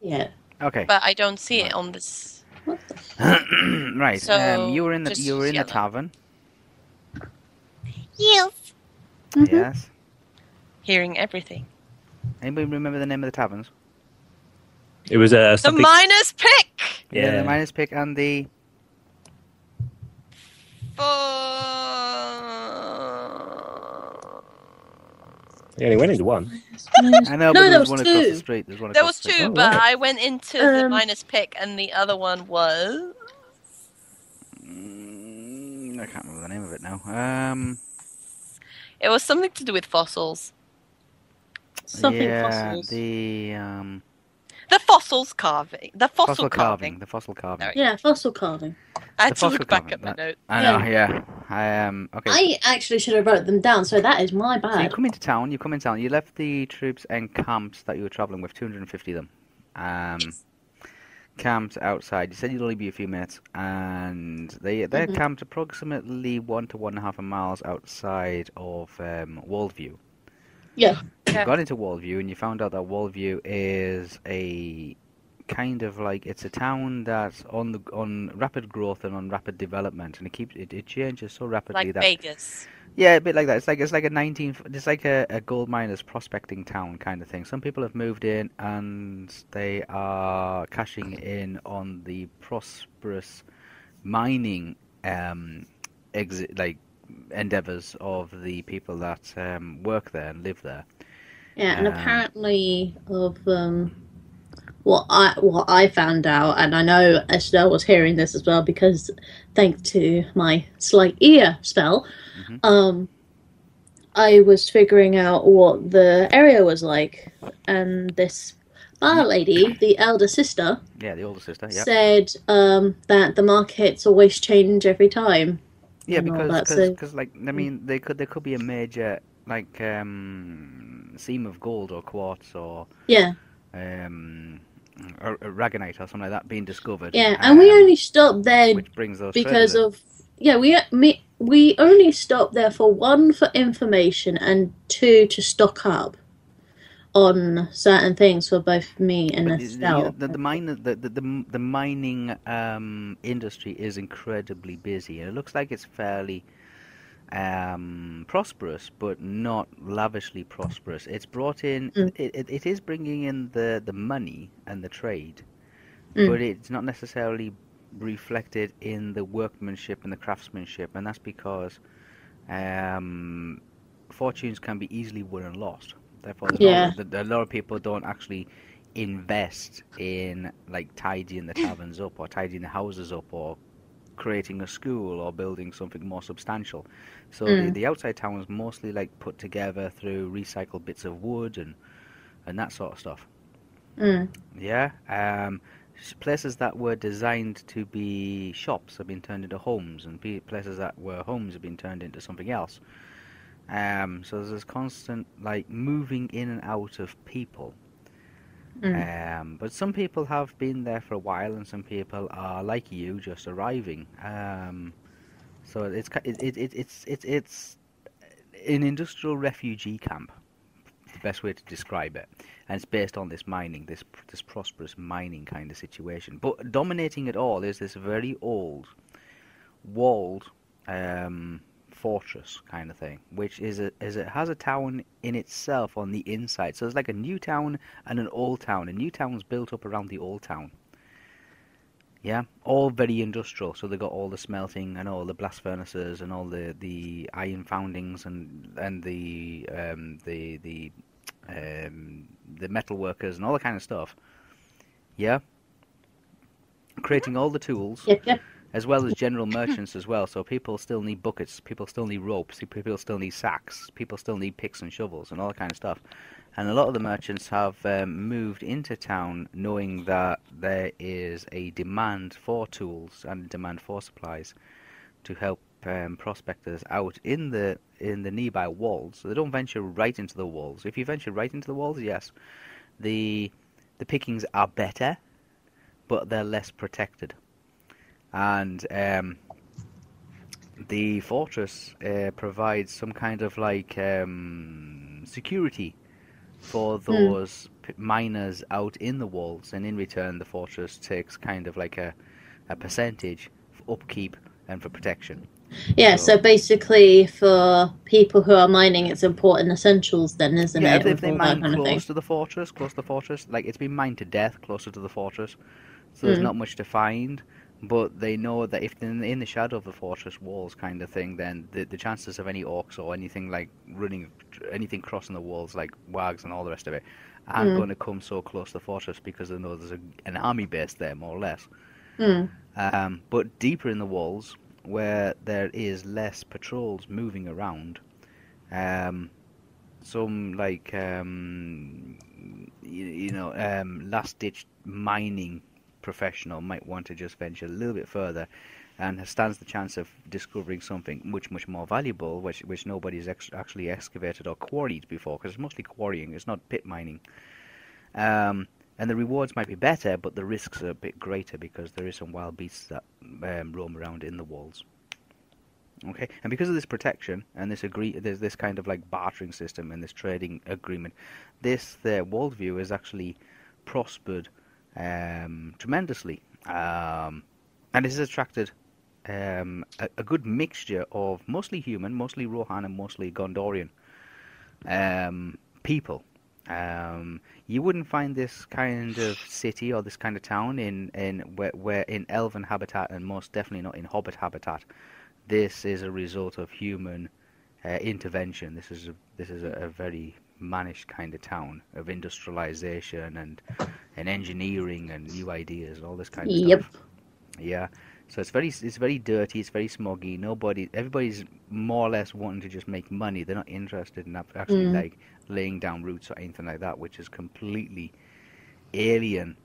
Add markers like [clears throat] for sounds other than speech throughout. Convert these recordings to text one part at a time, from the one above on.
Yeah. Okay. but I don't see it on this. [clears throat] right. So, um, you were in the you were in the tavern. Yes. Mhm. Yes. Hearing everything. Anybody remember the name of the taverns? It was uh, The something. miner's pick. yeah, the miner's pick and the For... He only went into one. I know, No, but there was one across the two. street. There's one There across was the street. two, Oh, but right. I went into the Um, miner's pick, and the other one was. Mm, I can't remember the name of it now. Um, It was something to do with fossils. Something yeah, fossils. the um, The fossils carving. The fossil, fossil carving. carving. The fossil carving. There Yeah, fossil carving. I had The to fossil look back carving, at my that- notes. I know. Yeah. I um. Okay. I actually should have wrote them down, so that is my So you bad. come into town. You come into town. You left the troops and encamped that you were traveling with, 250 of them. Um, camped outside. You said you'd only be a few minutes, and they they're Mhm. camped approximately one to one and a half miles outside of um, Waldview. Yeah. Yeah. You got into Wallview and you found out that Wallview is a kind of like it's a town that's on the on rapid growth and on rapid development, and it keeps it, it changes so rapidly Like that Vegas. yeah, a bit like that. It's like it's like a 19 it's like a, a gold miners prospecting town kind of thing. Some people have moved in and they are cashing in on the prosperous mining um exit like endeavors of the people that um, work there and live there. Yeah, and apparently of um, what I what I found out, and I know Estelle was hearing this as well because thanks to my slight ear spell, Mhm. um, I was figuring out what the area was like, and this bar lady, the elder sister, Yeah, the older sister. Yeah. said um, that the markets always change every time. Yeah, because cause, so- 'cause, like I mean, they could there could be a major like um seam of gold or quartz or Yeah, um or, or ragonite or something like that being discovered. yeah, and we um, only stopped there which brings those because in. of yeah we me, we only stopped there for one for information and two to stock up on certain things for both me and But Estelle. the, the, the, mine, the, the, the, the mining um, industry is incredibly busy, and it looks like it's fairly um, prosperous, but not lavishly prosperous. It's brought in, Mm. it, it, is bringing in the, the money and the trade, Mm. but it's not necessarily reflected in the workmanship and the craftsmanship, and that's because um, fortunes can be easily won and lost. Therefore, Yeah. not, a lot of people don't actually invest in like tidying the taverns up or tidying the houses up or creating a school or building something more substantial. So the, Mm. the outside town was mostly like put together through recycled bits of wood and and that sort of stuff. Mm. Yeah. Um, places that were designed to be shops have been turned into homes, and places that were homes have been turned into something else. Um, so there's this constant like moving in and out of people. Mm. Um, but some people have been there for a while, and some people are like you, just arriving. Um, so it's it, it, it's it's it's an industrial refugee camp, the best way to describe it, and it's based on this mining, this this prosperous mining kind of situation. But dominating it all is this very old, walled um, fortress kind of thing, which is a, is it has a town in itself on the inside. So it's like a new town and an old town. A new town's built up around the old town. Yeah, all very industrial. So they got all the smelting and all the blast furnaces and all the, the iron foundings and and the um, the the um, the metal workers and all that kind of stuff. Yeah, creating all the tools. [laughs] as well as general merchants as well. So people still need buckets, people still need ropes, people still need sacks, people still need picks and shovels and all that kind of stuff. And a lot of the merchants have um, moved into town knowing that there is a demand for tools and a demand for supplies to help um, prospectors out in the in the nearby walls. So they don't venture right into the walls. If you venture right into the walls, yes, the the pickings are better, but they're less protected and um, the fortress uh, provides some kind of like um, security for those p- miners out in the walls, and in return, the fortress takes kind of like a, a percentage for upkeep and for protection. Yeah, So- so basically, for people who are mining, it's important essentials, then, isn't yeah, it? if, if they mine kind of thing. close to the fortress, close to the fortress, like it's been mined to death closer to the fortress, so there's Mm. not much to find. But they know that if they're in, the shadow of the fortress walls, kind of thing, then the, the chances of any orcs or anything like running, anything crossing the walls, like wags and all the rest of it, aren't Mm. going to come so close to the fortress because they know there's a, an army base there, more or less. Hmm. Um, but deeper in the walls, where there is less patrols moving around, um, some like um, you, you know um, last ditch mining professional might want to just venture a little bit further and stands the chance of discovering something much much more valuable which which nobody's ex- actually excavated or quarried before because it's mostly quarrying it's not pit mining. Um, and the rewards might be better but the risks are a bit greater because there is some wild beasts that um, roam around in the walls. Okay, and because of this protection and this agree, there's this kind of like bartering system and this trading agreement, this the worldview has actually prospered um, tremendously, um, and this has attracted um, a, a good mixture of mostly human, mostly Rohan, and mostly Gondorian um, people. Um, you wouldn't find this kind of city or this kind of town in in where, where in elven habitat, and most definitely not in hobbit habitat this is a result of human uh, intervention. This is a, this is a, a very managed kind of town of industrialization and and engineering and new ideas and all this kind of Yep. stuff. Yeah. So it's very it's very dirty. It's very smoggy. Nobody, everybody's more or less wanting to just make money. They're not interested in actually Mm. like laying down roots or anything like that, which is completely alien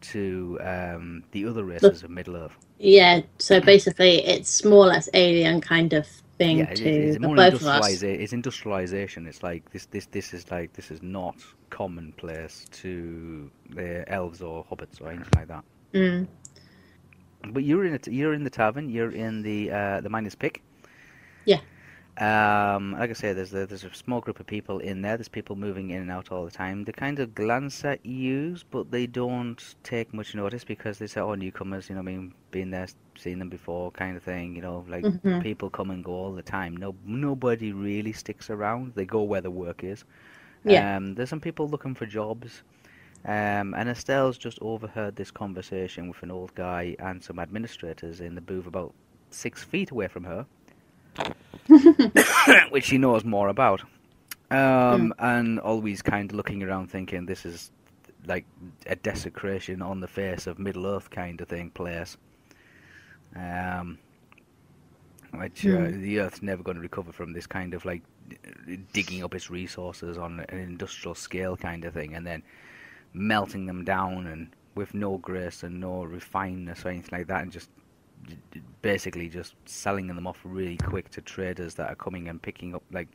to um, the other races of Middle Earth. Yeah, so basically, it's more or less alien kind of thing yeah, it- to it's, more both of us. industrializa- It's industrialization. It's like this, this, this is like this is not commonplace to the elves or hobbits or anything like that. Mm. But you're in it. You're in the tavern. You're in the uh, the miner's pick. Yeah. Um, like I say, there's a, there's a small group of people in there. There's people moving in and out all the time. They kind of glance at you, but they don't take much notice because they say, "Oh, newcomers," you know, what I mean, been there, seen them before, kind of thing. You know, like Mhm. people come and go all the time. No, nobody really sticks around. They go where the work is. Yeah. Um, there's some people looking for jobs. Um, and Estelle's just overheard this conversation with an old guy and some administrators in the booth about six feet away from her, [coughs] which she knows more about. Um, And always kind of looking around thinking this is like a desecration on the face of Middle Earth kind of thing place. Um, which uh, Hmm. the Earth's never going to recover from this kind of like digging up its resources on an industrial scale kind of thing, and then melting them down and with no grace and no refineness or anything like that, and just basically just selling them off really quick to traders that are coming and picking up like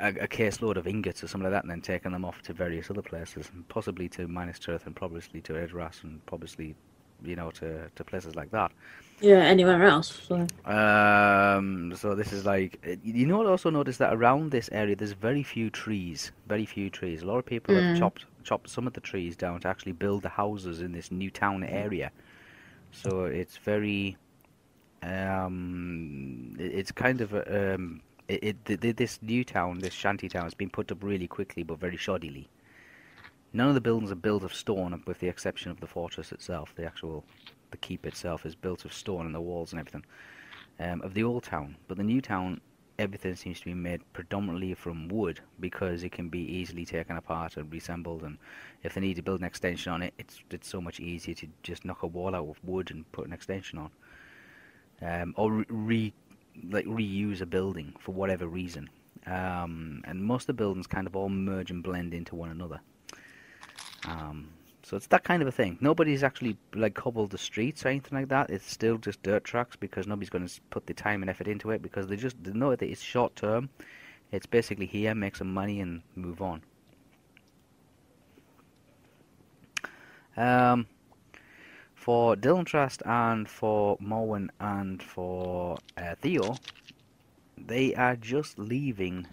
a, a caseload of ingots or something like that, and then taking them off to various other places, and possibly to Minas Tirith and probably to Edoras and probably you know to to places like that. Yeah, anywhere else. So. Um, so this is like you know. I Also notice that around this area, there's very few trees. Very few trees. A lot of people have Mm. chopped chopped some of the trees down to actually build the houses in this new town area. So it's very, um, it's kind of um, it, it th- th- this new town, this shanty town, has been put up really quickly but very shoddily. None of the buildings are built of stone, with the exception of the fortress itself. The actual, the keep itself is built of stone and the walls and everything um, of the old town. But the new town, everything seems to be made predominantly from wood because it can be easily taken apart and reassembled. And if they need to build an extension on it, it's it's so much easier to just knock a wall out of wood and put an extension on, um, or re, like reuse a building for whatever reason. Um, and most of the buildings kind of all merge and blend into one another. Um, so it's that kind of a thing. Nobody's actually like cobbled the streets or anything like that. It's still just dirt tracks because nobody's going to put the time and effort into it because they just they know that it's short term. It's basically here, make some money and move on. Um, for Dylan Trust and for Morwen and for uh, Theo, they are just leaving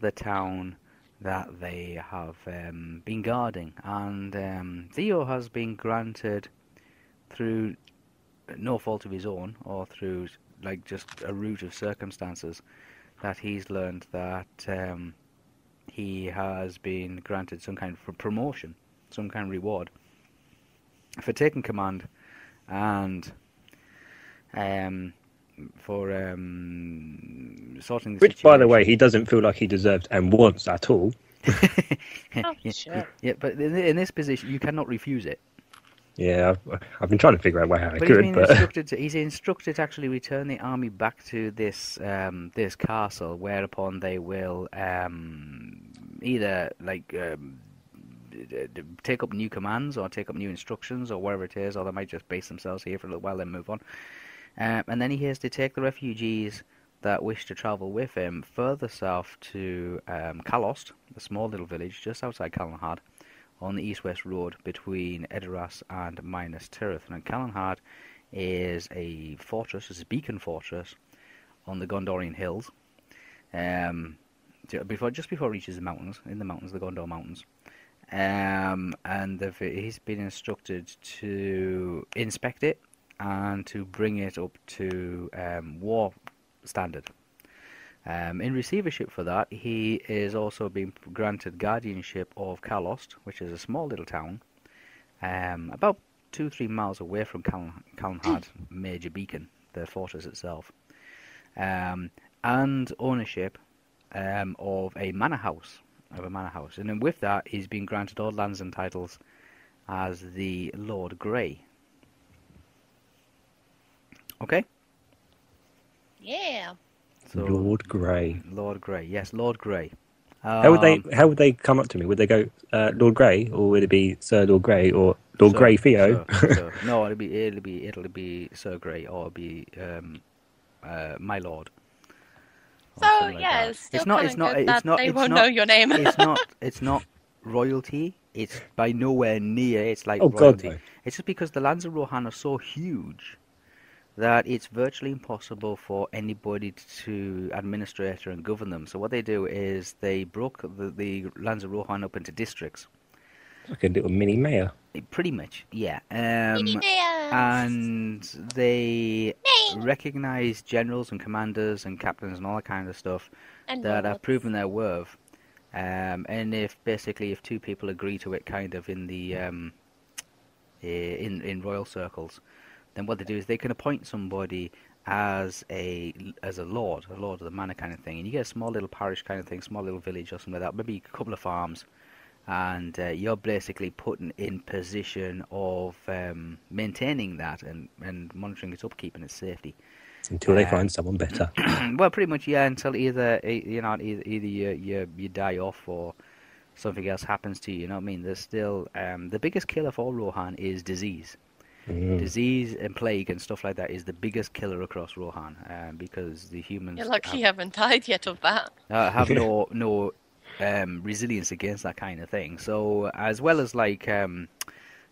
the town that they have um, been guarding, and um, Theo has been granted through no fault of his own, or through like just a route of circumstances, that he's learned that um, he has been granted some kind of promotion, some kind of reward for taking command and um, for um, sorting the Which, by the way, he doesn't feel like he deserves and wants at all. [laughs] Oh, yeah, sure. yeah, but in, in this position, you cannot refuse it. Yeah, I've, I've been trying to figure out why how I But he's could, been but [laughs] instructed to, he's instructed to actually return the army back to this um, this castle, whereupon they will um, either like um, d- d- d- take up new commands or take up new instructions or whatever it is, or they might just base themselves here for a little while, and move on. Um, and then he has to take the refugees that wish to travel with him further south to um, Kalost, a small little village just outside Calenhad, on the east-west road between Edoras and Minas Tirith. And Calenhad is a fortress, it's a beacon fortress on the Gondorian hills. Um, before, just before it reaches the mountains, in the mountains, the Gondor mountains. Um, and he's been instructed to inspect it and to bring it up to um, war standard. Um, in receivership for that, he is also being granted guardianship of Kalost, which is a small little town, um, about two three miles away from Cal- Calenhad [clears throat] Major Beacon, the fortress itself, um, and ownership um, of a manor house, of a manor house, and then with that, he's been granted all lands and titles as the Lord Grey. Okay, Yeah. so Lord Grey. Lord Grey, yes, Lord Grey. How would they? Um, How would they come up to me? Would they go uh, Lord Grey, or would it be Sir Lord Grey, or Lord Sir- Grey Theo? Sir- Sir. [laughs] No, it'll be it'll be it'll be Sir Grey or it'll be um, uh, my lord. or So something like yeah, that. it's still it's not it's not it's not they it's won't not, know your name. it's not [laughs] it's not royalty. It's by nowhere near. It's like oh God, royalty. no. It's just because the lands of Rohan are so huge that it's virtually impossible for anybody to administrate and govern them. So what they do is they broke the, the lands of Rohan up into districts. like a little mini mayor. Pretty much, yeah. Um, Mini mayors. and they Name. recognize generals and commanders and captains and all that kind of stuff And that have proven their worth. Um, and if basically if two people agree to it, kind of in the um, in in royal circles, then what they do is they can appoint somebody as a as a lord, a lord of the manor kind of thing, and you get a small little parish kind of thing, small little village or something like that, maybe a couple of farms, and uh, you're basically put in, position of um, maintaining that and, and monitoring its upkeep and its safety. Until they Um, find someone better. [clears throat] well, pretty much, yeah. Until either you know, either, either you, you you die off or something else happens to you. You know what I mean? There's still um, the biggest killer for Rohan is disease. Mm. Disease and plague and stuff like that is the biggest killer across Rohan um, because the humans You're lucky have, you haven't died yet of that. uh, have no no um, resilience against that kind of thing. So as well as like um,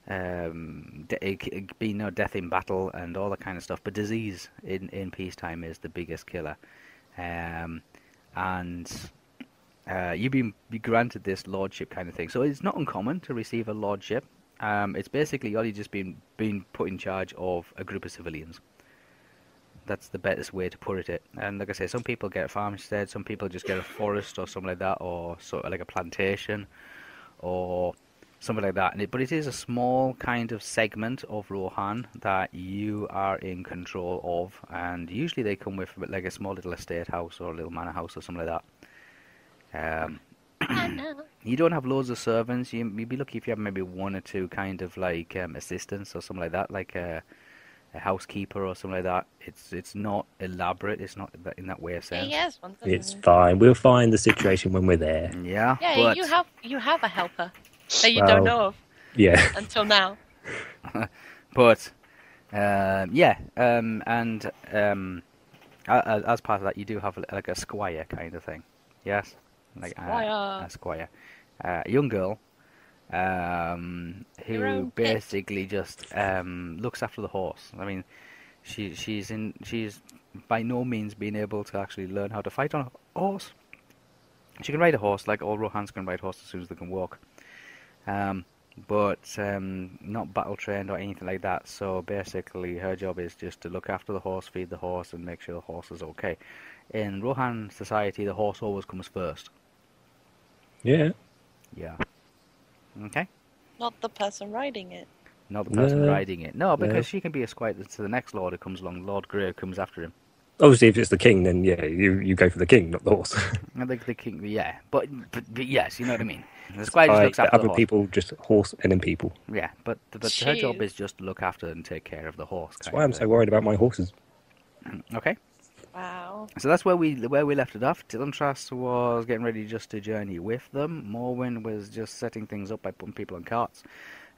um, de- it c- it being no death in battle and all that kind of stuff, but disease in in peacetime is the biggest killer. Um, and uh, you've been be granted this lordship kind of thing, so it's not uncommon to receive a lordship. Um, it's basically all you just been been put in charge of a group of civilians. That's the best way to put it. And like I say, some people get a farmstead, some people just get a forest or something like that, or sort of like a plantation, or something like that. It, but it is a small kind of segment of Rohan that you are in control of, and usually they come with like a small little estate house or a little manor house or something like that. Um. [clears throat] you don't have loads of servants. You, you'd be lucky if you have maybe one or two kind of like um, assistants or something like that, like a, a housekeeper or something like that. It's it's not elaborate. It's not in that way of Yeah, sense. he one. It's he? fine. We'll find the situation when we're there. Yeah, Yeah, but you have you have a helper that you Well- don't know of Yeah. [laughs] [laughs] until now. [laughs] but um, yeah, um, and um, a- a- as part of that, you do have like a squire kind of thing. Yes, like a- Squire. a squire, uh, a young girl um, who basically just um, looks after the horse. I mean, she she's in she's by no means been able to actually learn how to fight on a horse. She can ride a horse, like all Rohans can ride horses as soon as they can walk. Um, but um, not battle trained or anything like that. So basically, her job is just to look after the horse, feed the horse, and make sure the horse is okay. In Rohan society, the horse always comes first. Yeah. Yeah. Okay. Not the person riding it. Not the person No. riding it. No, because No. she can be a squire to the next lord who comes along. Lord Grey comes after him. Obviously, if it's the king, then yeah, you, you go for the king, not the horse. [laughs] I think the king, yeah, but, but, but yes, you know what I mean. The squire just Like, looks after the other horse. people just horse and then people. Yeah, but but her job is just to look after and take care of the horse. That's why I'm so worried about my horses. Okay, Wow. so that's where we where we left it off. Dylan Trask was getting ready just to journey with them. Morwen was just setting things up by putting people on carts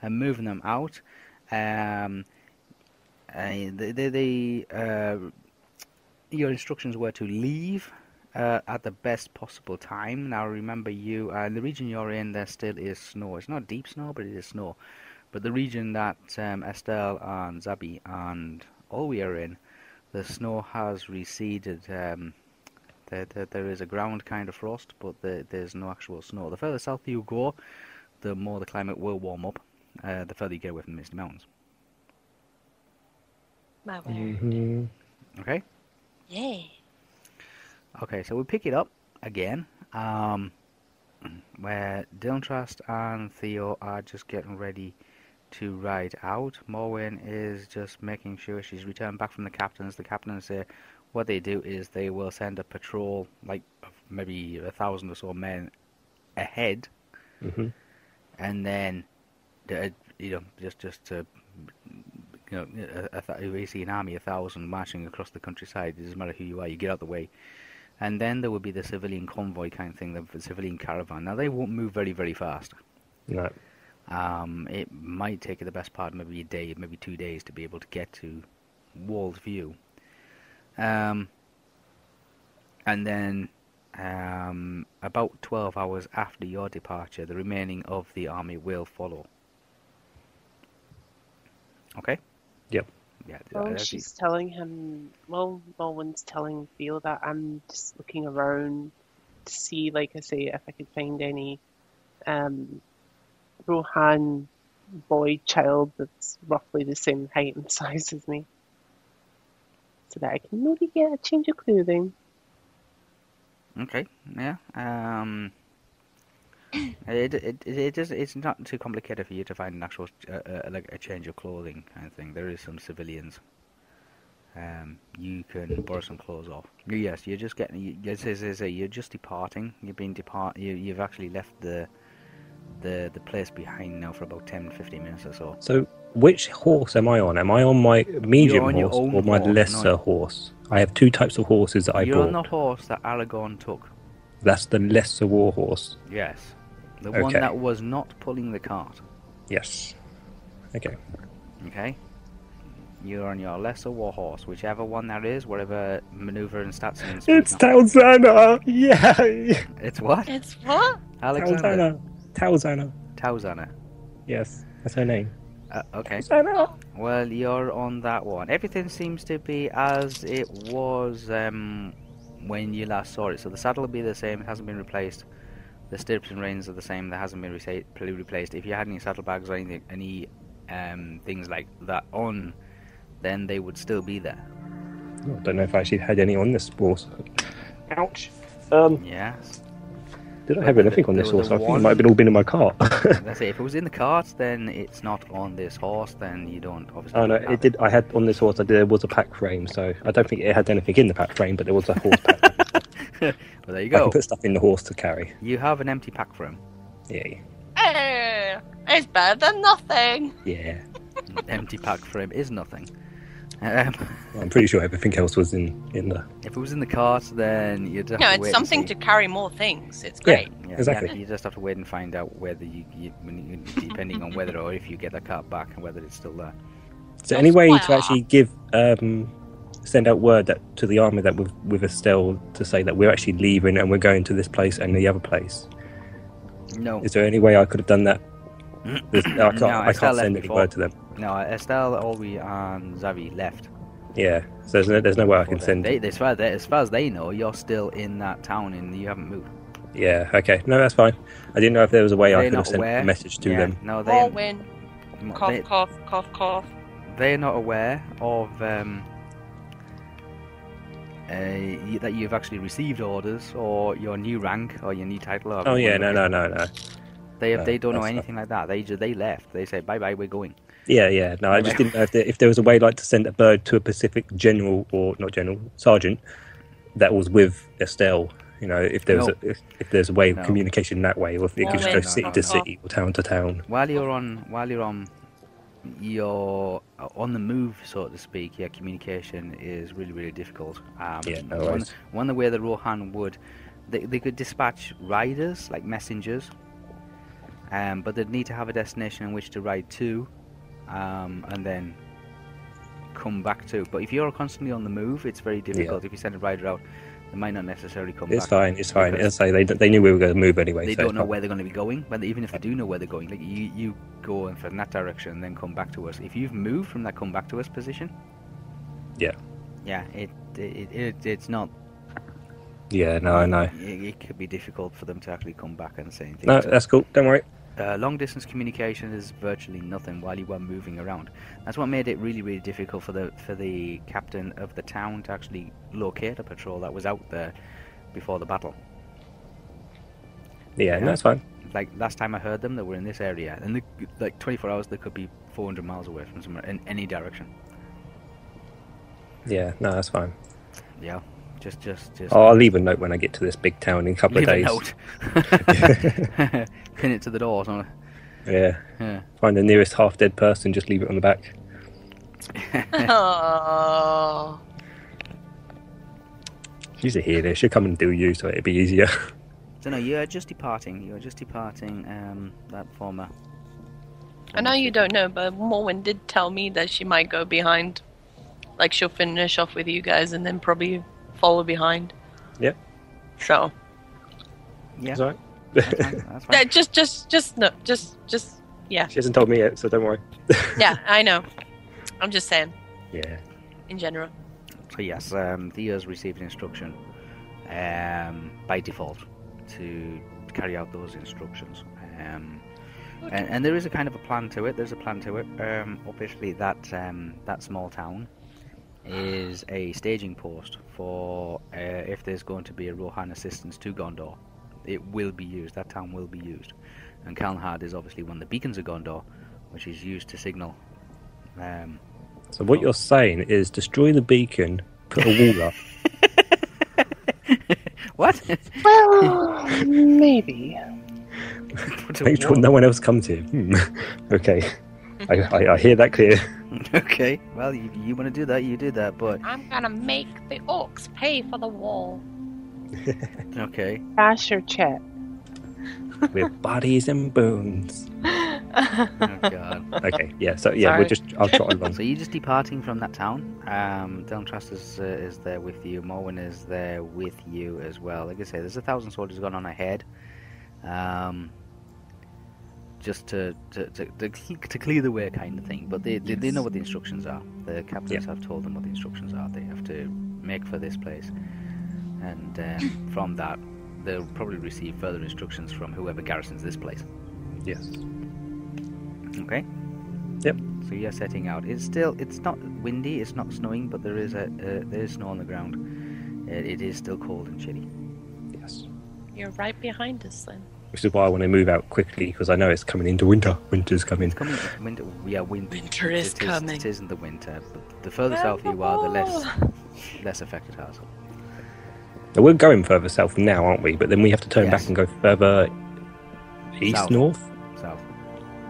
and moving them out. Um, the the, the uh, your instructions were to leave uh, at the best possible time. Now remember, you uh, the region you're in, there still is snow. It's not deep snow, but it is snow. But the region that um, Estelle and Zabi and Olwe are in, the snow has receded. Um, there, there, there is a ground kind of frost, but there, there's no actual snow. The further south you go, the more the climate will warm up. Uh, the further you get away from the Misty Mountains. My word. hmm Okay. Yay. Okay, so we pick it up again, um, where Dylan Trust and Theo are just getting ready to ride out. Morwen is just making sure she's returned back from the captains. The captains say what they do is they will send a patrol, like maybe a thousand or so men, ahead, hmm and then, you know, just just to. You know, a, a, we see an army, a thousand marching across the countryside. It doesn't matter who you are, you get out the way. And then there would be the civilian convoy kind of thing, the civilian caravan. Now they won't move very, very fast. No. Um, it might take you the best part, maybe a day, maybe two days, to be able to get to Walled View. Um, and then um, about 12 hours after your departure, the remaining of the army will follow. Okay? Yep. Yeah. Well, uh, the- she's telling him. Well, Mulwin's telling Theo that I'm just looking around to see, like I say, if I could find any um, Rohan boy child that's roughly the same height and size as me, so that I can maybe get a change of clothing. Okay, yeah. Um, it, it, it, is, it's not too complicated for you to find an actual, uh, uh, like a change of clothing kind of thing. There is some civilians. Um, you can borrow some clothes off. Yes, you're just getting, you, yes, yes, yes, you're just departing. You've been depart, you, you've actually left the, the, the place behind now for about 10, 15 minutes or so. So, which horse am I on? Am I on my medium on horse or my horse, no. lesser horse? I have two types of horses that I You're bought. on the horse that Aragorn took. That's the lesser war horse. Yes. The one that was not pulling the cart. Yes. Okay. Okay. You're on your lesser war horse, whichever one that is, whatever maneuver and stats and It's number- uh, Talzana! [laughs] Yay! It's what? It's what? Alexander. Talzana. Talzana. Tauzana. Yes, that's her name. Uh, okay. Talzana. Well, you're on that one. Everything seems to be as it was um, when you last saw it. So the saddle will be the same. It hasn't been replaced. The stirrups and reins are the same. They hasn't been resa- replaced. If you had any saddlebags or anything, any um, things like that on, then they would still be there. I don't know if I actually had any on this horse. Ouch. Um, Yes. Did I But have the- anything on this horse? I think it might have been all been in my cart. [laughs] That's it. [laughs] If it was in the cart, then it's not on this horse. Then you don't obviously. oh no, have it did. I had on this horse. I did, there was a pack frame, so I don't think it had anything in the pack frame, but there was a horse pack. [laughs] well, there you I can go. put stuff in the horse to carry. You have an empty pack frame. him. Yeah, Hey, it's better than nothing. yeah. empty pack frame is nothing. Um, I'm pretty sure everything else was in in the. if it was in the cart, then you'd have No, to it's wait something to carry more things. It's great. Yeah, exactly. yeah, you just have to wait and find out whether you, you, depending on whether or if you get the cart back and whether it's still there. So any way to actually give um, send out word that to the army that with with Estelle to say that we're actually leaving and we're going to this place and the other place. No, Is there any way I could have done that? There's- I can't, No, I can't send any before. word to them. no. Estelle, Olwe, and Zavi left. Yeah, so there's no, there's no way I can before send. They, as far as they, as far as they know, you're still in that town and you haven't moved. Yeah. Okay. No, that's fine. I didn't know if there was a way I They're could have sent aware. a message to Yeah, them. No, they, Morwen. Cough, they, cough, cough, cough. Cough. They're not aware of um, uh, that you've actually received orders or your new rank or your new title. Or Oh yeah. No. whatever. No. No. No. They No, they don't know that's fine. anything like that. They just they left. They said bye bye. We're going. Yeah. Yeah. No. I just didn't know if there, if there was a way like to send a bird to a Pacific general or not general sergeant that was with Estelle. You know, if there was No. a, if, if there's a way of No. communication that way, or if it could just go no, city no, to no. city or town to town. While you're on while you're on your on the move, so to speak, yeah, communication is really really difficult. Um, Yeah, no one, one the way the Rohan would, they, they could dispatch riders like messengers, um, but they'd need to have a destination in which to ride to, um, and then come back to. But if you're constantly on the move, it's very difficult. If you send a rider out, they might not necessarily come back. It's back. fine. It's fine. because As I say, they they knew we were going to move anyway. they so don't know where they're going to be going. But even if they do know where they're going, like you, you go in from that direction and then come back to us. If you've moved from that come back to us position, Yeah. yeah, it it, it it's not. Yeah. No. I know. It, it could be difficult for them to actually come back and say anything. No, that's cool. Don't worry. Uh, long distance communication is virtually nothing while you were moving around. That's what made it really really difficult for the for the captain of the town to actually locate a patrol that was out there before the battle. Yeah. No, that's fine. like last time I heard them, they were in this area, and they, like 24 hours, they could be 400 miles away from somewhere in any direction. Yeah. No, that's fine. Yeah, just, just, just. I'll leave a note when I get to this big town in a couple leave of a days. note. [laughs] [laughs] Pin it to the door. Or something. Yeah. Yeah. Find the nearest half dead person, just leave it on the back. Oh. [laughs] She's a healer. She'll come and do you, so it'll be easier. So no, you are just departing. You are just departing. Um, that former. I know you don't know, but Morwen did tell me that she might go behind. Like she'll finish off with you guys and then probably follow behind. Yeah. So Yeah. That's. That's fine. That's [laughs] fine. yeah, just, just, just no, just, just yeah, she hasn't told me yet, so don't worry. [laughs] yeah. I know. I'm just saying Yeah. in general. So yes, um, Thea's received instruction um, by default to carry out those instructions. Um, and, and there is a kind of a plan to it. There's a plan to it. Um, obviously, that um, that small town is a staging post for uh, if there's going to be a Rohan assistance to Gondor. It will be used. That town will be used. And Calenhad is obviously one of the beacons of Gondor, which is used to signal. Um, So what you're saying is destroy the beacon, put a wall up. [laughs] what? Well, maybe. [laughs] Make sure no one else comes here. Hmm. [laughs] okay. I, I, I hear that clear. [laughs] Okay, well, you, you want to do that, you do that, but I'm gonna make the orcs pay for the wall. [laughs] okay. Dash or chat. [laughs] With bodies and bones. Oh god. Okay, yeah, so yeah, Sorry. we'll just I'll trot along. So you're just departing from that town. Um, Delmtrust is uh, is there with you. Morwen is there with you as well. Like I say, there's a thousand soldiers gone on ahead. Um, just to to, to, to to clear the way, kind of thing. But they, they, they know what the instructions are. The captains have told them what the instructions are. They have to make for this place, and um, [coughs] from that, they'll probably receive further instructions from whoever garrisons this place. Yes. Okay. Yep. So you're setting out. It's still it's not windy. It's not snowing, but there is a uh, there is snow on the ground. It, it is still cold and chilly. Yes. You're right behind us then. Which is why I want to move out quickly because I know it's coming into winter. Winter's coming. It's coming. Winter. Yeah, win- Winter is it coming. It isn't the winter, but the further south you are, the less less affected are. So. Now, we're going further south now, aren't we? But then we have to turn Yes. back and go further east, South. north. South.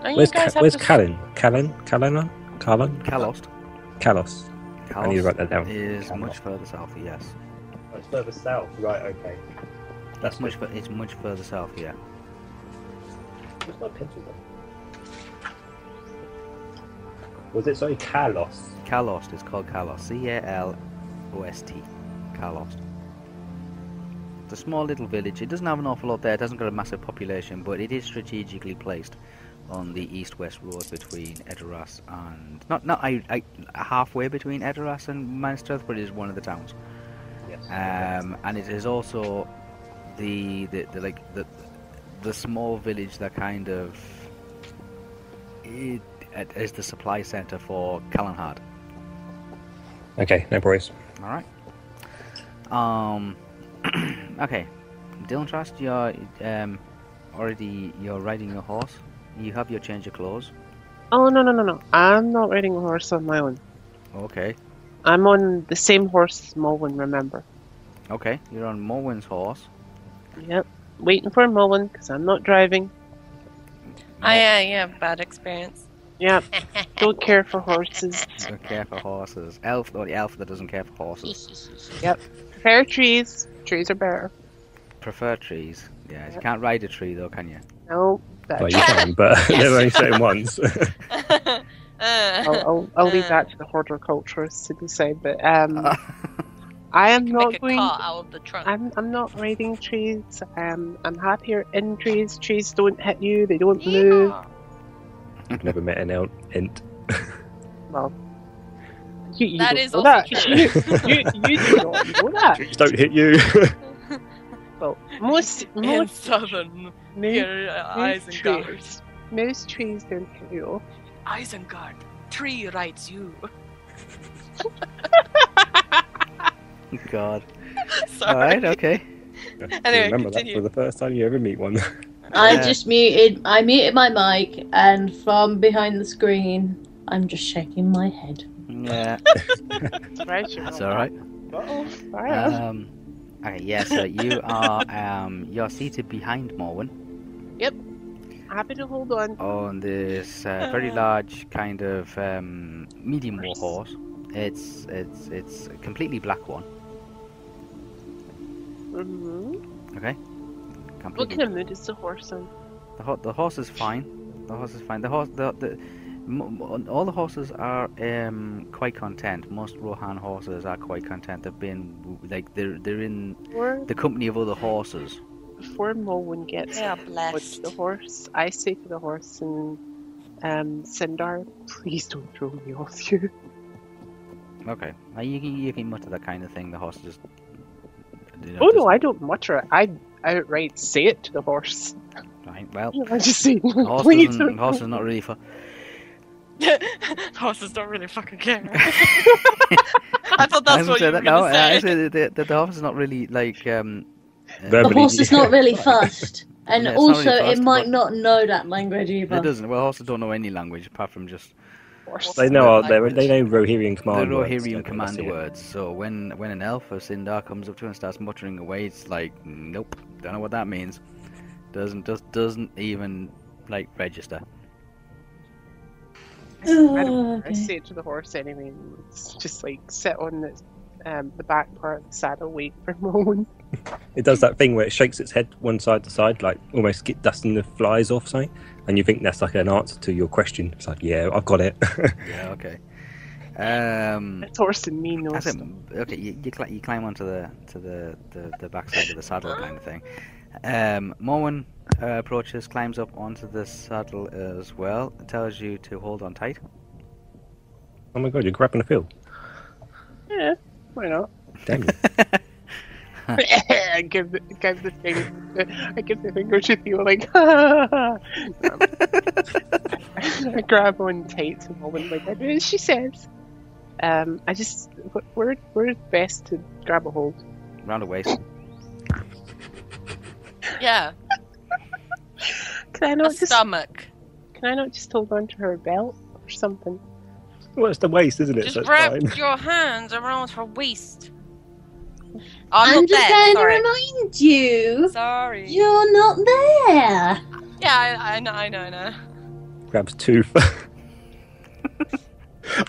Don't Where's you guys Ca- have where's to- Callan? Callan? Callan? Callan? Kalost. Kalos. I need to write that down. Is Kalos. much further south. Yes. It's further south. Right. Okay. That's much. fu- It's much further south. Yeah. Where's my pencil Was it sorry Kalos? Kalost is called Kalos. C A L O S T. Kalost. It's a small little village. It doesn't have an awful lot there. It hasn't got a massive population, but it is strategically placed on the east-west road between Edoras and not not I, I halfway between Edoras and Minas but it is one of the towns. Yes. Um, and it is also the, the, the like the the small village that kind of it, it is the supply center for Calenhad. Okay, no worries. All right. Um. [clears throat] okay. Don't trust your um. Already, you're riding your horse. You have your change of clothes. Oh no no no no! I'm not riding a horse on my own. Okay. I'm on the same horse as Mulwin. Remember? Okay. You're on Morwen's horse. Yep. Waiting for Mulwin because I'm not driving. I uh, yeah, yeah, bad experience. Yep. [laughs] Don't care for horses. Don't care for horses. Elf, or the elf that doesn't care for horses. [laughs] yep. Prefer trees. Trees are better. Prefer trees. Yeah, you can't ride a tree though, can you? No. That, Well, you can, but [laughs] they're only certain ones. Uh, I'll, I'll, I'll leave uh. that to the horticulturists to decide. But um, I am not a going. car out of the trunk. I'm I'm not riding trees. Um, I'm happier in trees. Trees don't hit you. They don't move. I've never met an ent. ent. Well, [laughs] you, you That don't is know also that. you, you, you do not [laughs] know that. Trees don't hit you. [laughs] Well, most In most southern most, here, uh, most trees, most trees don't hit you. Isengard, tree rides you. God. [laughs] Sorry. All right. Okay. Anyway, Remember that for the first time you ever meet one. [laughs] I Yeah. just muted. I muted my mic, and from behind the screen, I'm just shaking my head. Yeah, [laughs] Right, sure. that's all right. Uh-oh. Fire. Um. Okay. Yeah. So you are um. You're seated behind Morwen Yep. Happy to hold on. on this uh, very large kind of um, medium war horse. It's it's it's a completely black one. Hmm Okay. What kind of mood is the horse in? The, ho- the horse is fine. The horse is fine. The horse, the, the m- m- all the horses are um, quite content. Most Rohan horses are quite content. They've been like they're they're in Before, the company of other horses. before Mulwin gets They are with the horse, I say to the horse and um, Sindar, please don't throw me off you. Okay, now you can you can mutter that kind of thing. The horse just. You know, Oh no, I don't mutter it. I outright say it to the horse. Right, well, [laughs] I just say, the [laughs] horse please doesn't. don't. The horse is not really for. [laughs] Horses don't really fucking care. I thought that's was what you gonna were that- no, gonna I say. said the, the, the horse is not really like. Um, uh, The Verbally, horse is not really fussed, and Yeah, also really it might not know that language either. It doesn't. Well, horses don't know any language apart from just Horse. They know Like they they know Rohirrian command the words. Rohirrian don't they? command words. So when when an elf or Sindar comes up to it and starts muttering away, it's like, nope, don't know what that means. Doesn't just doesn't even like register. I, don't- I say it to the horse anyway. and It's just like sit on the um, the back part of the saddle, wait for a moment. [laughs] It does that thing where it shakes its head one side to side, like almost get dusting the flies off something, and you think that's like an answer to your question. It's like, yeah, I've got it. [laughs] Yeah, okay. Um, It's horse and me knows. that's. Okay, you you, cli- you climb onto the to the, the the backside of the saddle kind of thing. Um, Morwen uh, approaches, climbs up onto the saddle as well. Tells you to hold on tight. oh my god, you're grabbing a field. Yeah, why not? Damn you. [laughs] [laughs] I give the, give the thing, I give the finger to feel like, [laughs] I grab on tight to Mulwin like I do she says. Um, I just, wh- where, where's best to grab a hold? Round the waist. Yeah, Can I a not just, stomach. can I not just hold on to her belt or something? well, it's the waist, isn't it? Just so wrap your hands around her waist. I'm not just there. going Sorry. to remind you, Sorry. you're not there. Yeah, I, I know, I know, I know. Grabs [laughs] tooth. I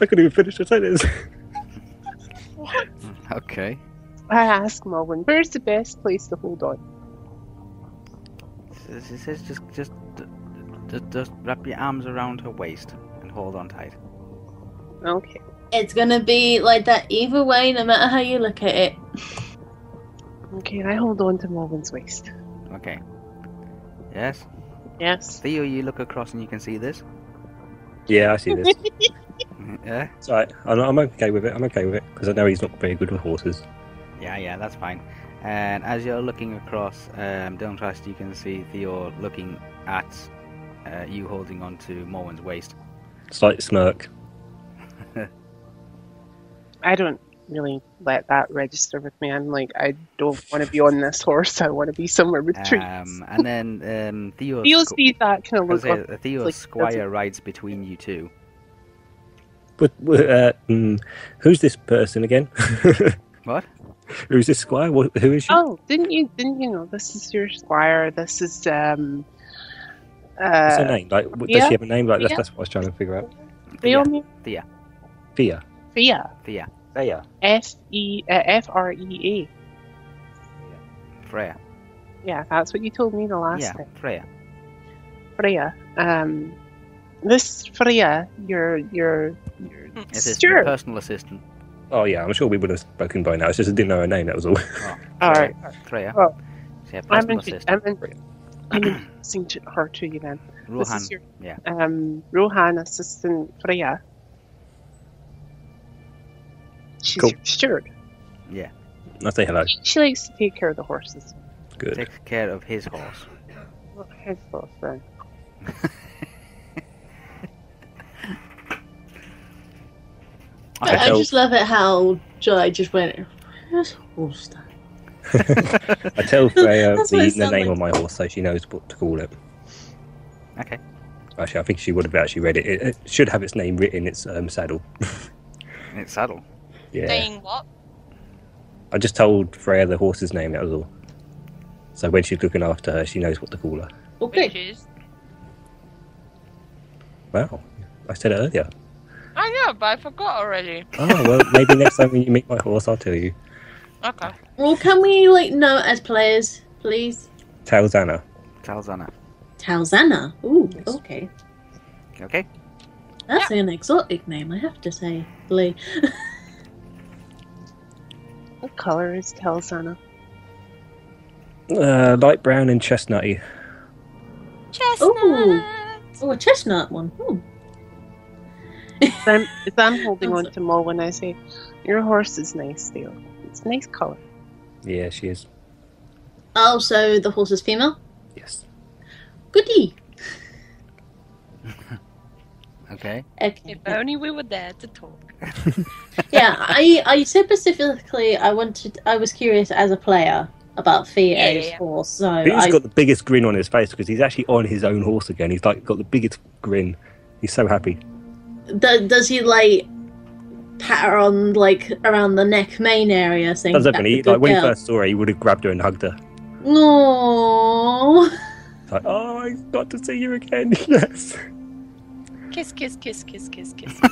couldn't even finish the sentence. [laughs] Okay. I ask Mulwin, where's the best place to hold on? She says just just just, just wrap your arms around her waist and hold on tight. Okay. It's gonna be like that either way, no matter how you look at it. Okay, I hold on to Mulwin's waist. Okay. Yes. Yes. Theo, you look across and you can see this. yeah, I see this. [laughs] Yeah. It's alright. I'm, I'm okay with it. I'm okay with it because I know he's not very good with horses. Yeah, yeah, that's fine. And as you're looking across um, Downtrust, you can see Theo looking at uh, you holding on to Morwen's waist. Slight smirk. I don't really let that register with me. I'm like, I don't want to be on this horse. I want to be somewhere with trees. Um, and then um, Theo, Theo Squ- sees that kind of look. say, Like, uh, Theo's like, squire doesn't- rides between you two. But uh, mm, who's this person again? [laughs] What? who's this squire? What, who is she? oh, didn't you? Didn't you know? This is your squire. This is um. What's her Uh, name? Like, what- does Thea? she have a name? Like, that's, that's what I was trying to figure out. Thea. Theo, Thea. Thea. Thea. Thea. Thea. S E uh, F R E Freya. Yeah, that's what you told me the last Yeah, time. Freya. Freya. Um, this Freya, your your your It's Sure. personal assistant. Oh yeah, I'm sure we would have spoken by now. It's just I didn't know her name. That was all. Oh, [laughs] All Freya. right. Freya. Well, She's a I'm personal in. I'm in, I'm introducing [clears throat] to her to you then. This Rohan. is your Yeah. um, Rohan assistant Freya. She's Cool. your steward. Yeah. I'll say hello. She likes to take care of the horses. Good. Takes care of his horse. Not his horse then. [laughs] I I just love it how Joy just went. Where's Holster? [laughs] I tell Freya the, the name like. of my horse, so she knows what to call it. Okay. Actually, I think she would have actually read it. It, it should have its name written in its um, saddle. And [laughs] it's saddle. Yeah. Saying what? I just told Freya the horse's name. That was all. So when she's looking after her, she knows what to call her. Okay. Which is. Wow. I said it earlier. I know, but I forgot already. [laughs] Oh well, maybe next time when you meet my horse, I'll tell you. Okay. Well, can we like know as players, please? Talzana. Talzana. Talzana. Ooh, okay. Okay. That's an exotic name, I have to say, Lee. [laughs] What color is Talsana? Uh, light brown and chestnutty. Ooh. Oh, a chestnut one. Ooh. As I'm, as I'm [laughs] holding on to Mo when I say, Your horse is nice, Theo. It's a nice color. Yeah, she is. Oh, so the horse is female? Yes. Goody. Okay. Okay. If only we were there to talk. [laughs] yeah, I I said specifically I wanted I was curious as a player about Theo's Yeah, yeah, yeah. horse, so He's I got the biggest grin on his face because he's actually on his own horse again. He's like got the biggest grin. He's so happy. do, does he like pat her on like around the neck main area saying Does "That's open. a He, good like when he first saw her, he would have grabbed her and hugged her. No. Like, oh, I got to see you again. [laughs] yes. Kiss, kiss, kiss, kiss, kiss, kiss. [laughs]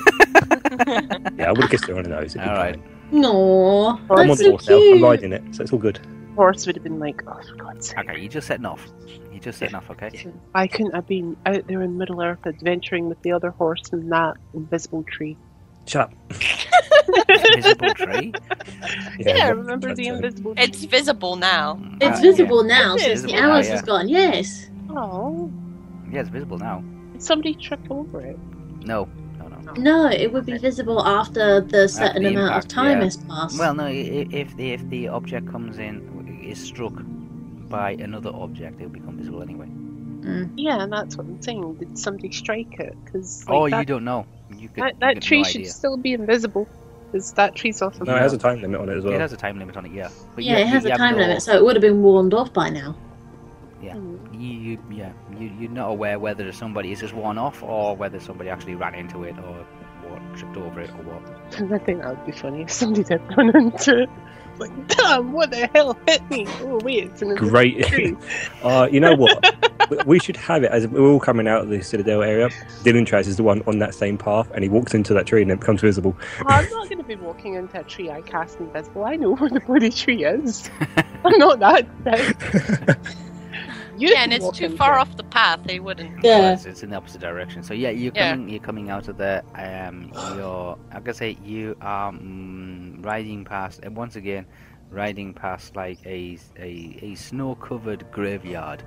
Yeah, I would have kissed her on the nose. it'd be All right. No. I'm I'm on That's the so horse now. I'm cute. riding it, so it's all good. Horse would have been like, Oh, for God's sake. Okay, you're just setting off. You're just setting off, okay? I couldn't have been out there in Middle Earth adventuring with the other horse in that invisible tree. Shut up. [laughs] Invisible tree? Yeah, what- remember the invisible tree? it's visible now. It's Uh, visible yeah. now It is since the visible now, hours yeah. is gone. Yes. Oh, Yeah, it's visible now. Did somebody trip over it? No, no, no. No, it would be visible after the certain the amount impact, of time yeah. has passed. Well, no. i- i- If the if the object comes in is struck by another object, it'll become visible anyway. Mm. Yeah, and that's what I'm saying. Did somebody strike it? Because oh, that, you don't know. You could, that, that could tree no should still be invisible. Because that tree's off of No, it has a time limit on it as well. It has a time limit on it, yeah. But yeah, you- it has you a have time no- limit, so it would have been warned off by now. Hmm. You, you, yeah, you, you're not aware whether somebody is just one off or whether somebody actually ran into it or what, tripped over it or what. [laughs] I think that would be funny if somebody did run into it. Like, damn, what the hell hit me? Oh, wait, it's an invisible Great. tree. [laughs] Uh, you know what? We- we should have it as we're all coming out of the Citadel area. Dylan Traz is the one on that same path, and he walks into that tree and it becomes visible. I'm not going to be walking into a tree I cast invisible. I know where the bloody tree is. [laughs] I'm not that big. You Yeah, and it's too far off the path. They wouldn't. Yeah. It's, it's in the opposite direction. So yeah, you're Yeah. coming. You're coming out of there. Um, you're. I can say you are mm, riding past, and once again, riding past like a a, a snow-covered graveyard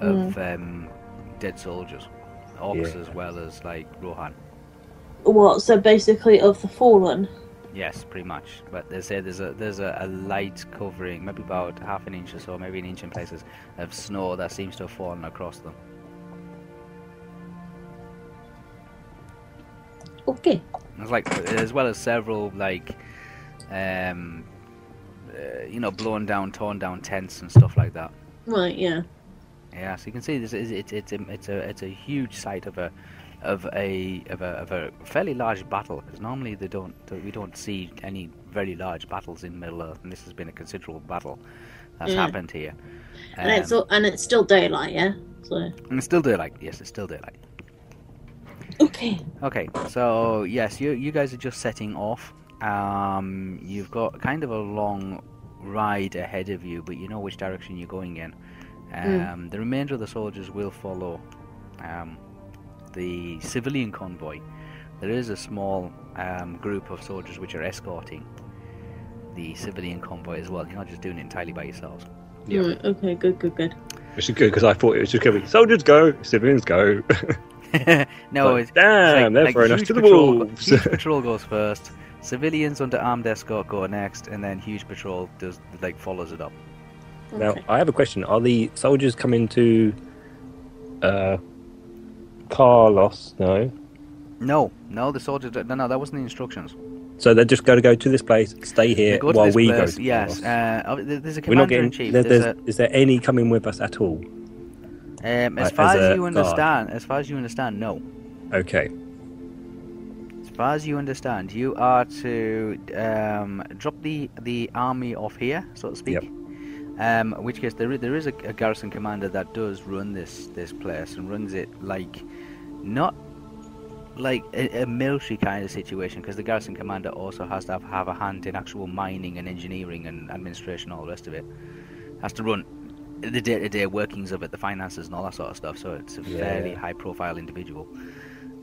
of um, dead soldiers, orcs Yeah. as well as like Rohan. What? So basically, of the fallen. Yes, pretty much. But they say there's a there's a, a light covering, maybe about half an inch or so, maybe an inch in places, of snow that seems to have fallen across them. Okay. It's like as well as several like, um, uh, you know, blown down, torn down tents and stuff like that. Right. Yeah. Yeah, so you can see this is it's it's a it's a it's a huge site of a of a of a of a fairly large battle because normally they don't we don't see any very large battles in Middle Earth, and this has been a considerable battle that's Yeah. happened here. And it's Um, all, and it's still daylight. Yeah. So. and it's still daylight. Yes, it's still daylight. Okay. Okay, so yes, you you guys are just setting off. Um, you've got kind of a long ride ahead of you, but you know which direction you're going in. Um, The remainder of the soldiers will follow um, the civilian convoy. There is a small um, group of soldiers which are escorting the civilian convoy as well. You're not just doing it entirely by yourselves. Yeah. Right, okay. Good. Good. Good. Which is good because I thought it was just going to be soldiers go, civilians go. [laughs] [laughs] no, Like, it's, damn, they're throwing us to the patrol, wolves. Huge patrol goes first. Civilians under armed escort go next, and then huge patrol does like follows it up. Now, I have a question. Are the soldiers coming to uh, Carlos? No. No, no, the soldiers. No, no, that wasn't the instructions. So they're just going to go to this place, stay here go while we place, go Yes, uh, oh, there's a We're not commander in getting. chief. there- There's there's- a, Is there any coming with us at all? um, as like, far as as, you guard. understand, as far as you understand, no. Okay. As far as you understand, you are to um, drop the the army off here, so to speak. Yep. Um, in which case, there is, there is a, a garrison commander that does run this this place and runs it like not like a, a military kind of situation, because the garrison commander also has to have, have a hand in actual mining and engineering and administration, all the rest of it. Has to run the day-to-day workings of it, the finances and all that sort of stuff. So it's a Yeah. fairly high-profile individual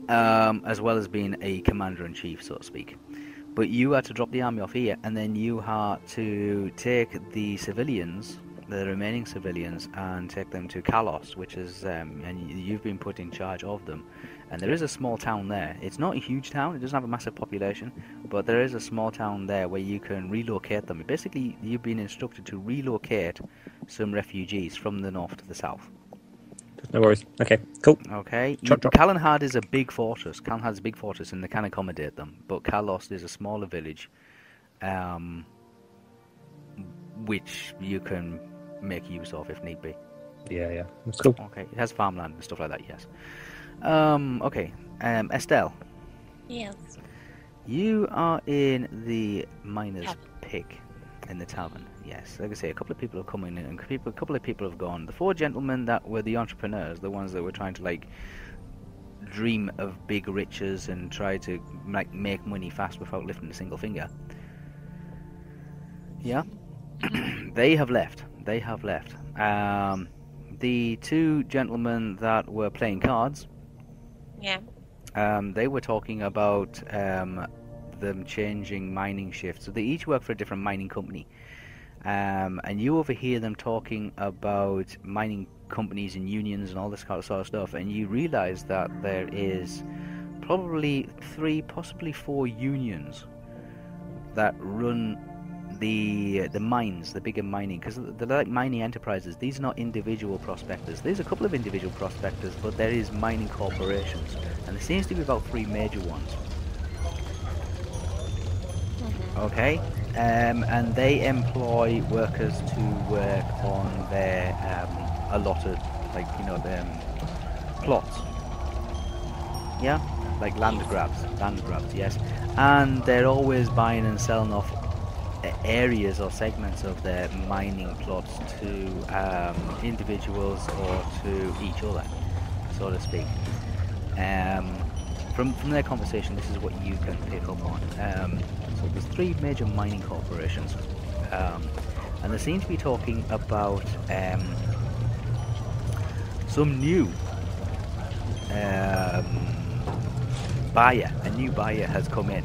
um, as well as being a commander in chief, so to speak. But you are to drop the army off here, and then you are to take the civilians, the remaining civilians, and take them to Kalos, which is, um, and you've been put in charge of them. And there is a small town there. It's not a huge town; it doesn't have a massive population, but there is a small town there where you can relocate them. Basically, you've been instructed to relocate some refugees from the north to the south. No worries. Okay. Cool. Okay. Chop, chop. Calenhad is a big fortress. Calenhad is a big fortress, and they can accommodate them. But Kalos is a smaller village, um, which you can make use of if need be. Yeah, yeah. That's cool. Okay. It has farmland and stuff like that. Yes. Um. Okay. Um. Estelle, Yes. you are in the miners' Tavern. pig in the tavern. Yes. Like I say, a couple of people have come in, and a people- a couple of people have gone. The four gentlemen that were the entrepreneurs, the ones that were trying to like dream of big riches and try to like make money fast without lifting a single finger. Yeah, [clears throat] they have left. They have left. Um, the two gentlemen that were playing cards, Yeah. um, they were talking about um, them changing mining shifts. So they each work for a different mining company. Um, and you overhear them talking about mining companies and unions and all this kind of sort of stuff, and you realize that there is probably three, possibly four unions that run the the mines, the bigger mining, because they're like mining enterprises. These are not individual prospectors. There's a couple of individual prospectors, but there is mining corporations, and there seems to be about three major ones. Okay, um, and they employ workers to work on their um, allotted, like you know, them plots. Yeah, like land grabs, land grabs. Yes, and they're always buying and selling off areas or segments of their mining plots to um, individuals or to each other, so to speak. Um, from from their conversation, this is what you can pick up on. So there's three major mining corporations, um, and they seem to be talking about um, some new um, buyer. A new buyer has come in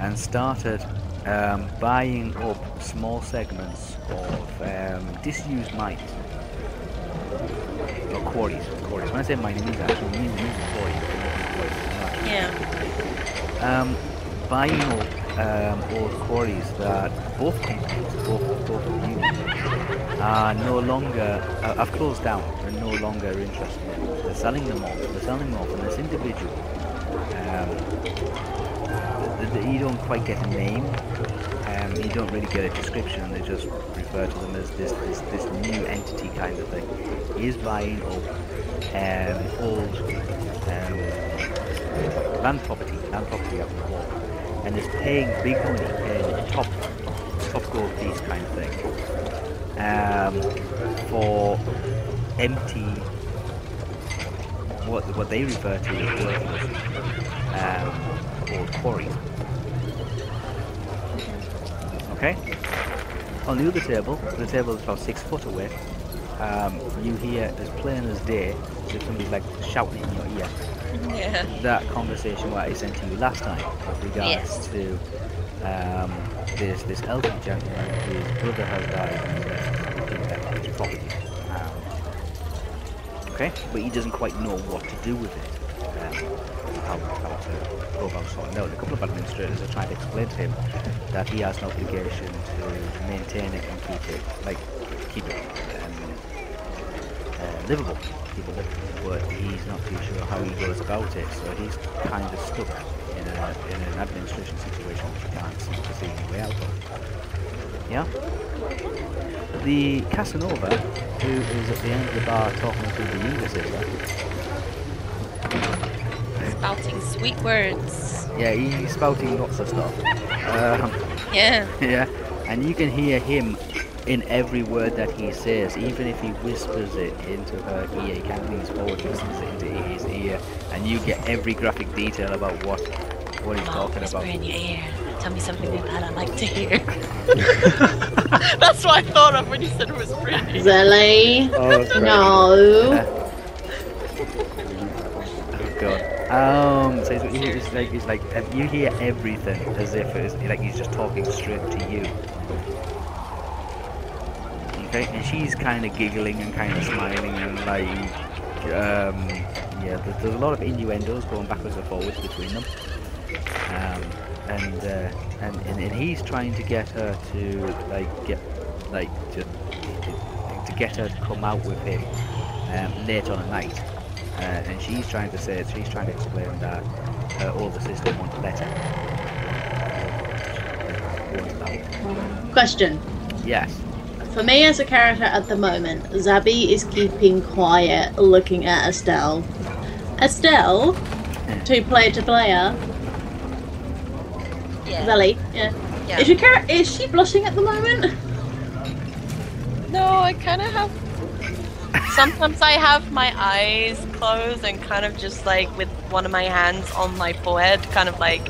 and started um, buying up small segments of um, disused mines or quarries. Quarries. When I say mining, these actually these are quarries. they're not quarries, they're not Yeah. um, buying up um, old quarries that both companies, both both units, are no longer uh, have closed down and no longer interested. in. They're selling them off. They're selling them off, and this individual, um, you don't quite get a name. Um, you don't really get a description. They just refer to them as this this, this new entity kind of thing. He is buying up um, old um, land property, land property up the wall, and is paying big money, paying top top gold piece kind of thing, um, for empty what what they refer to as worthless um, old quarries. Okay. On the other table, the table is about six foot away. Um, you hear as plain as day, if somebody's like shouting in your ear, Yeah. that conversation what I sent to you last time with regards Yes. to um, this this elderly gentleman whose brother has died and is looking at his property. Um, okay, but he doesn't quite know what to do with it. Um, how, how to go about sorting out. A couple of administrators are trying to explain to him that he has an obligation to maintain it and keep it like keep it um, livable, livable. But he's not too sure how he goes about it, so he's kind of stuck in a in an administration situation which he can't seem to see any way out of. Yeah. The Casanova, who is at the end of the bar talking to the younger sister, Spouting sweet words. yeah, he's spouting lots of stuff. Um, [laughs] Yeah. [laughs] Yeah, and you can hear him in every word that he says, even if he whispers it into her ear. He kind of leans forward, whispers it into his ear, and you get every graphic detail about what what he's talking whisper about. in your ear. Tell me something that I like to hear. [laughs] [laughs] That's what I thought of when you said it was your ear. Zelly. Oh, that's great. No. [laughs] Oh god. Um, so it's, it's like it's like you hear everything as if it's like he's just talking straight to you. Okay, and she's kind of giggling and kind of smiling and like, um, yeah, there's, there's a lot of innuendos going backwards and forwards between them. Um, and, uh, and and and he's trying to get her to like get like to to, to get her to come out with him um, late on at night. Uh, and she's trying to say, she's trying to explain that her older sister won't let her. Won't allow it. Question. Yes. For me as a character at the moment, Zabi is keeping quiet, looking at Estelle. Estelle, two player to player, Yeah. Zelly, yeah. yeah. Is your char- is she blushing at the moment? No, I kind of have. Sometimes I have my eyes closed and kind of just like with one of my hands on my forehead, kind of like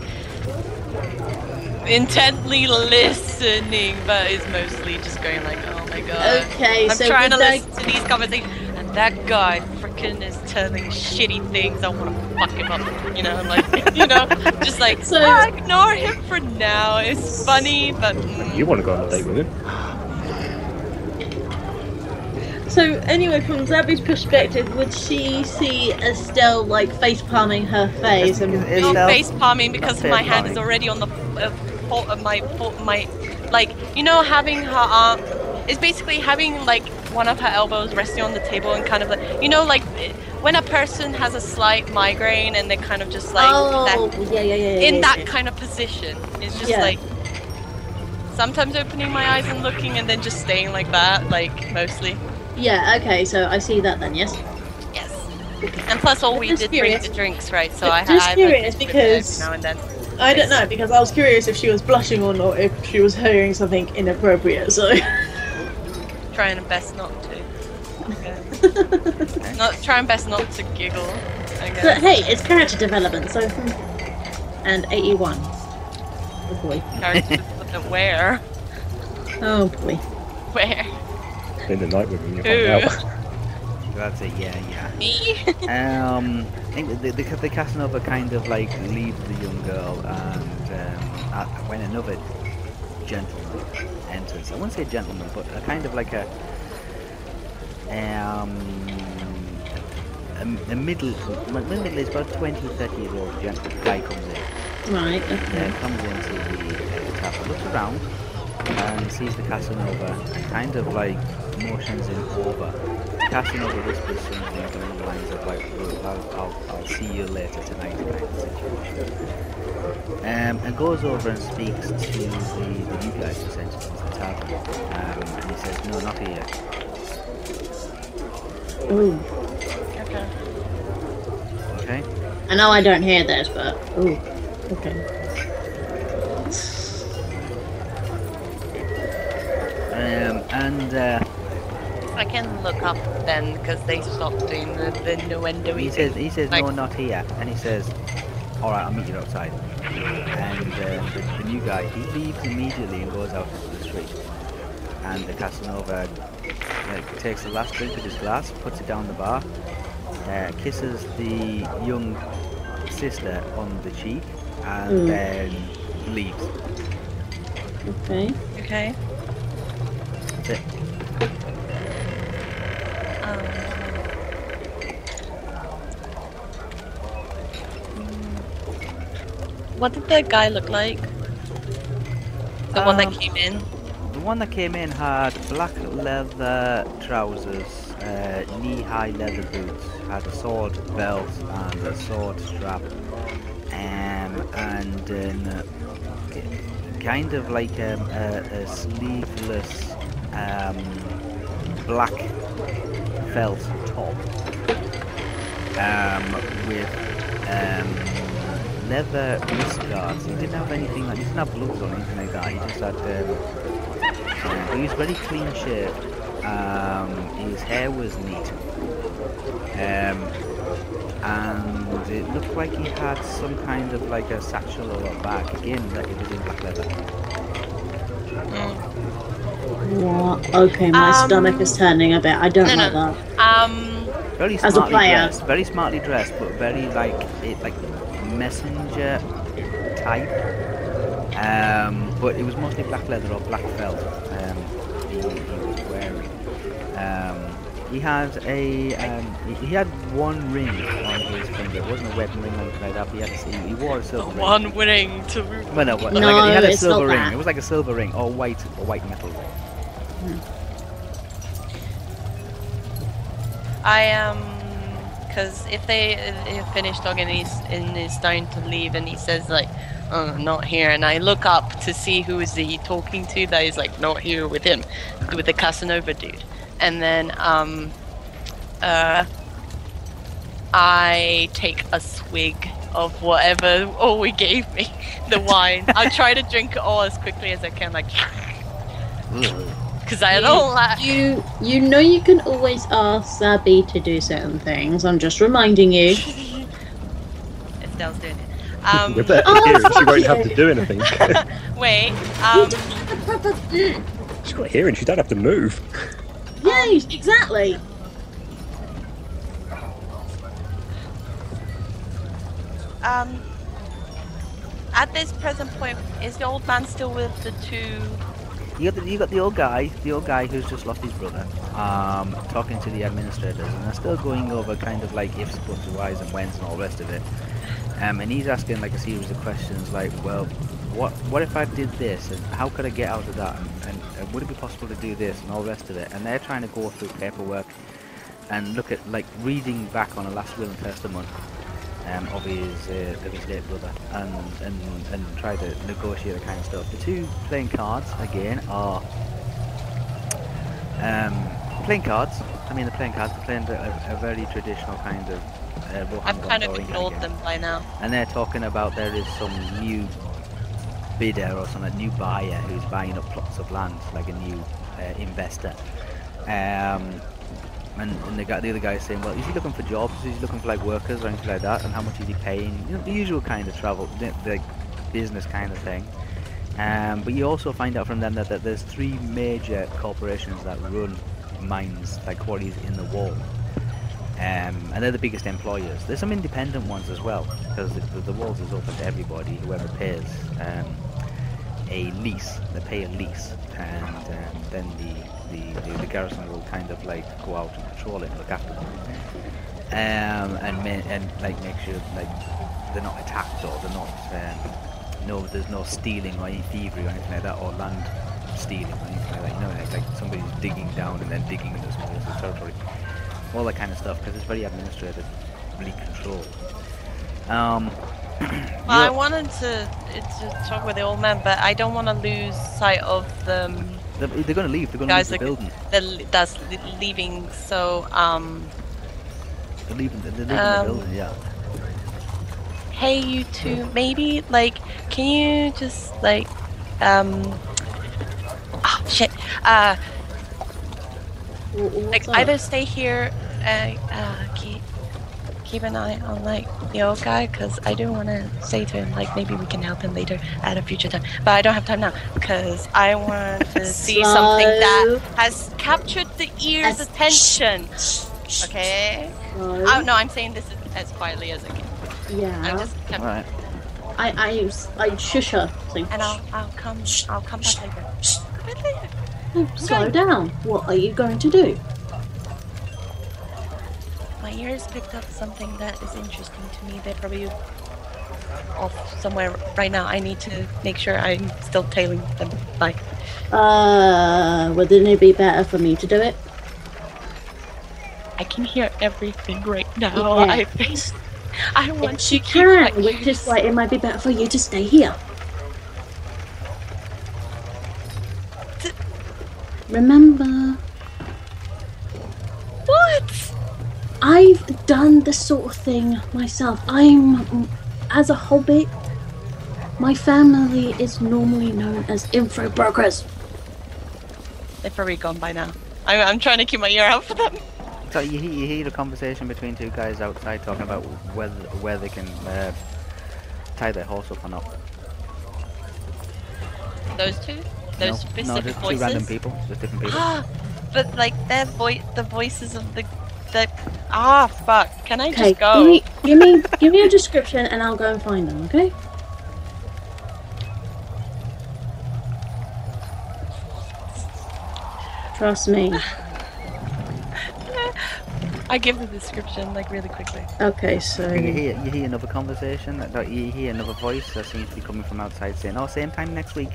intently listening, but it's mostly just going like, oh my god. Okay, I'm so trying to with listen to these conversations, and that guy freaking is telling shitty things. I want to fuck him up, you know, like, [laughs] you know, just like, So- ah, ignore him for now. It's funny, but. mm, You want to go on a date with him? So anyway, from Zabby's perspective, would she see Estelle like face palming her face and Is- is- No Estelle- face palming because my hand palming. is already on the uh, of my my like you know having her arm is basically having like one of her elbows resting on the table and kind of like you know like when a person has a slight migraine and they're kind of just like oh that, yeah yeah yeah in that kind of position. It's just like sometimes opening my eyes and looking and then just staying like that like mostly. Yeah okay so I see that then yes? Yes. And plus all we Just did bring curious. the drinks right so Just I have curious a because- now and then I don't know because I was curious if she was blushing or not if she was hearing something inappropriate so [laughs] trying best not to [laughs] Not trying best not to giggle. I guess. but hey it's character development so and 81 oh boy Character [laughs] development where? oh boy Where? In the night with him, you Who? find out. That's it, yeah, yeah. Me? Um, I think the, the, the Casanova kind of like leaves the young girl, and um, uh, when another gentleman enters, I wouldn't say gentleman, but a kind of like a um, a, a middle, middle is about 20, 30 year old guy comes in, Right. uh, Okay. comes into the, uh, tavern, looks around, and sees the Casanova, and kind of like motions him over. Casanova whispers something lines of like, "Well, I'll, I'll, I'll see you later tonight kind of situation. Um, and goes over and speaks to the, the new guys who sent him into the tavern. Um, and he says, no, not here. Ooh. Okay. Okay? I know I don't hear this, but ooh. Okay. Um, and uh, I can look up then because they stopped doing the, the innuendo. he says, he says, Like- no, not here. And he says, all right, I'll meet you outside. And uh, the, the new guy, he leaves immediately and goes out into the street. And the Casanova like, takes the last drink of his glass, puts it down the bar, uh, kisses the young sister on the cheek, and Mm. then leaves. Okay. Okay. That's it. Um, what did the guy look like? The one that Um, came in. The one that came in had black leather trousers, uh, knee-high leather boots, had a sword belt and a sword strap, um, and uh, kind of like um, a, a sleeveless um, black felt top um, with um, leather wrist guards. He didn't have anything like he didn't have gloves or anything like that. He just had. Um, he was very clean shaved. Um, his hair was neat. Um, and it looked like he had some kind of like a satchel or a bag. Again, like it was in black leather. Mm. What? Okay, my Um, stomach is turning a bit. I don't no, like no. that. Um, Very As a smartly player. dressed. Very smartly dressed, but very like it like messenger type. Um, but it was mostly black leather or black felt. Um, he, he was wearing. Um, he had a um, he, he had one ring on his finger. It wasn't a wedding ring or anything like that. But he had a, he, he wore a silver ring. one ring to. Well, no, but No, like, he had a silver ring. It was like a silver ring or white or white metal ring. I um, because if they if finish talking and he's and he's starting to leave and he says like, "Oh, not here," and I look up to see who is he talking to that is like not here with him, with the Casanova dude, and then um, uh, I take a swig of whatever Owi gave me, [laughs] the wine. I try to drink it all as quickly as I can, like, [laughs] because I don't like. You you know you can always ask Zabby to do certain things. I'm just reminding you. [laughs] Estelle's doing it. [laughs] Um, With that Oh, hearing, she fuck won't you. have to do anything. [laughs] wait. Um, She's got hearing, she don't have to move. Yay! Exactly. um, at this present point, is the old man still with the two? You got the you got the old guy, the old guy who's just lost his brother, um, talking to the administrators, and they're still going over kind of like ifs, buts, whys, and whens, and all the rest of it. Um, and he's asking like a series of questions, like, well, what what if I did this, and how could I get out of that, and, and, and would it be possible to do this, and all the rest of it. And they're trying to go through paperwork and look at like reading back on a last will and testament um, of his uh, of his late brother and, and and try to negotiate the kind of stuff. The two playing cards again are um, playing cards. I mean, they're playing cards. They're playing a, a very traditional kind of. Uh, I've kind of ignored game. them by now. And they're talking about there is some new bidder or some a new buyer who's buying up plots of land, like a new uh, investor. Um, and, and the guy, the other guy is saying, well, is he looking for jobs? Is he looking for like workers or anything like that? And how much is he paying? You know, the usual kind of travel, the, the business kind of thing. Um, but you also find out from them that, that there's three major corporations that run mines, like quarries in the wall. Um, and they're the biggest employers. There's some independent ones as well, because the, the, walls is open to everybody, whoever pays um, a lease. They pay a lease, and um, then the, the, the, garrison will kind of like go out and patrol it and look after them. Um, and ma- and like make sure like they're not attacked or they're not um, no there's no stealing or any thievery or anything like that or land stealing or anything like that. You know, like, like somebody's digging down and then digging into somebody else's territory, all that kind of stuff because it's very administratively controlled. Um, [clears throat] Well, I wanted to, to talk with the old man, but I don't want to lose sight of the um, they're, they're going to leave. They're going to guys leave the that building. the that's leaving. So, um, They're leaving. They're leaving Um, the building. Yeah. hey, you two, maybe like, can you just like, um, oh shit, uh, Wh- what's like up? either stay here, uh, uh, keep keep an eye on like the old guy, cause I do want to say to him like maybe we can help him later at a future time, but I don't have time now, cause I want to [laughs] see something that has captured the ear's As- attention. Shh, shh, Okay. No. Oh no, I'm saying this as, as quietly as I can. Yeah. I'm Yeah. just, All right. I I I shush her. Saying, and I'll I'll come I'll come back later. Come back later. Oh, slow down. What are you going to do? My ears picked up something that is interesting to me. They're probably off somewhere right now. I need to make sure I'm still tailing them. Bye. Uh, wouldn't it be better for me to do it? I can hear everything right now. Yeah. I face. I want Yes, to you can, which is why it might be better for you to stay here. Remember, What? I've done this sort of thing myself. I'm, as a hobbit, my family is normally known as info brokers. They're probably gone by now. I'm, I'm trying to keep my ear out for them. So you, hear- you hear a conversation between two guys outside talking about whether where they can uh, tie their horse up or not. Those two? Those no, specific no, just voices? two random people, just different people. Ah, [gasps] but like their voice, the voices of the, the. Ah, fuck! Can I just go? give me, give me, give me a description, and I'll go and find them. Okay? Trust me. [laughs] I give the description like really quickly. Okay, so you hear you hear another conversation, that, that you hear another voice that seems to be coming from outside saying, "Oh, same time next week."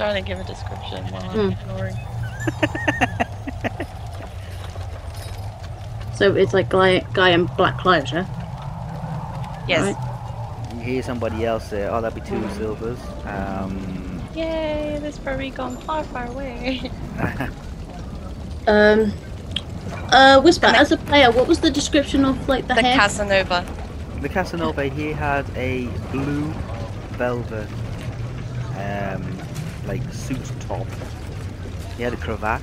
Trying to give a description while Hmm. I'm ignoring. [laughs] so it's like guy, guy in black clothes, yeah. Yes. Right. You hear somebody else say, "Oh, that'd be two silvers." Um, Yay! This probably gone far, far away. [laughs] Um. Uh, whisper. And As a player, what was the description of like the, the hair? Casanova. the Casanova he had a blue velvet, um, like suit top. He had a cravat.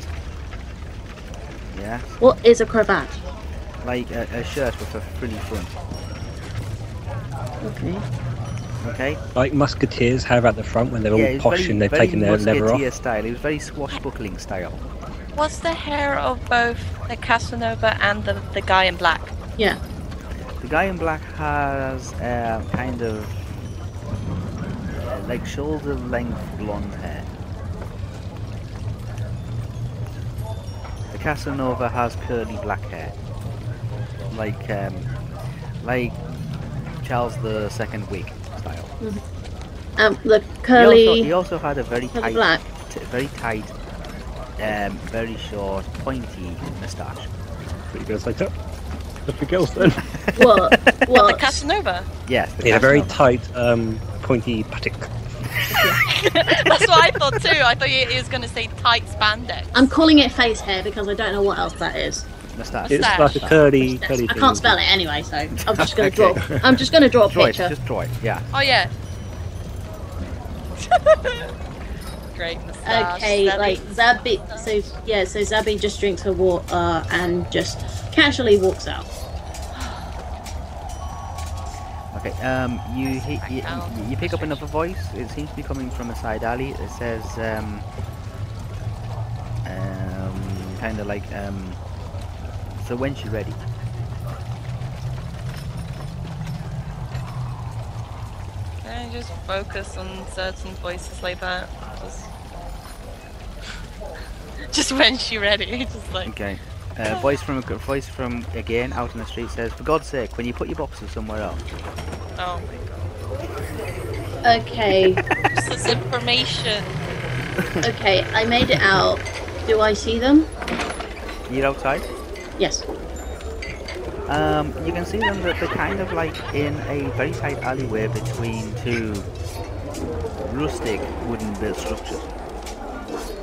Yeah, What is a cravat? like a, a shirt with a frilly front. Okay. Okay. Like musketeers have at the front when they're all yeah, it was posh very, and they've very taken their leather off. musketeer style. It was very swashbuckling style. What's the hair of both the Casanova and the, the guy in black? Yeah. The guy in black has uh, kind of like shoulder length blonde hair. The Casanova has curly black hair, like um, like Charles the Second wig style. Um, the He also, curly, he also had a very tight, black. t- very tight, um, very short, pointy moustache. But you're going that? The girls then. [laughs] What? [laughs] What The Casanova. Yes, the He had a very tight, um, pointy patek. [laughs] That's what I thought too. I thought he, he was going to say tight spandex. I'm calling it face hair because I don't know what else that is. moustache. It's Mustache. like a curly, curly I can't spell it anyway, so I'm just gonna [laughs] Okay. draw. I'm just gonna draw a Draw it, picture. just draw it. Yeah. Oh yeah. [laughs] Great moustache. Okay, That like is- Zabi. So yeah, so Zabi just drinks her water and just casually walks out. Okay. Um, you, he, you you you pick up another voice. It seems to be coming from a side alley. It says um, um, kind of like um. So when she ready? Can I just focus on certain voices like that? Just, [laughs] just when she ready. [laughs] Just like Okay. Uh, voice from a voice from again out in the street says, "For God's sake, when you put your boxes somewhere else." Oh my god. Okay, [laughs] This is information. okay, I made it out. Do I see them? You're outside. Yes. Um, you can see them that they're kind of like in a very tight alleyway between two rustic wooden built structures.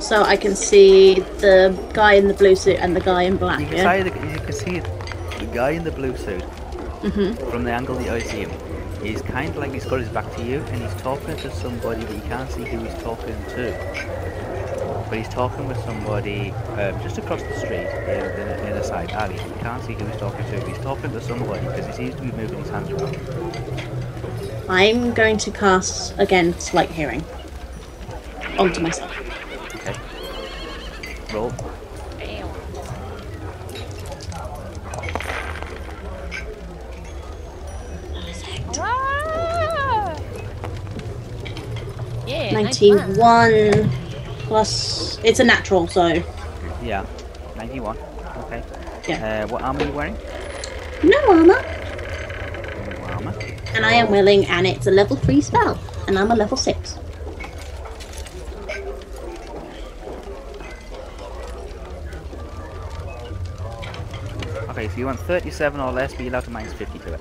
So I can see the guy in the blue suit and the guy in black. You can, Yeah. see the, you can see the guy in the blue suit Mhm. from the angle that I see him. He's kind of like he's got his back to you and he's talking to somebody, but you can't see who he's talking to. But he's talking with somebody um, just across the street in, in, a, in a side alley. You can't see who he's talking to. He's talking to somebody because he seems to be moving his hands around. I'm going to cast again slight hearing onto myself. Okay. Roll. Bam. Ah! Yeah, nice 91 plus. It's a natural, so. Yeah. 91. Okay. Yeah. Uh, what armor are you wearing? No armor. No armor. And I am willing, and it's a level 3 spell. And I'm a level 6. Okay, so you want 37 or less, but you're allowed to minus 50 to it.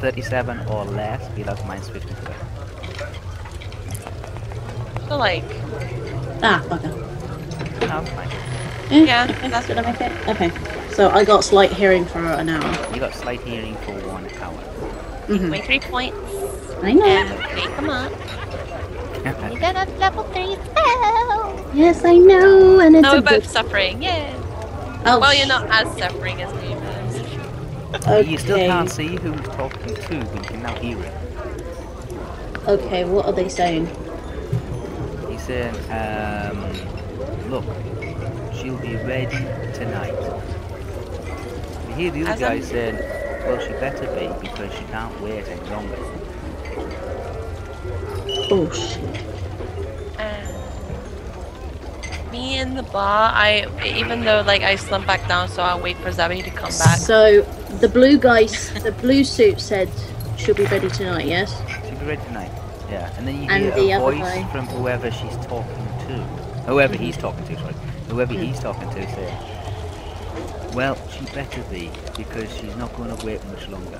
37 or less, but you're allowed to minus 50 to it. So like, Ah, bugger. No, fine. Eh, Yeah, that's- Did I make it? Okay. So I got slight hearing for an hour. You got slight hearing for one hour. Mhm. Wait, three points. I know. And take them up. You got a level three spell. Yes, I know. And it's Now we're good. both suffering. Yeah. Oh, well, you're not as suffering as me, but Okay. You still can't see who he's talking to, but you can now hear it. Okay, what are they saying? He's saying, um, look, she'll be ready tonight. You hear the other As guy I'm- saying, well, she better be because she can't wait any longer. Oh shit. me in the bar. I even though like I slump back down, so I'll wait for Zabby to come back. So the blue guy, the blue suit said she'll be ready tonight. Yes. She'll be ready tonight. Yeah, and then you And hear the a other voice guy? from whoever she's talking to. Whoever he's talking to, sorry. Whoever Mm. he's talking to saying, well, she better be because she's not going to wait much longer.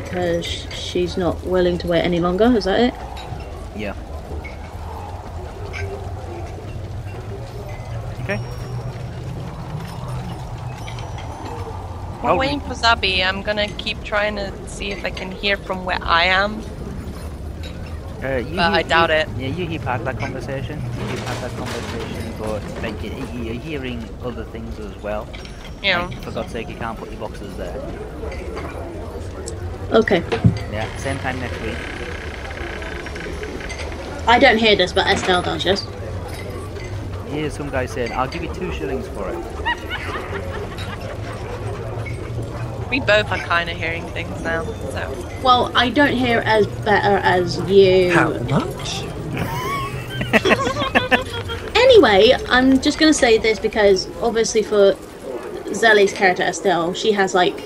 Because she's not willing to wait any longer. Is that it? Yeah. Okay. While Oh, waiting for Zabby, I'm gonna keep trying to see if I can hear from where I am. Uh, you, But I doubt you- it. Yeah, you hear part of that conversation. You hear part of that conversation, but like you, you're hearing other things as well. You know, Like, for God's sake, you can't put your boxes there. Okay. Yeah, same time next week. I don't hear this, but Estelle does. Yes. You hear some guy saying, "I'll give you two shillings for it." we both are kind of hearing things now. So Well, I don't hear as better as you. How much? [laughs] [laughs] Anyway, I'm just gonna say this because obviously for Zelly's character Estelle, she has like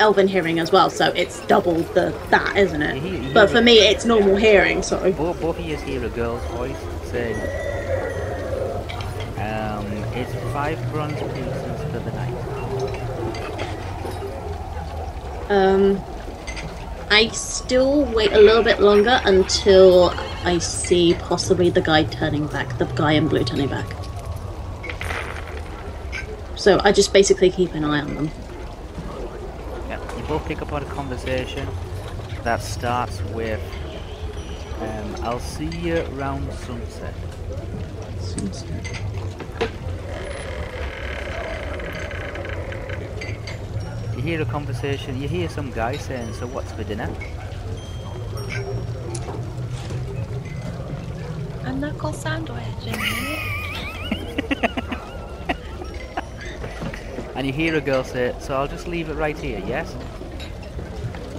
elven hearing as well, so it's double the that, isn't it? hear, you But for me, it's normal hearing. So both, both you hear a girl's voice saying, um, "It's five bronze pieces for the night." um, I still wait a little bit longer until I see possibly the guy turning back, the guy in blue turning back. So I just basically keep an eye on them. Yeah, you both pick up on a conversation that starts with, um, "I'll see you around sunset. sunset." You hear a conversation. You hear some guy saying, "So what's for dinner?" a knuckle sandwich. [laughs] And you hear a girl say, "So I'll just leave it right here, yes?"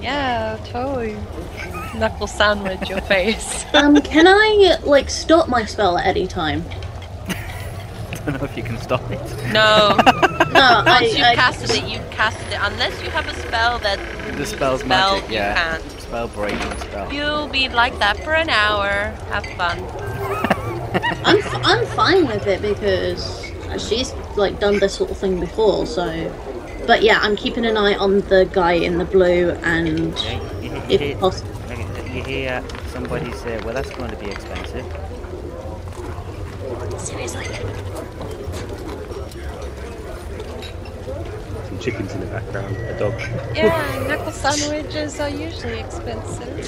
Yeah, totally. Knuckle sandwich your face. [laughs] Um, can I like stop my spell at any time? I [laughs] don't know if you can stop it. No. [laughs] No, I, Once you I casted it, you casted it. Unless you have a spell that The removes spell's spell, magic, you yeah. can't. Spell breaking spell. You'll be like that for an hour. Have fun. I'm f- I'm fine with it because she's like done this sort of thing before. So, but yeah, I'm keeping an eye on the guy in the blue and you, you, if hear, possible. you hear somebody say, well, that's going to be expensive. Seriously. Chickens in the background, a dog. Yeah, knuckle sandwiches are usually expensive.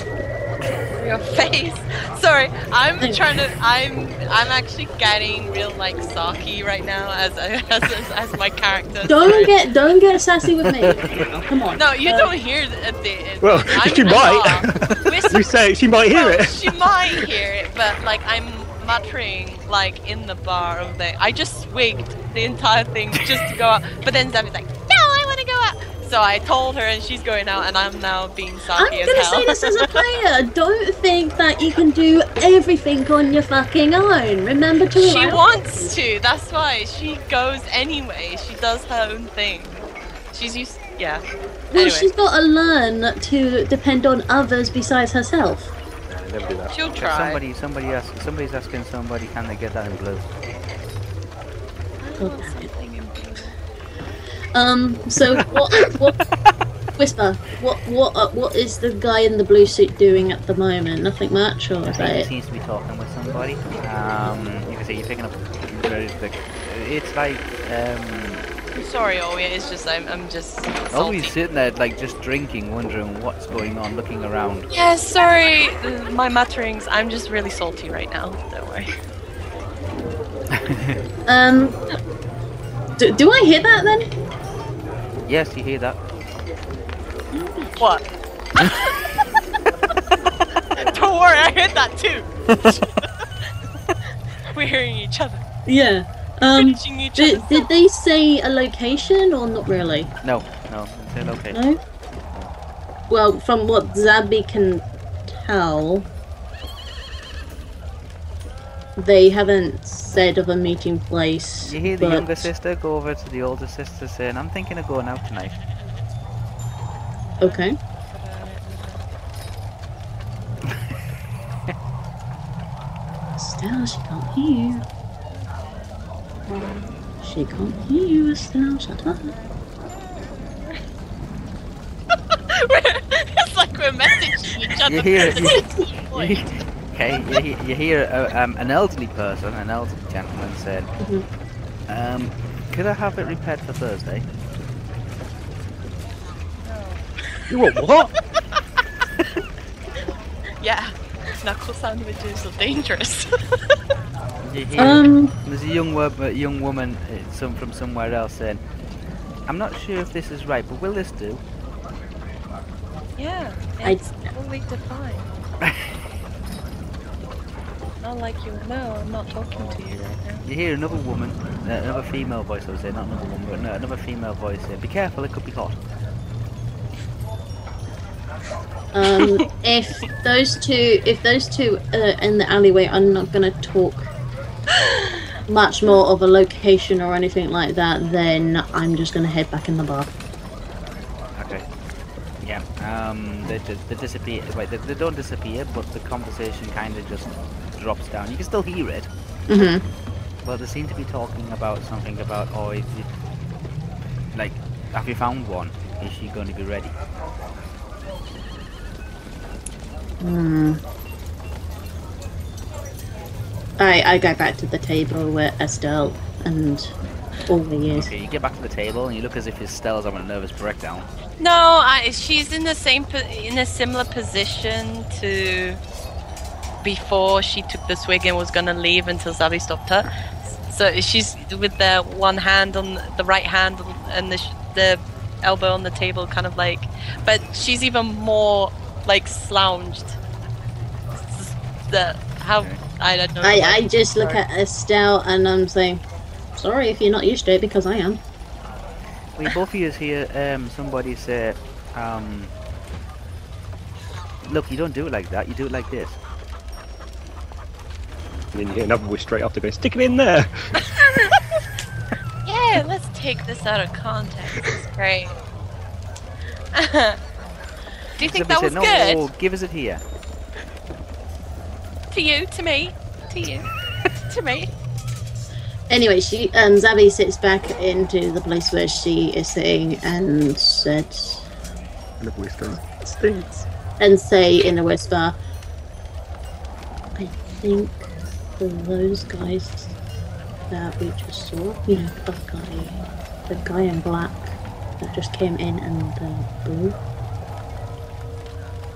Your face. [laughs] Sorry, I'm trying to. I'm. I'm actually getting real like Saki right now as as, [laughs] as, as my character. Don't Sorry. get don't get sassy with me. Come on. No, you Uh, don't hear the. the Well, I'm, [laughs] she might. not. Whisper- We say she might hear well, it. She might hear it, but like I'm muttering like in the bar of the. I just swigged the entire thing just to go out, but then Zabby's like, So I told her, and she's going out, and I'm now being I'm Saki as gonna hell. say this as a [laughs] player. Don't think that you can do everything on your fucking own. Remember to She allow- wants to. That's why she goes anyway. She does her own thing. She's used. Yeah. Well, Anyway, she's got to learn to depend on others besides herself. No, never do that. she'll try. Somebody, somebody ask, somebody's asking somebody, can they get that in blue? I want something in blue. Um. So what? what Whisper. What? What? Uh, what is the guy in the blue suit doing at the moment? Nothing much, or is that he it? seems to be talking with somebody. Um, you can see you're picking up very. It's like, um, I'm sorry, Oya. It's just I'm. I'm just. Salty. always sitting there, like just drinking, wondering what's going on, looking around. Yeah, sorry, my mutterings. I'm just really salty right now. Don't worry. Um. Do, do I hear that then? Yes, you hear that? What? [laughs] Don't worry, I heard that too. [laughs] We're hearing each other. Yeah. Um. Finishing each Did, other. did they say a location or not really? No, no, it's okay. No. Well, from what Zabby can tell, they haven't said of a meeting place. You hear the but- younger sister go over to the older sister saying, I'm thinking of going out tonight. Okay. Estelle, she can't hear you. She can't hear you, Estelle. Shut up. [laughs] it's like we're messaging each other. You hear at [laughs] [laughs] you, the same point. you, okay, you, you hear uh, um, an elderly person, an elderly gentleman said, Mhm. um, could I have it repaired for Thursday? You what? What? [laughs] Yeah, knuckle sandwiches are dangerous. You hear, Um, there's a young, wo- a young woman uh, some, from somewhere else saying, I'm not sure if this is right, but will this do? yeah, I- it's totally defined. [laughs] Not like you. No, I'm not talking to you right now. You hear another woman, uh, another female voice, I would say, not another woman, but no, another female voice saying, be careful, it could be hot. um, [laughs] if those two, if those two are in the alleyway, I'm not gonna talk much more of a location or anything like that. Then I'm just gonna head back in the bar. Okay. Yeah. Um. They just they disappear. Wait. They, they don't disappear, but the conversation kind of just drops down. You can still hear it, hmm but they seem to be talking about something about oh, if you, like, have you found one? Is she going to be ready? Hmm. I I go back to the table where Estelle and Ollie is. Okay. You get back to the table and you look as if Estelle's having a nervous breakdown. No, I, she's in the same in a similar position to before she took the swig and was gonna leave until Zabi stopped her. So she's with the one hand on the right hand and the the elbow on the table, kind of like. But she's even more like slouched. The how Okay. I don't know. I I word. just look at Estelle and I'm saying, sorry if you're not used to it because I am. We both of you hear um somebody said, um look, you don't do it like that. You do it like this. And then you get another voice straight after going, stick it in there. [laughs] Yeah, let's take this out of context. It's great. [laughs] Do you think that Somebody was said, good? no, give us it here. To you, to me, to you, to me. Anyway, she um Zabby sits back into the place where she is sitting and said And the voice goes, stinks. and say in a whisper, I think for those guys that we just saw, you know, the guy, the guy in black that just came in and the blue.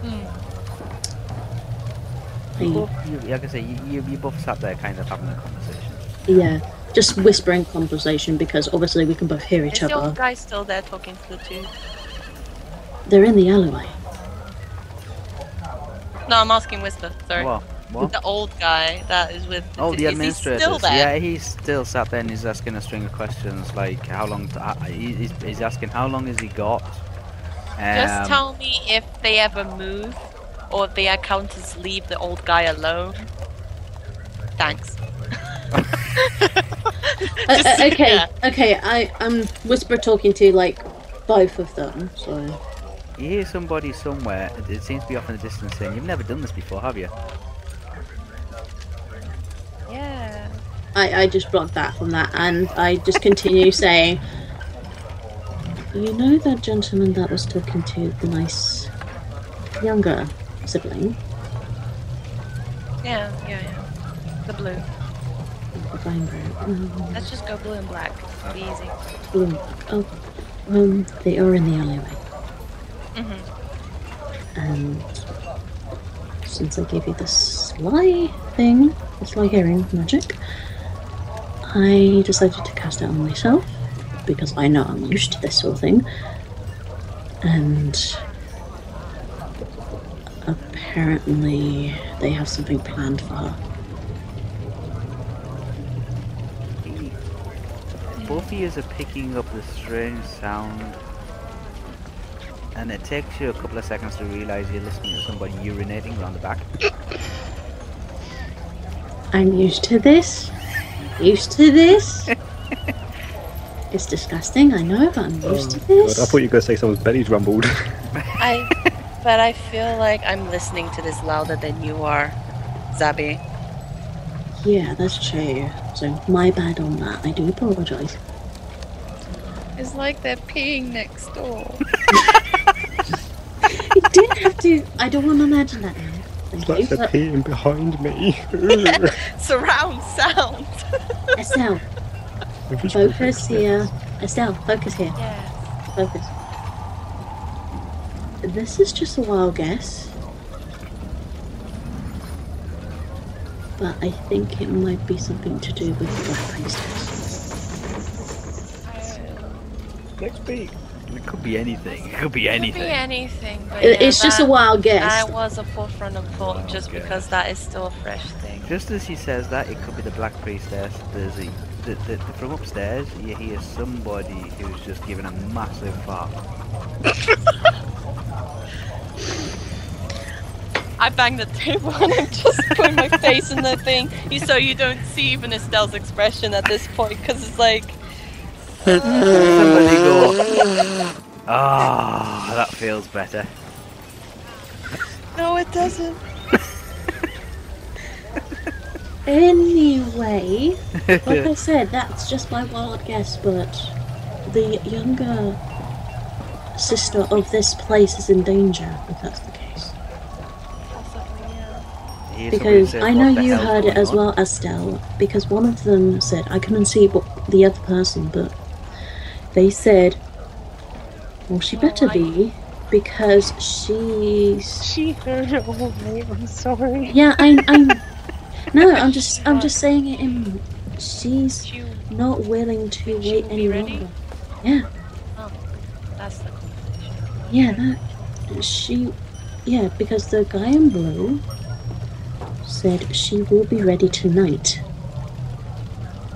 Hmm. You both, you, like I say, you, you, you both sat there kind of having a conversation. yeah, just whispering conversation because obviously we can both hear Is each the other. old guy still there talking to the two? They're in the alleyway. No, I'm asking Whisper. Sorry. What? What? The old guy that is with. Oh, is the administrator. still? Yeah, he's still sat there and he's asking a string of questions like how long. T- uh, he- he's, he's asking how long has he got. Just Um, tell me if they ever move, or if the accountants leave the old guy alone. Thanks. [laughs] [laughs] Uh, Just- uh, okay, yeah. okay. I I'm whisper talking to like both of them. So You hear somebody somewhere. It, it seems to be off in the distance saying, "You've never done this before, have you?" Yeah. I I just blocked that from that, and I just continue [laughs] saying, you know that gentleman that was talking to the nice younger sibling, Yeah, yeah, yeah. The blue. the in blue. Um, Let's just go blue and black. It'll be easy. blue. Oh, um, they are in the alleyway, hmm and since I gave you the sly thing, the sly hearing magic, I decided to cast it on myself because I know I'm used to this sort of thing. And apparently, they have something planned for her. Both are picking up the strange sound, and it takes you a couple of seconds to realize you're listening to somebody urinating around the back. I'm used to this. Used to this. [laughs] it's disgusting, I know, but I'm used oh, to God, this. I thought you were going to say someone's belly's rumbled. [laughs] I. But I feel like I'm listening to this louder than you are, Zabi. Yeah, that's true. So my bad on that. I do apologise. It's like they're peeing next door. [laughs] You didn't have to. I don't want to imagine that now. Thank like you. they're But peeing behind me. [laughs] Surround sound. Estelle, Visual focus here. Estelle, focus here. Yes. Focus. This is just a wild guess. But I think it might be something to do with the Black Priestess. Next beat. It could be anything. It could be Could anything. be anything. But It- yeah, it's just a wild guess. That was a forefront of thought, just Okay. because that is still a fresh thing. Just as he says that, it could be the Black Priestess. There's a, the, the, from upstairs, you hear somebody who's just given a massive fart. [laughs] I banged the table and I'm just putting my face in the thing, so you don't see even Estelle's expression at this point, because it's like, Somebody go. Ah, that feels better. no, it doesn't. Anyway, like I said, that's just my wild guess, but the younger sister of this place is in danger, if that's the case. Possibly, yeah. You hear somebody Because I know you heard it as on?" well, Estelle, because one of them said, I couldn't see what the other person, but they said, well, she better be, because she's. She heard it all right. I'm sorry. Yeah, I'm. I'm [laughs] no, I'm just. I'm just saying it in. She's not willing to wait any ready? longer. Yeah, oh, that's the conversation. yeah, that she, yeah, because the guy in blue said she will be ready tonight,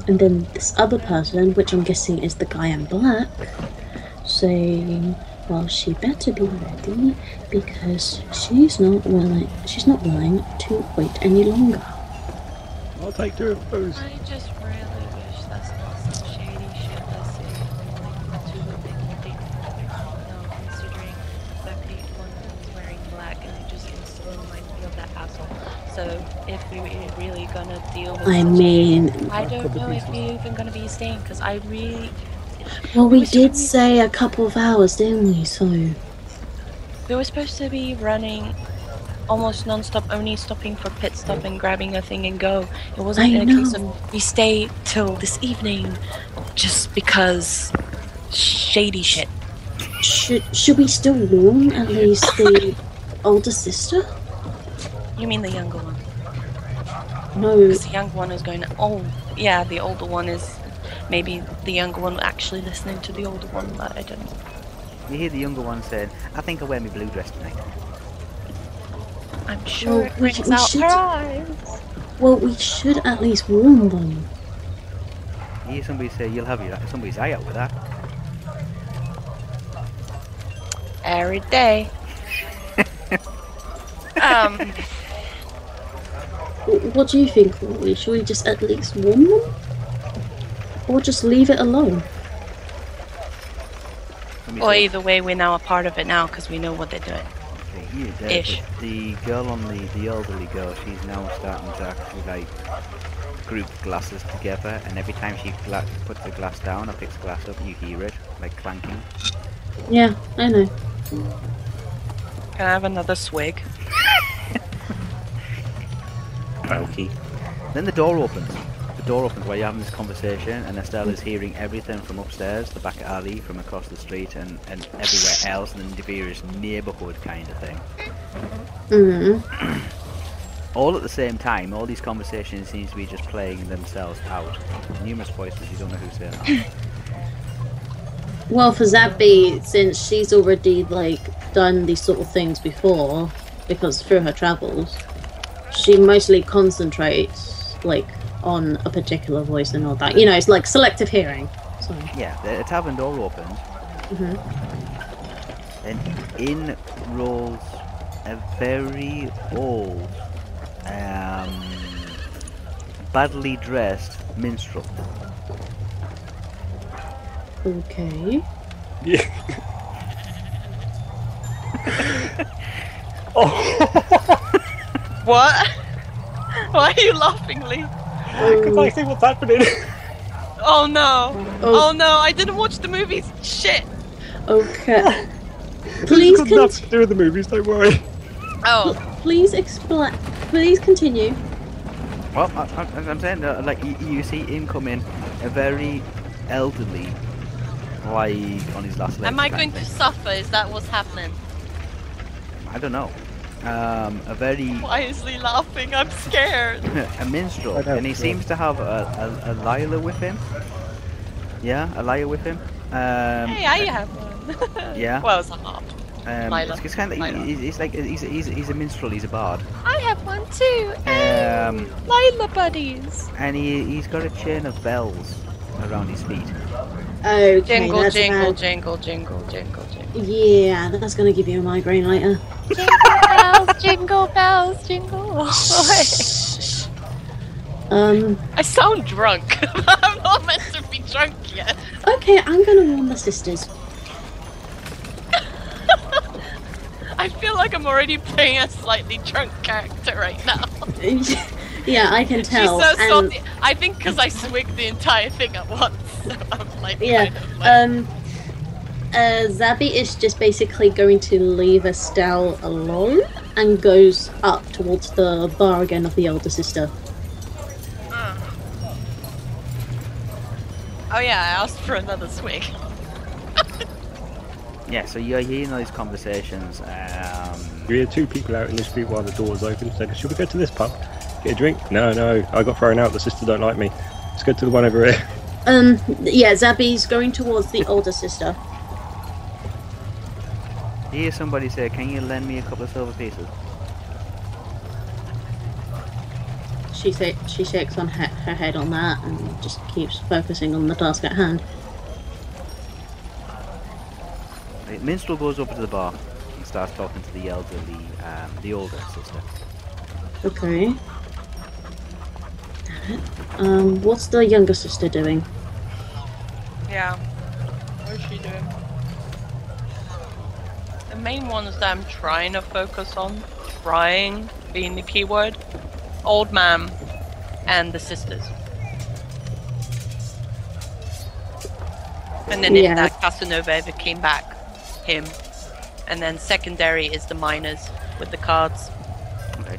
and then this other person, which I'm guessing is the guy in black, saying Well, she better be ready because she's not willing. She's not willing to wait any longer. I'll take two of those. I just really wish that's not some shady shit that's like too big a thing. No, considering the fact that one is wearing black and it just instantly reminds me of that asshole. So if we were really gonna deal with I mean, I don't know if we're even gonna be staying because I really well, we was did say a couple of hours, didn't we? So we were supposed to be running almost non-stop, only stopping for pit stop and grabbing a thing and go. It wasn't I a case know. of we stay till this evening just because shady shit. should should we still warn at least the [laughs] older sister? You mean the younger one? No, Because the younger one is going. Oh, yeah, the older one is. Maybe the younger one actually listening to the older one, but I don't know. You hear the younger one saying, I think I'll wear my blue dress tonight. I'm sure Well, it we- brings we out should- her eyes. well, we should at least warn them. You hear somebody say, you'll have your, somebody's eye out with that. Every day. [laughs] um, What do you think, Rory? Should we just at least warn them, or just leave it alone? Or well, either way, we're now a part of it now because we know what they're doing. Okay, you, the, Ish. The, the girl on the, the elderly girl, she's now starting to actually like group glasses together, and every time she gla- puts the glass down or picks the glass up, you hear it like clanking. Yeah, I know. Can I have another swig? [laughs] Valky. Then the door opens. The door opens while you're having this conversation, and Estelle is hearing everything from upstairs, the back alley, from across the street, and, and everywhere else in the various neighbourhood kind of thing. Mm. All at the same time, all these conversations seem to be just playing themselves out. Numerous voices, you don't know who's saying that. [laughs] Well, for Zabby, since she's already like done these sort of things before, because through her travels, she mostly concentrates like on a particular voice and all that. You know, it's like selective hearing. So, Yeah, the tavern door opens, mhm. and in rolls a very old, um, badly dressed minstrel. okay. Yeah. [laughs] [laughs] oh, What? Why are you laughing, Lee? Because I see what's happening. Oh no! Oh. Oh no! I didn't watch the movies. Shit! Okay. [laughs] Please, It's got con- to do with the movies. Don't worry. Oh, please explain. Please continue. Well, I, I, I'm saying, uh, like, you, you see him come in, a very elderly, like, on his last leg. am I going of to suffer? Is that what's happening? I don't know. Um, a very Why is Lee laughing? I'm scared. [laughs] a minstrel, and he seems to have a, a, a lyre with him. Yeah, a lyre with him. Um, hey, I have one. Yeah. [laughs] Well, it's a harp. um, Lila. it's, it's kind of Lila. he's, he's like he's, he's, he's a minstrel. He's a bard. I have one too. Um, Lila buddies. and he he's got a chain of bells around his feet. Okay, Jingle, that's jingle, bad. jingle, jingle, jingle, jingle. Yeah, that's gonna give you a migraine later. Jingle bells, jingle [laughs] all the Um. I sound drunk. [laughs] I'm not meant to be drunk yet. Okay, I'm gonna warn the sisters. [laughs] I feel like I'm already playing a slightly drunk character right now. yeah, I can tell. She's so and. I think because I swigged the entire thing at once. So I'm like, Yeah, kind of like, um, uh, Zabby is just basically going to leave Estelle alone and goes up towards the bar again of the elder sister. oh yeah, I asked for another swig. [laughs] Yeah, so you're hearing all these conversations. Um, You hear two people out in the street while the door door's open saying, Should we go to this pub? Get a drink? No, no, I got thrown out. The sister don't like me. Let's go to the one over here. Um, yeah, Zabby's going towards the older sister. You hear somebody say, "Can you lend me a couple of silver pieces?" She sa- she shakes on her, her head on that and just keeps focusing on the task at hand. They, Minstrel goes over to the bar and starts talking to the elderly, um, the older sister. Okay. Damn it. Um, what's the younger sister doing? Yeah. What is she doing? The main ones that I'm trying to focus on, trying being the keyword, old man and the sisters. And then Yeah. if that Casanova ever came back, him. And then secondary is the miners with the cards. Okay.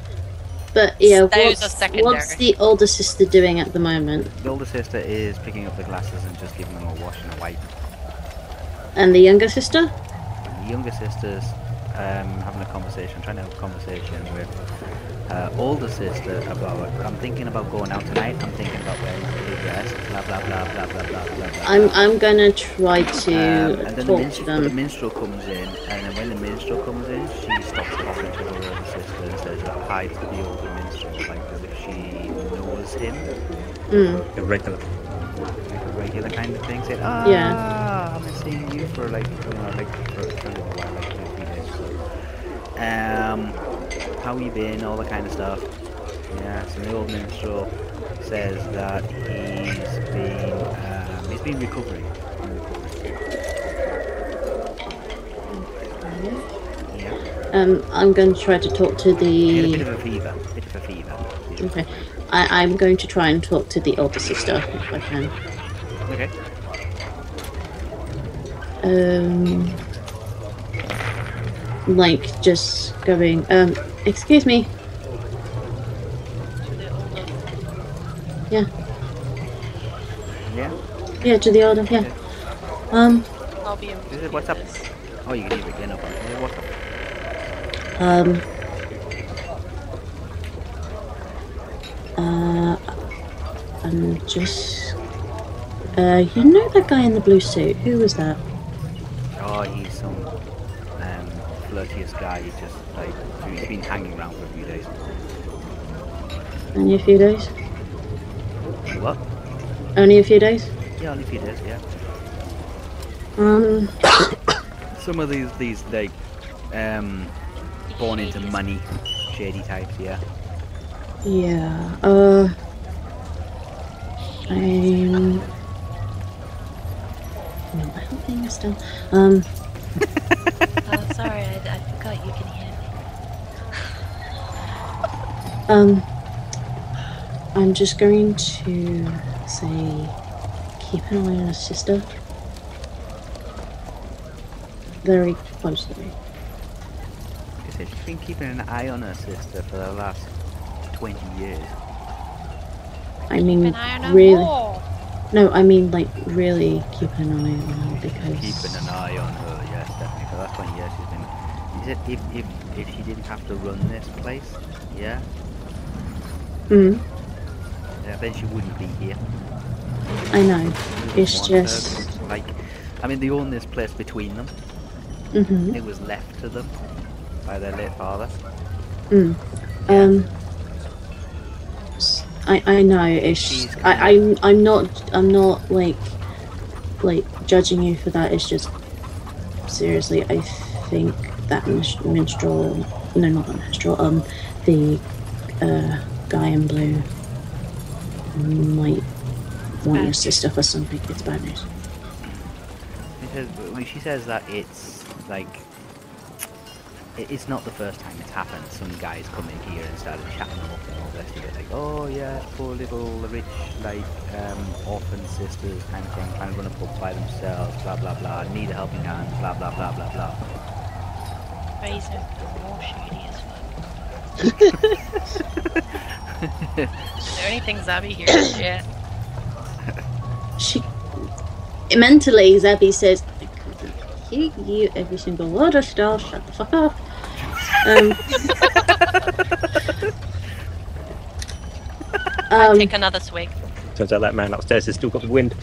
But yeah, Those what's, what's the older sister doing at the moment? The older sister is picking up the glasses and just giving them a wash and a wipe. And the younger sister? The younger sister's um, having a conversation, trying to have a conversation with her older sister about, I'm thinking about going out tonight, I'm thinking about wearing a blue dress, blah blah blah blah blah blah blah blah. I'm. I'm gonna try to Um, and then the, talk to minstrel, the minstrel comes in, and then when the minstrel comes in, she stops talking to her older sister and says that hi to the older minstrel, like as if she knows him, Mm. Irregular. Regular kind of thing. Said, ah, Yeah. I've been seeing you for like, you know, like for a kind a while, like two, three days. So, um, how you been? All that kind of stuff. Yeah. So the old minstrel says that he's been, um, he's been recovering. Yeah. Um, I'm going to try to talk to He had a bit the. of a fever. Bit of a fever. Okay, I, I'm going to try and talk to the older sister if I can. Okay. Um, like just going. Um, excuse me. To the older. Yeah, Yeah. yeah, to the older. Yeah. Um, I'll be able to Is it- what's up? Oh, you can leave again. Okay. Yeah, what's up? um. Uh, I'm just. Uh, you know that guy in the blue suit? Who was that? Oh, he's some um, flirtiest guy. He's just like he's been hanging around for a few days. Only a few days. What? Only a few days. Yeah, only a few days. Yeah. Um. Some of these these like um born into money, shady types. Yeah. Yeah. Uh. I'm not helping us still. Um. [laughs] Oh, sorry, I, I forgot you can hear me. Um. I'm just going to say, keep an eye on her sister. Very closely. Like I said, she's been keeping an eye on her sister for the last twenty years. I mean, Keep an eye on her really. wall. No, I mean like really keep an eye on her because. Keeping an eye on her. Yes, definitely. The last twenty years, she's been. Is it if if if she didn't have to run this place? Yeah. Mm, Yeah. Then she wouldn't be here. I know. It's want her just. like. I mean, they own this place between them. Mm -hmm. It was left to them by their late father. Mm. Um. S- I I know it's I I'm I'm not I'm not like like judging you for that. It's just seriously I think that minstrel no not that minstrel um the uh guy in blue might want your sister for something. It's bad news. Because well, she says that it's like it's not the first time it's happened. Some guys come in here and started chatting them up and all this. Like, oh yeah, poor little rich like um, orphan sisters kind of thing, trying to run a pub by themselves, blah blah blah, need a helping hand, blah blah blah blah blah. Razor, more shady as fuck. [laughs] Is there anything Zabby hears yet? She mentally Zabby says, I couldn't hear you every single word of stuff, shut the fuck up. Um, [laughs] um, Take another swig. Turns out that man upstairs has still got the wind.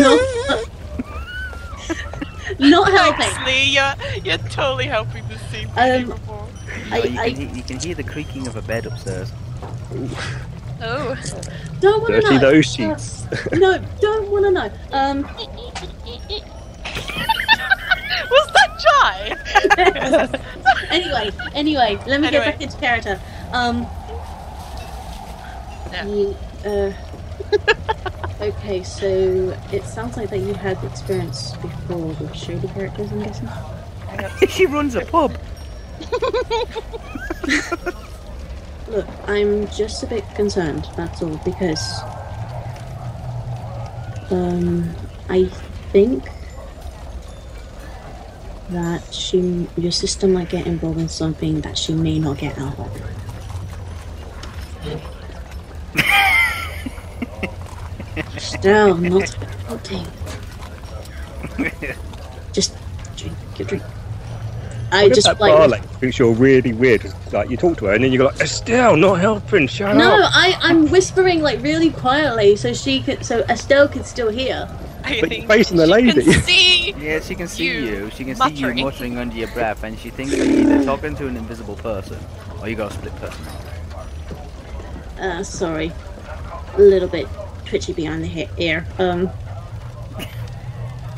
not, not helping. Lee, you're, you're totally helping the scene. Um, before. I, Oh, you, I can hear, you can hear the creaking of a bed upstairs. Oh, don't want to Dirty know. those sheets. No, don't want to know. Um, Was that Jai? [laughs] anyway, anyway, let me Anyway. get back into character. Um, Yeah. you, uh, [laughs] okay, so it sounds like that you had experience before with shady characters. I'm guessing. [laughs] she runs a pub. [laughs] Look, I'm just a bit concerned. That's all because, um, I think that she, your sister might get involved in something that she may not get out of. Still not helping. Just drink your drink. I What if just that like. bar lady thinks you're really weird? Like you talk to her and then you go like, Estelle, not helping. Shut No, up. I, I'm whispering like really quietly so she could so Estelle could still hear. I But think you're facing the lady. Can see. Yeah, she can see You you. She can see you muttering under your breath, and she thinks you're either talking to an invisible person or you got a split personality. Uh, sorry, a little bit twitchy behind the he- ear. Um,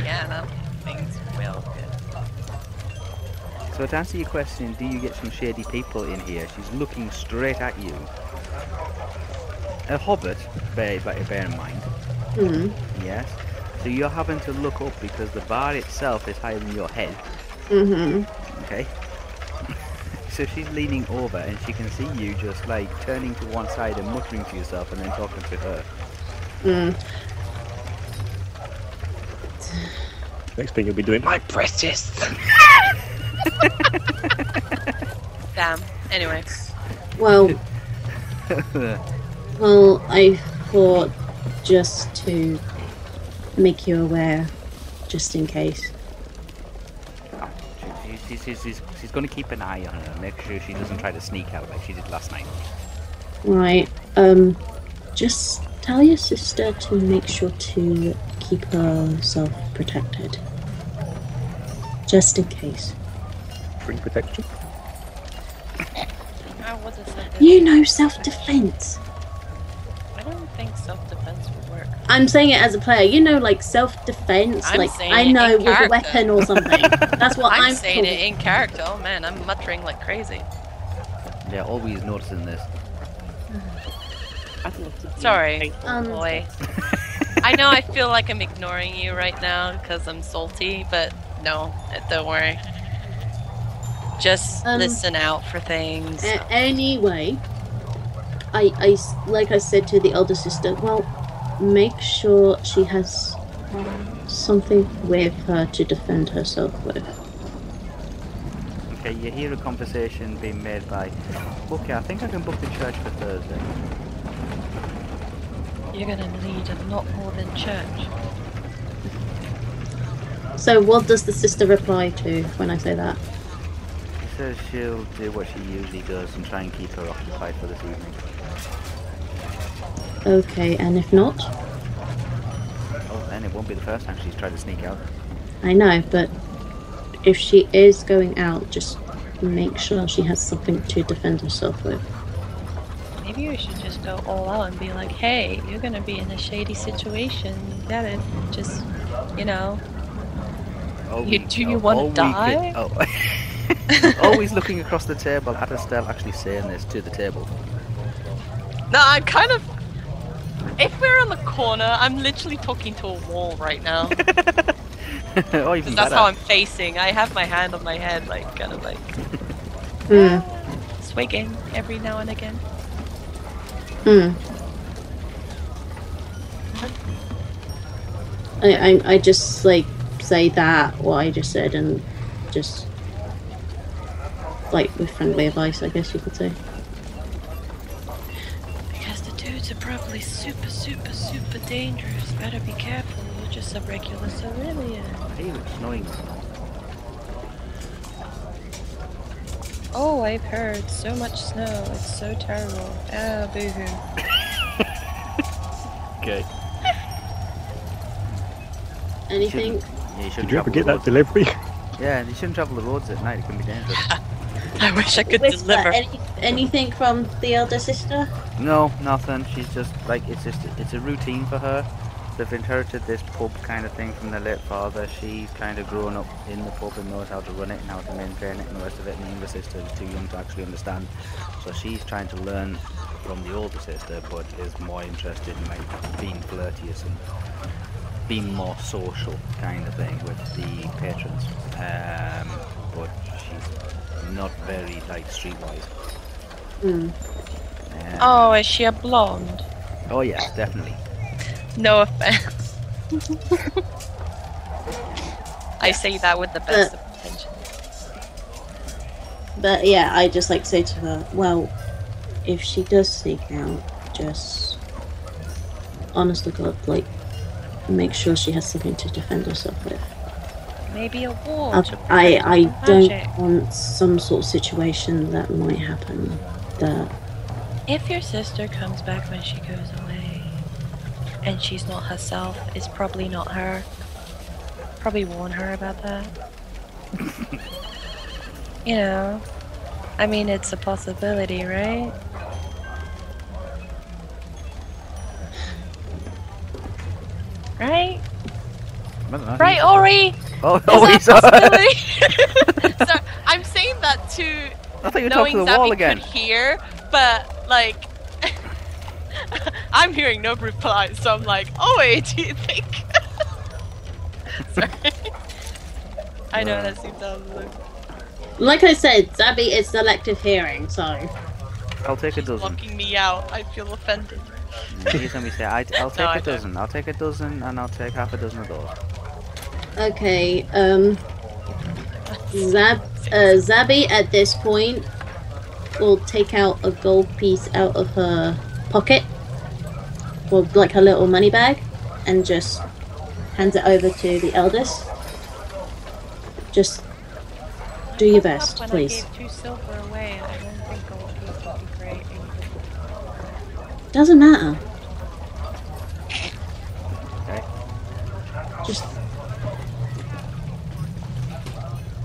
Yeah, that thing's real good. So to answer your question, do you get some shady people in here? She's looking straight at you. A hobbit, bear, bear bear in mind. hmm, Yes. So you're having to look up because the bar itself is higher than your head. Mm-hmm. Okay. So she's leaning over and she can see you just like turning to one side and muttering to yourself and then talking to her. mm. Next thing you'll be doing, my precious. [laughs] Damn. Anyway, Well, well, I thought just to make you aware, just in case. She, she, she's, she's, she's going to keep an eye on her, make sure she doesn't try to sneak out like she did last night. Right. Um, just tell your sister to make sure to keep herself protected, just in case. Free protection. I would have said that. You know, self-defense. I don't think self-defense would work. I'm saying it as a player. You know, like self-defense. Like I know in with a weapon or something. That's what [laughs] I'm, I'm, saying talking- it in character. Oh man, I'm muttering like crazy. Yeah, always noticing this. I'd love to be Sorry. Um, Boy. [laughs] I know I feel like I'm ignoring you right now because I'm salty, but no, uh, don't worry. Just Um, listen out for things. A- anyway, I, like I said to the elder sister. Well, make sure she has um, something with her to defend herself with. Okay, you hear a conversation being made by, okay, I think I can book the church for Thursday. You're gonna need a lot more than church. So, what does the sister reply to when I say that? She says she'll do what she usually does and try and keep her occupied for this evening. Okay, and if not, Oh, then it won't be the first time she's tried to sneak out. I know, but if she is going out, just make sure she has something to defend herself with. Maybe we should just go all out and be like, hey, you're gonna be in a shady situation. You gotta just, you know. Oh, You- we- do you oh, wanna oh, we could- die? [laughs] oh. [laughs] Always looking across the table at Estelle actually saying this to the table. No, I'm kind of. If we're on the corner, I'm literally talking to a wall right now. [laughs] oh, even That's how I'm facing. I have my hand on my head, like, kind of like Hmm. swigging every now and again. Hmm. I, I I just like say that what I just said and just like with friendly advice, I guess you could say. Super, super, super dangerous. Better be careful. You're just a regular civilian. I hear it snowing. Oh, I've heard so much snow. It's so terrible. Ah, boo-hoo. [laughs] Okay. Anything? Yeah, you shouldn't Did you ever get that roads. delivery? Yeah, you shouldn't travel the roads at night. It can be dangerous. [laughs] I wish I could Whisper, deliver. any, anything from the elder sister? no, nothing. She's just like it's just it's a routine for her. they've inherited this pub kind of thing from their late father. She's kind of grown up in the pub and knows how to run it and how to maintain it and the rest of it. And the younger sister is too young to actually understand. So she's trying to learn from the older sister, but is more interested in like being flirtious and being more social kind of thing with the patrons. Um, but she's not very like streetwise. Mm. Oh, is she a blonde? oh yes, definitely. No offense. [laughs] I say that with the best of intentions. But yeah, I just like say to her, well, if she does sneak out, just honest to God, like make sure she has something to defend herself with. Maybe a wall. I I, I don't want some sort of situation that might happen. That If your sister comes back when she goes away, and she's not herself, it's probably not her. Probably warn her about that. [laughs] you know, I mean, it's a possibility, right? Right? I don't know, Right, he's- Ori? Oh, Is oh that he's [laughs] a so I'm saying that to I thought you were knowing talking to the wall Zabby again. could hear, but like [laughs] I'm hearing no replies, so I'm like, oh [laughs] wait, do you think? Sorry. I know that seems out of the blue. like I said, Zabby is selective hearing, so I'll take a dozen. Locking me out, I feel offended. Yeah, you me say, I, I'll [laughs] take No, I a don't. dozen. I'll take a dozen, and I'll take half a dozen of those. okay. Um, Zab uh, Zabby at this point will take out a gold piece out of her pocket, or like her little money bag, and just hands it over to the eldest. Just do your best, when please. I gave two silver away, I don't think gold piece would be great. either. Doesn't matter. Okay. Just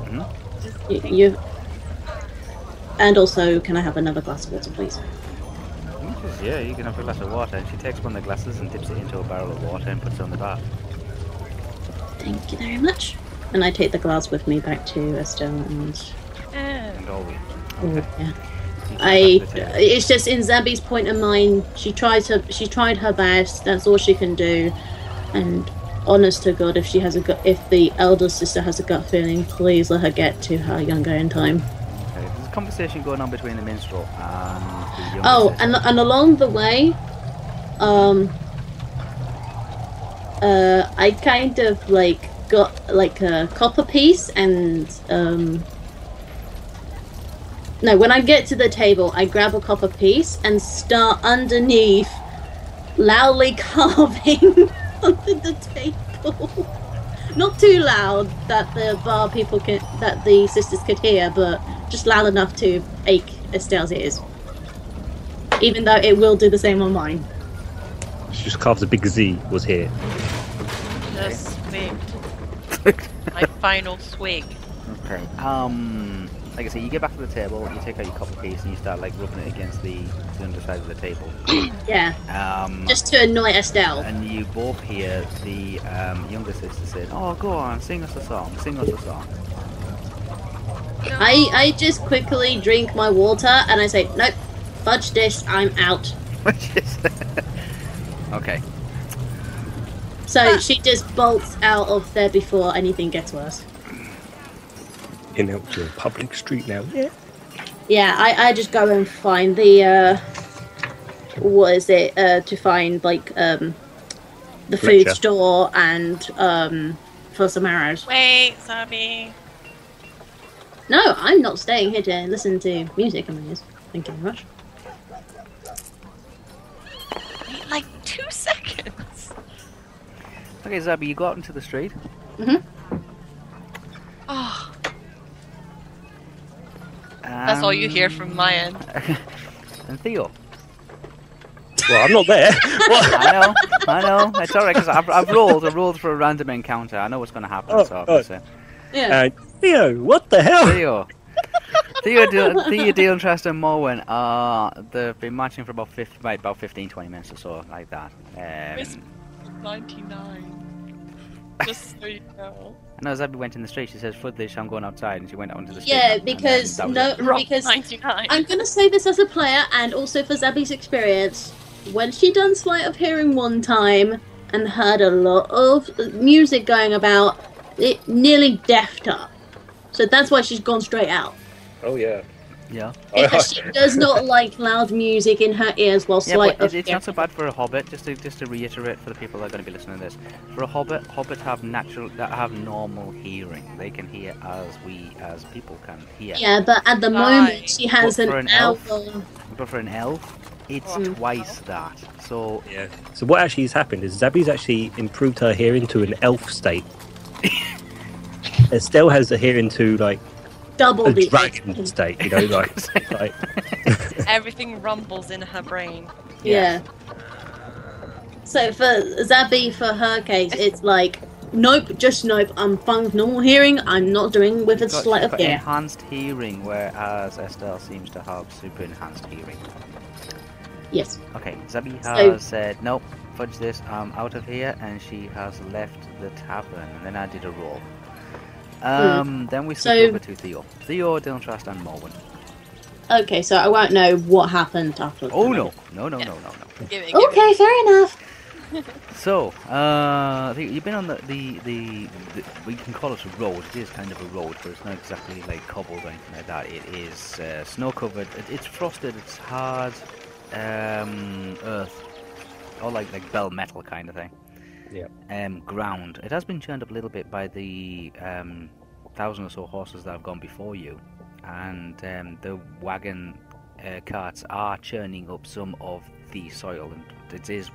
Mhm. you, you. And also, can I have another glass of water, please? Mm, Yeah, you can have a glass of water. And she takes one of the glasses and dips it into a barrel of water and puts it on the bar. Thank you very much. And I take the glass with me back to Estelle and Eh, And all we. oh, yeah. I. it back to the table. It's just in Zabby's point of mind. She tried to. She tried her best. That's all she can do. And honest to God, if she has a gut, if the elder sister has a gut feeling, please let her get to her younger in time. Okay, there's a conversation going on between the minstrel and the Oh, sister. and and along the way, um, uh, I kind of like got like a copper piece and um. No, when I get to the table, I grab a copper piece and start underneath, loudly [laughs] carving under the table. Not too loud that the bar people can, that the sisters could hear, but just loud enough to ache Estelle's ears even though it will do the same on mine. She just carves a big Z. Was here. just swigged. My final swig. Okay. Um, like I say, you get back to the table, and you take out your copper piece, and you start like rubbing it against the, the underside of the table. [coughs] Yeah, Um, just to annoy Estelle. and you both hear the um, younger sister saying, "Oh, go on, sing us a song, sing us a song." I I just quickly drink my water and I say, nope, fudge this, I'm out. Which is [laughs] okay. So she just bolts out of there before anything gets worse. In out to a public street now. Yeah. Yeah, I, I just go and find the uh what is it, uh to find like um the food Fletcher. store and um for some arrows. Wait, Zabi. No, I'm not staying here to listen to music and things. Thank you very much. Wait like two [laughs] seconds. Okay, Zabi, you go out into the street. Mhm. That's all you hear from my end. [laughs] And Theo. Well, I'm not there. [laughs] what? I know, I know. It's alright because I've, I've rolled. I rolled for a random encounter. I know what's going to happen. Oh, so oh. obviously. Yeah. Uh, Theo, what the hell? Theo. Theo, Dil- Theo, Dealtrust and Morwen are they've been marching for about 50, right, about 15, 20 minutes or so, like that. Miss- Um, 99. [laughs] Just so you know. And as Abby went in the street, she says, "Footlish, I'm going outside," and she went out into the street. Yeah, and- and because that was no, because 99. I'm gonna say this as a player and also for Zabby's experience. When she done Sleight of Hearing one time and heard a lot of music going about, it nearly deafed her. So that's why she's gone straight out. Oh yeah. Yeah, Because she does not like loud music in her ears while yeah, Sleight but it's not so bad for a hobbit. Just to just to reiterate for the people that are going to be listening to this, for a hobbit, hobbits have natural that have normal hearing. They can hear as we as people can hear. Yeah, but at the Right. moment she has But an, an elf- hour. But for an elf, it's Mm. twice that. So Yeah. So what actually has happened is Zabby's actually improved her hearing to an elf state. [laughs] Estelle has the hearing to like double a the dragon state, you know, like [laughs] like [laughs] Everything rumbles in her brain. Yeah. So for Zabby, for her case, it's like, nope, just nope. I'm fine with normal hearing. I'm not doing with a She's got- of got hearing. enhanced hearing, whereas Estelle seems to have super enhanced hearing. Yes. Okay, Zabi So- has said, nope, fudge this, I'm out of here, and she has left the tavern, and then I did a roll. Um, then we switch. So- over to Theo. Theo, Dylan Trust, and Morwen. Okay, so I won't know what happened after. Oh no, no, no, Yeah. no, no, no. Give it, give it. Okay, fair enough. [laughs] So, uh, you've been on the, the, the, the, we can call it a road. It is kind of a road, but it's not exactly like cobbled or anything like that. It is uh, snow covered. It, it's frosted. It's hard um, earth, or like like bell metal kind of thing. Yeah. Um, ground. It has been churned up a little bit by the um, thousand or so horses that have gone before you, and um, the wagon uh, carts are churning up some of the soil, and it is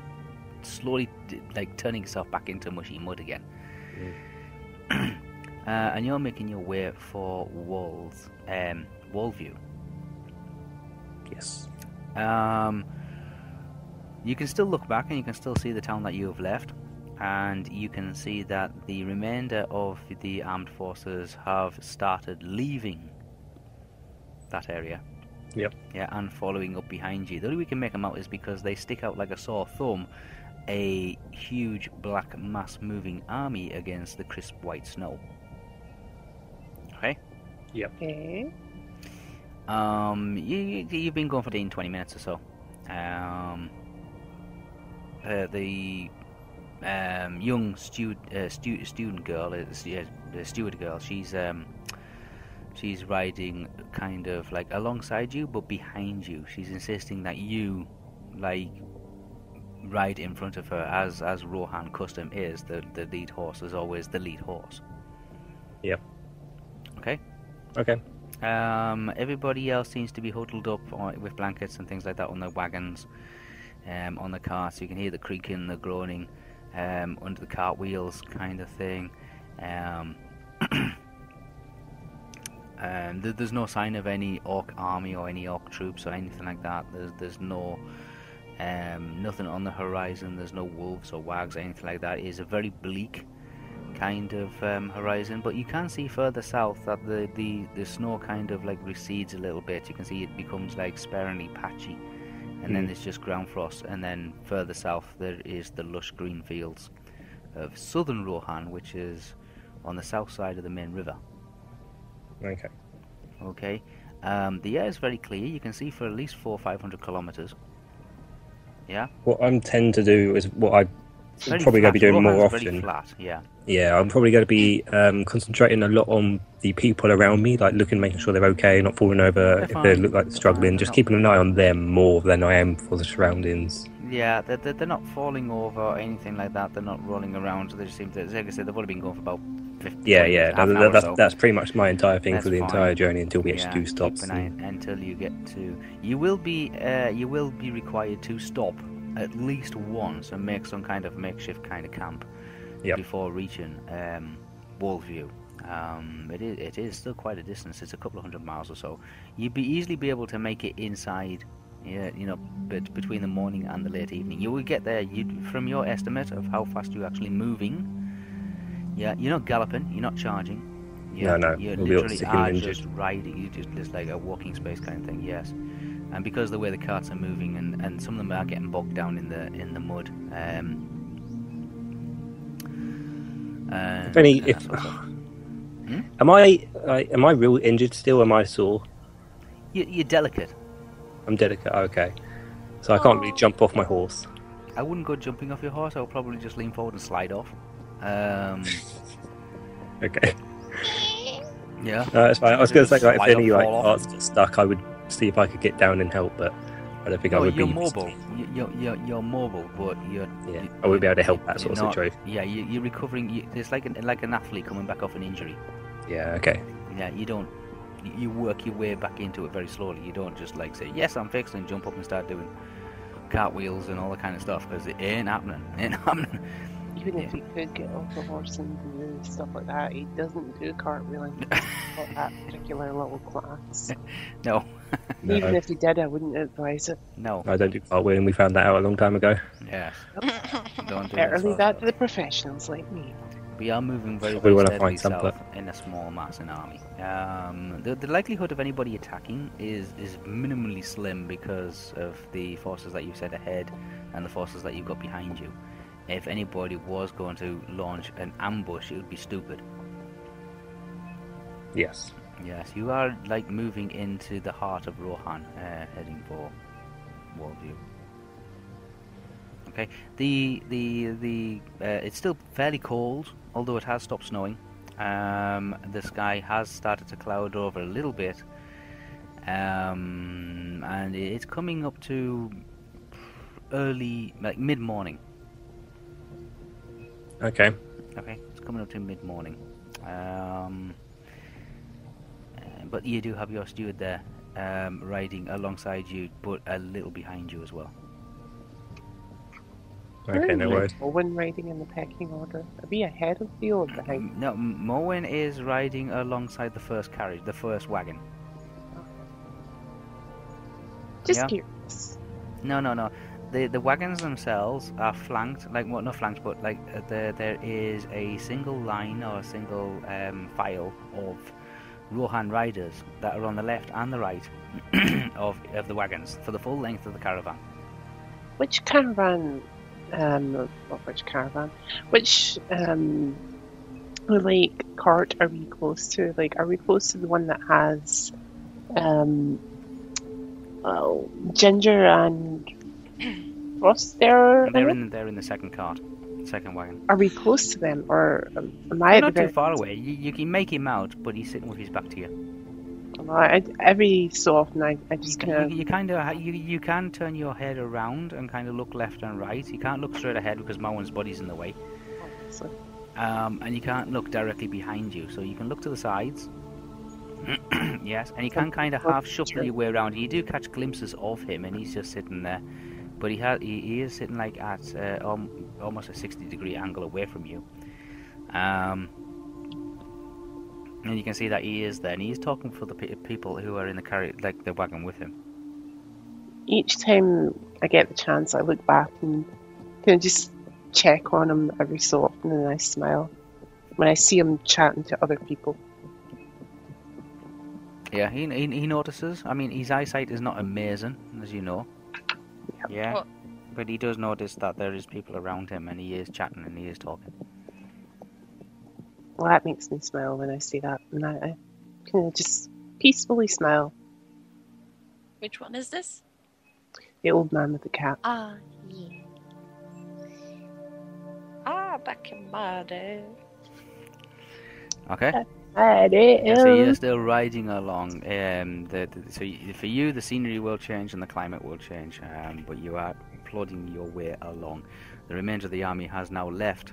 slowly like turning itself back into mushy mud again. [clears throat] uh, and you're making your way for Walls, um, Wallview. yes. Um, you can still look back and you can still see the town that you have left, and you can see that the remainder of the armed forces have started leaving that area. Yep. Yeah, and following up behind you. The only way we can make them out is because they stick out like a sore thumb, a huge black mass moving army against the crisp white snow. Okay. Yep. Okay. Um, you, you you've been going for 15, 20 minutes or so. Um, uh, the um, young stud, uh, stu- student girl, uh, the steward girl, she's um, she's riding kind of like alongside you, but behind you. She's insisting that you like ride in front of her, as as Rohan custom is. The the lead horse is always the lead horse. Yep. Okay. Okay. Um, everybody else seems to be huddled up with blankets and things like that on their wagons, um, on the carts. You can hear the creaking, the groaning um, under the cart wheels, kind of thing. Um, [coughs] um, there, there's no sign of any orc army or any orc troops or anything like that. There's there's no um, nothing on the horizon. There's no wolves or wargs or anything like that. It is a very bleak kind of um, horizon, but you can see further south that the, the, the snow kind of like recedes a little bit. You can see it becomes like sparingly patchy, and then Hmm. there's just ground frost. And then further south there is the lush green fields of southern Rohan, which is on the south side of the main river. Okay. Okay, um, the air is very clear. You can see for at least four or five hundred kilometers. Yeah, What I tend to do is what I Very probably going to be doing more often. flat. Yeah. Yeah, I'm probably going to be um, concentrating a lot on the people around me, like looking, making sure they're okay, not falling over They're if they fine, look like they're struggling. fine, Just they're keeping an eye on them more than I am for the surroundings. Yeah, they're, they're, they're not falling over or anything like that. They're not rolling around. They just seem to, like I said, they've only been going for about 50 Yeah, yeah, that- that's, so. that's pretty much my entire thing That's for the fine. entire journey until we Yeah, actually do stops. keep an eye and- until you get to. You will be uh, you will be required to stop at least once and make some kind of makeshift kind of camp Yep. before reaching um, Wallview. Um, it is it is still quite a distance. It's a couple of hundred miles or so. You'd be easily be able to make it inside. Yeah, you know, but between the morning and the late evening, you will get there. You, from your estimate of how fast you're actually moving, yeah, you're not galloping, you're not charging. No, no, you we'll literally are just riding. You just just like a walking space kind of thing. Yes, and because of the way the carts are moving, and, and some of them are getting bogged down in the in the mud. Um, And, If any, if sort am I, I am I real injured still? Am I sore? You, you're delicate. I'm delicate. Okay, so I can't really jump off my horse. I wouldn't go jumping off your horse. I would probably just lean forward and slide off. Um, [laughs] Okay, yeah. no, that's fine. I was going to say like if any like off. parts got stuck, I would see if I could get down and help, but I don't think I No, would you're be. mobile. You- You're, you're, you're mobile, but you're. Yeah, you- I wouldn't be able to help that sort of not- situation. Yeah, you, you're recovering. You, it's like an, like an athlete coming back off an injury. Yeah, okay. Yeah, you don't. you- You work your way back into it very slowly. You don't just like say, "Yes, I'm fixed," and jump up and start doing cartwheels and all that kind of stuff because it ain't happening. It [laughs] ain't happening. Even if he could get off the horse and do stuff like that, he doesn't do cartwheeling [laughs] for that particular little class. No, [laughs] No, Even if he did, I wouldn't advise it. no. I don't do cartwheeling. We found that out a long time ago. Yeah. Don't do Better leave that to the professionals like me. We are moving very, Probably very wanna steadily find some south in a small mass and army. Um, the, the likelihood of anybody attacking is, is minimally slim because of the forces that you've sent ahead and the forces that you've got behind you. If anybody was going to launch an ambush, it would be stupid. Yes. Yes, you are like moving into the heart of Rohan, uh, heading for Wallview. Okay, the the the uh, it's still fairly cold, although it has stopped snowing. Um, the sky has started to cloud over a little bit, um, and it's coming up to early, like mid morning. Okay. Okay, it's coming up to mid morning. Um, uh, but you do have your steward there, um, riding alongside you, but a little behind you as well. Okay, no worries. Owen riding in the pecking order. Are we ahead of the or behind? No, M- Moen is riding alongside the first carriage, the first wagon. Just Yeah. curious. No, no, no. The the wagons themselves are flanked, like well, not flanked, but like uh, there there is a single line or a single um, file of Rohan riders that are on the left and the right [clears throat] of of the wagons for the full length of the caravan. Which caravan? Um, which caravan? Which um, like cart are we close to? Like, are we close to the one that has um, Ginger and [clears throat] There? They're in they're in the second cart, second wagon. Are we close to them, or um, am I They're not too far away. You, you can make him out, but he's sitting with his back to you. I, every so often, I, I You, just can- kind you, of you kind of you, you can turn your head around and kind of look left and right. You can't look straight ahead because Mowen's body's in the way. Um, and you can't look directly behind you, so you can look to the sides. [clears throat] yes, and you can kind of half shuffle your way around. You do catch glimpses of him, and he's just sitting there, but he has he, he is sitting like at uh, um, almost a sixty degree angle away from you. Um, and you can see that he is there, and he's talking for the pe- people who are in the carry like the wagon with him. each time I get the chance, I look back and kind of just check on him every so often, and I smile when I see him chatting to other people. Yeah, he, he he notices. I mean, his eyesight is not amazing, as you know. Yeah, Well- but he does notice that there is people around him, and he is chatting and he is talking. Well, that makes me smile when I see that, and I, I kind of just peacefully smile. Which one is this? The old man with the cat. Ah, yeah. Ah, back in my day. Okay. Hi, Yeah, so you're still riding along. Um, the, the, so y for you, the scenery will change and the climate will change, um, but you are plodding your way along. The remainder of the army has now left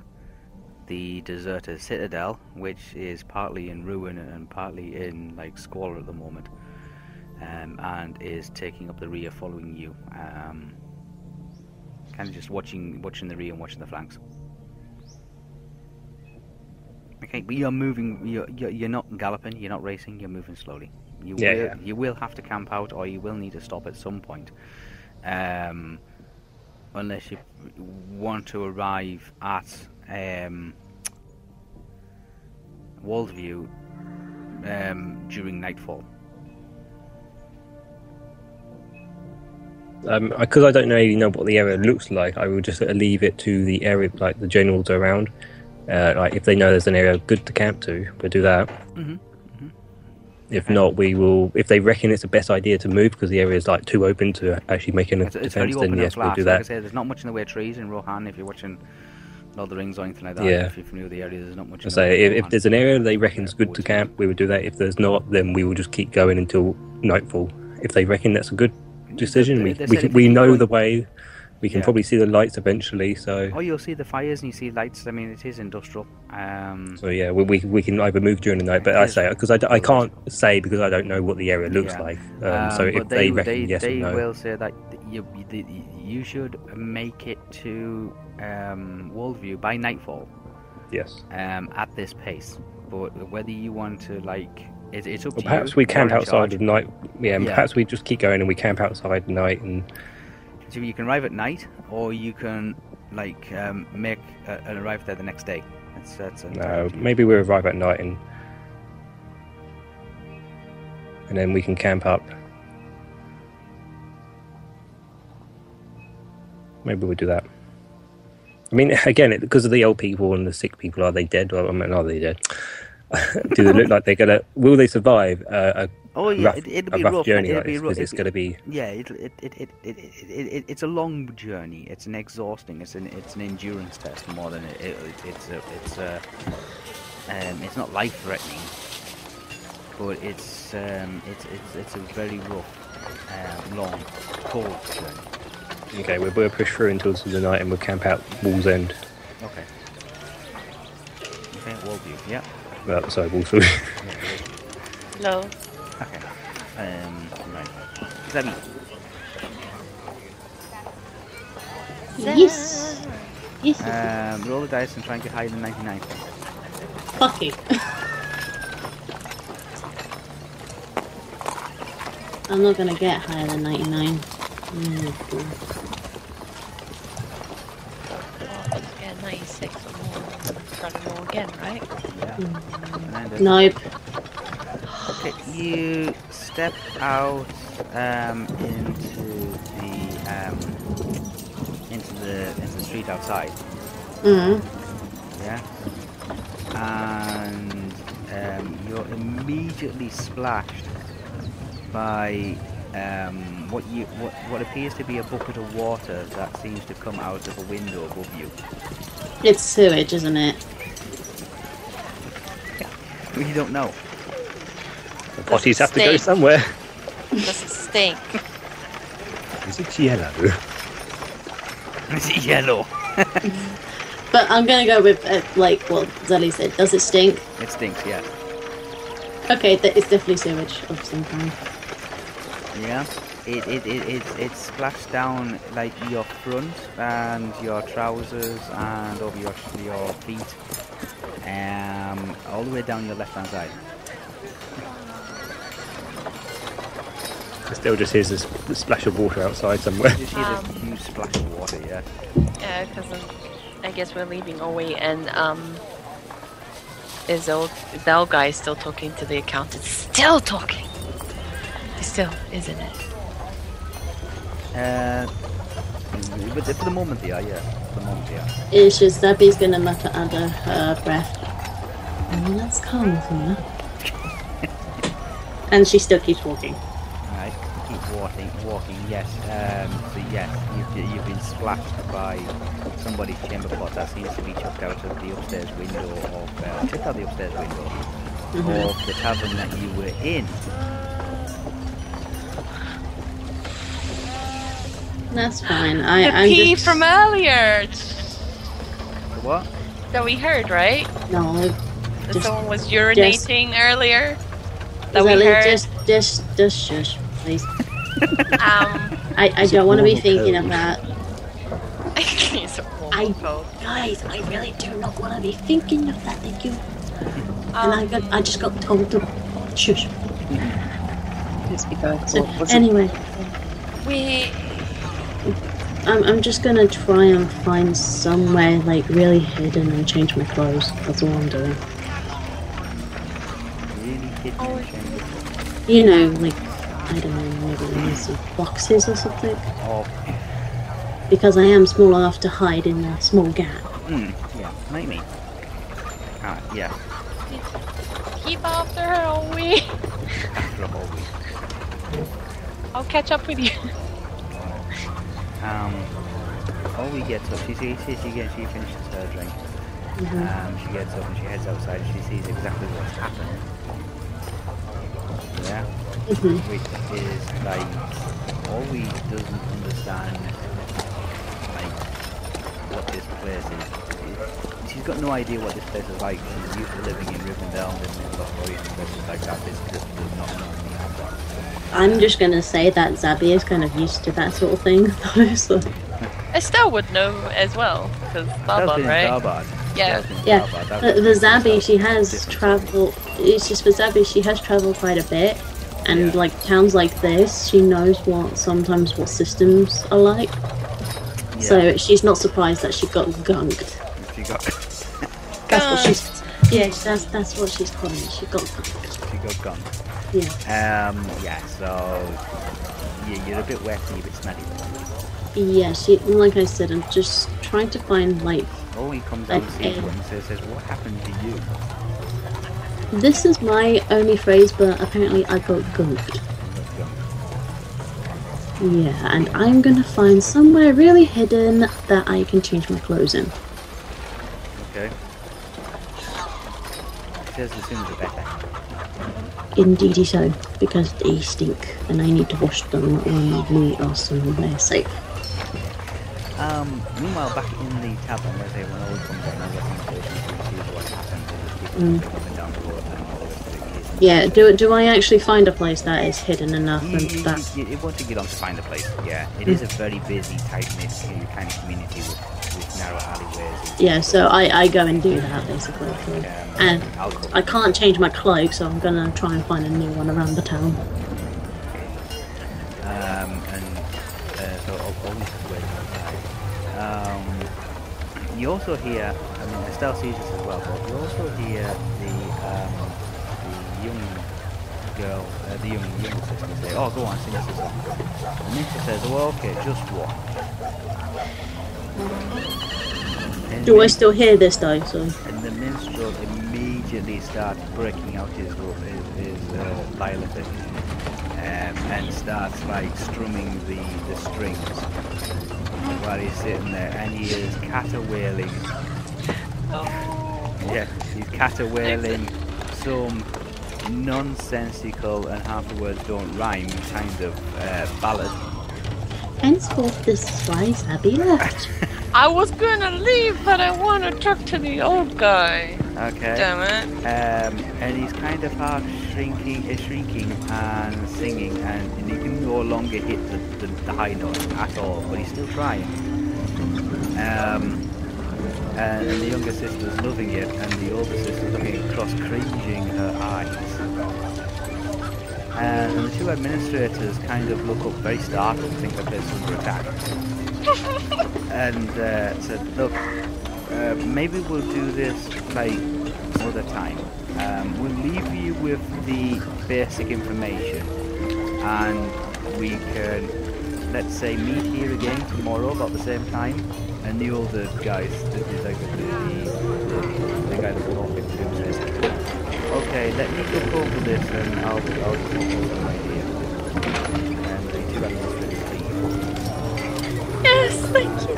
the deserted citadel, which is partly in ruin and partly in like squalor at the moment, um, and is taking up the rear, following you. Um, kind of just watching, watching the rear and watching the flanks. Okay, but you're moving. You're, you're you're not galloping. You're not racing. You're moving slowly. You Yeah, will yeah. you will have to camp out, or you will need to stop at some point, um, unless you want to arrive at um, Wallview um, during nightfall. Um, because I don't really know what the area looks like, I will just sort of leave it to the area, like the generals around, Uh, like if they know there's an area good to camp to, we'll do that. Mhm, If not, we will. If they reckon it's the best idea to move because the area is like too open to actually make an It's, it's defense, then yes, we'll do Like I that. say, there's not much in the way of trees in Rohan. If you're watching Lord of the Rings or anything like that, Yeah. if you're familiar with the area, there's not much. I in the if, if there's an area they reckon is good to camp, we would do that. If there's not, then we will just keep going until nightfall. If they reckon that's a good decision, we They- they we, can, we know going- the way. We can Yeah. probably see the lights eventually. So Oh, you'll see the fires and you see lights. I mean, it is industrial. Um, so yeah, we, we we can either move during the night. But I say because I, I can't say because I don't know what the area looks Yeah. like. Um, so um, if but they, reckon yes they or no, will say that you, you, should make it to um, Wallview by nightfall yes. um, at this pace. But whether you want to like, it, it's up Well, perhaps you. we camp outside at night. Yeah, Yeah. perhaps we just keep going and we camp outside at night and So you can arrive at night, or you can like um, make uh, and arrive there the next day. That's entirely No, up to you. maybe we arrive at night and and then we can camp up. Maybe we'll do that. I mean, [laughs] again, it, because of the old people and the sick people, are they dead? Well, I mean, are they dead? [laughs] do they look [laughs] like they're gonna? Will they survive uh, Oh yeah, rough, it, will be rough, rough journey. It'll be rough. It's going to be yeah. It, it, it, it, it, it's a long journey. It's an exhausting. It's an it's an endurance test more than it, it's a, it's a, um, it's not life threatening, but it's um, it's it's it's a very rough, long, cold journey. Okay, we'll, we'll push through until the night and we'll camp out Wall's End. Okay. Okay, Wallview. Yeah. Well, sorry, Wallview. Hello. Okay. Um. Right. Zabi. Yes. Yes. Um. Roll the dice and try and get higher than ninety nine. Fuck you. I'm not gonna get higher than 99. Mm, cool. Well, yeah, 96 or more. Try to roll again, right? Yeah. And then the- Nope. You step out um, into the um, into the into the street outside. Mm. Yeah, and um, you're immediately splashed by um, what you what what appears to be a bucket of water that seems to come out of a window above you. It's sewage, isn't it? [laughs] You don't know. The potties have to go somewhere. Does it stink? Is it yellow? It's yellow. But I'm gonna go with uh, like what Zelly said. Does it stink? It stinks. Yeah. Okay, th- it's definitely sewage of some kind. Yeah, it it, it, it it splashed down like your front and your trousers and over your your feet, um, all the way down your left hand side. Still just hears this splash of water outside somewhere. You just hear Um. this huge splash of water. Yeah. Yeah, because I guess we're leaving away, and um, is old that guy is still talking to the accountant? Still talking. He's still, isn't it? Uh, but for the moment, they are. Yeah. For the moment, they are. It's just Zabby's gonna mutter under her breath. Oh, that's calm for you. [laughs] and she still keeps walking. Right. Keep walking. Walking. Yes. Um. So yes, you've you've been splashed by somebody's chamber pot that seems to be chucked out of the upstairs window of uh, chucked out the upstairs window. Mhm. of the tavern that you were in. That's fine. I, the I'm pee just from earlier The what? that we heard, right? no. That Just- someone was urinating earlier. That we heard. just, just, just shush, please. Um, I, I It's a don't want to be thinking code. of that. [laughs] it's a I- code. Guys, I really do not want to be thinking of that. Thank you. and I Um, got, I just got told to shush. Just because. So what was anyway, we I'm, I'm just gonna try and find somewhere like really hidden and change my clothes. That's all I'm doing. Really hidden Oh. You know, like I don't know, maybe in some boxes or something. Oh, Because I am small enough to hide in a small gap. mm, yeah, maybe. Ah, yeah, Keep after her all week. after a whole week. I'll catch up with you. [laughs] Um, all we get up, she sees, she, she, gets, she finishes her drink. Mhm. Um, she gets up and she heads outside. She sees exactly what's happened. Yeah, Which is like all we doesn't understand, like what this place is. She's got no idea what this place is like. She's used to living in Rivendell and in Lothlorien and places like that. This just does not normally have that. I'm just gonna say that Zabby is kind of used to that sort of thing, [laughs] though. So Estelle would know as well, because That's Barbon, been in right? Darbad. Yeah. That's been in Yeah, Darbad. The, was the Zabby, she has travelled. It's just for Zabby, she has travelled quite a bit, and Yeah. like towns like this, she knows what sometimes what systems are like. Yeah. So she's not surprised that she got gunked. She got [laughs] That's what she's. Yeah, that's that's what she's calling it. She got gunked. she got gunned. Yeah. Um, yeah, so yeah, you're a bit wet and you're a bit smelly. Yeah, she. Like I said, I'm just trying to find like Oh, he comes out and Okay. sees and says, says, what happened to you? This is my only phrase, but apparently I got gunked. You got gunned. Yeah, and I'm gonna find somewhere really hidden that I can change my clothes in. Okay. Says the sooner the better. Indeedy so, because they stink, and I need to wash them when we are somewhere safe. Um, meanwhile, back in the tavern, where everyone always comes out and looking for what happened, Yeah, do do I actually find a place that is hidden enough You, and that? you, you want to get on to find a place, yeah. It Mm. is a very busy, tight-knit kind of community with, with narrow alleyways. Yeah, so I, I go and do that basically. so- um, And. I can't change my clothes, so I'm gonna try and find a new one around the town. Um, and uh, so al- always wait outside. Um, you also hear, I mean, Estelle sees this as well, but you also hear the um, the young girl, uh, the young young sister say, "Oh, go on, sing us a song." And then says, "Oh, okay, just one." And Do I still hear this though? So and the minstrel immediately starts breaking out his ro- his, his uh, lilith um, and starts like strumming the, the strings while he's sitting there and he is caterwailing Oh. yeah he's caterwailing some nonsensical and half the words don't rhyme kind of uh, ballad henceforth, this is why Zabby left. [laughs] I was gonna leave, but I want to talk to the old guy. okay Damn it. um, and he's kind of half shrinking, uh, shrinking and singing, and, and he can no longer hit the, the, the high note at all, but he's still trying. Um, and, the younger sister's loving it, and the older sister's looking across, cringing her eyes. And the two administrators kind of look up very startled, and think the place under attack. [laughs] and uh, said, look, uh, maybe we'll do this like another time. Um, we'll leave you with the basic information, and we can, let's say, meet here again tomorrow about the same time. And the older guys, the, the, like, the, the, the, the guy that's talking to him says, "Okay, let me look over this, and I'll, I'll come up with an idea." And the two administrators leave. Yes, thank you.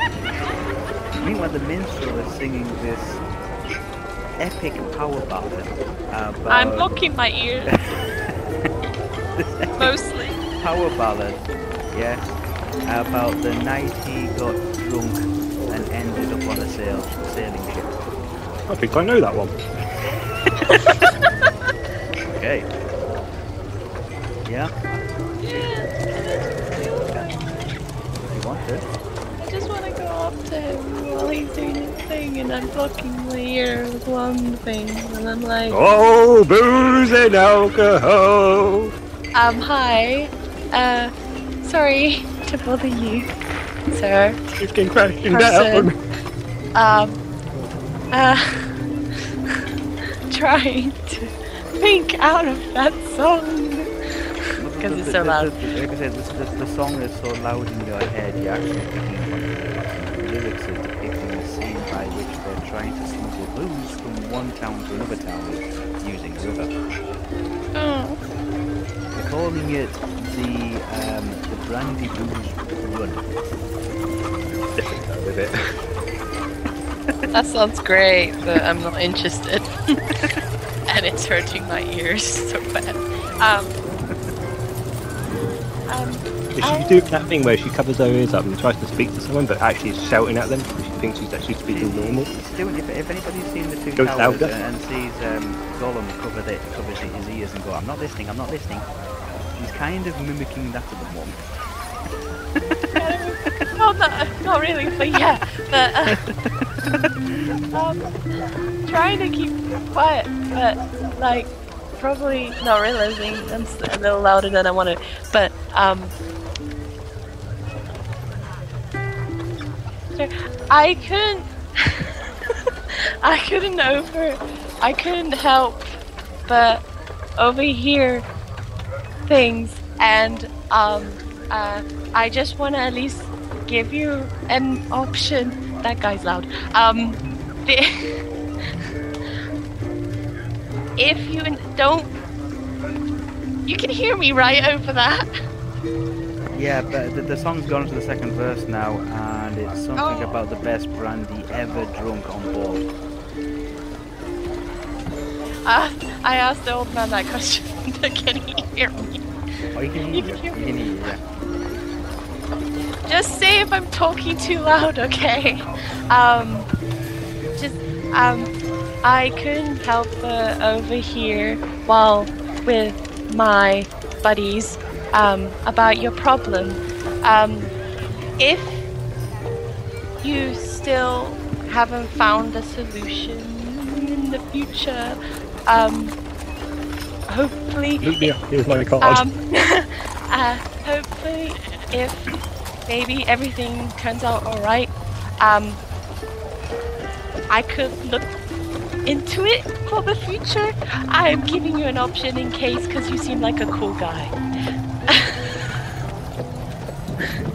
Meanwhile, the minstrel is singing this epic power ballad about I'm blocking my ears [laughs] mostly. power ballad, yes, about the night he got drunk sail, sailing ship. I think I know that one. Okay. Yeah, if you want to. I just want to go up to him while he's doing his thing, and I'm blocking my ear with one thing, and I'm like, Oh, booze and alcohol. um, hi, uh, sorry [laughs] to bother you, sir. It's getting crashing Person. down. Um, uh, [laughs] trying to think out of that song. Because it's so The- the- loud. the- Like I said, the, the, the song is so loud in your head, you're actually picking up on the lyrics are depicting the scene by which they're trying to smuggle booze from one town to another town using a river. Oh. They're calling it the um, the Brandy Booze Run. Different though, [laughs] with it. That sounds great, but I'm not interested. [laughs] and it's hurting my ears [laughs] so bad. Um, um, If she do that thing where she covers her ears up and tries to speak to someone, but actually is shouting at them because she thinks she's actually speaking normal. It's doing, if, if anybody's seen the two Goes towers louder. and, and sees um, Gollum cover the, covers his ears and go, I'm not listening, I'm not listening, he's kind of mimicking that at the moment. no, not, not really, but yeah. But, uh, [laughs] [laughs] um, trying to keep quiet, but, like, probably not realizing I'm a little louder than I wanted. But, um, I couldn't, [laughs] I couldn't over, I couldn't help but overhear things and, um, uh, I just want to at least give you an option. That guy's loud. Um, the, if you don't, you can hear me right over that. Yeah, but the, the song's gone to the second verse now, and it's something Oh. about the best brandy ever drunk on board. Uh, I asked the old man that question. [laughs] can he hear me? Oh, you can You hear can hear You can hear yeah. Just say if I'm talking too loud, okay? Um, just um, I couldn't help but overhear while with my buddies um, about your problem. Um, if you still haven't found a solution in the future, um, hopefully here's my card. um, [laughs] uh, hopefully, if maybe everything turns out alright, um, I could look into it for the future. I'm giving you an option in case because you seem like a cool guy.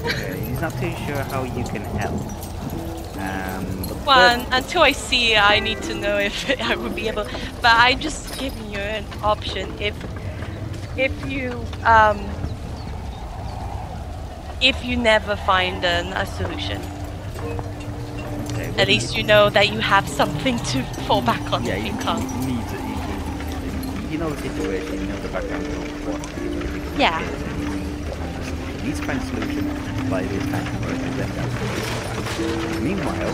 Okay, He's not too sure how you can help. Um, One, until I see I need to know if [laughs] I would be able. But I'm just giving you an option. If if you um if you never find an, a solution, okay, at least you know that you have something to fall back on yeah, if you, you can't. you need to. You, you, you know the situation, you know the background of what. Yeah. He needs to find a solution by this time, or it then to. Meanwhile,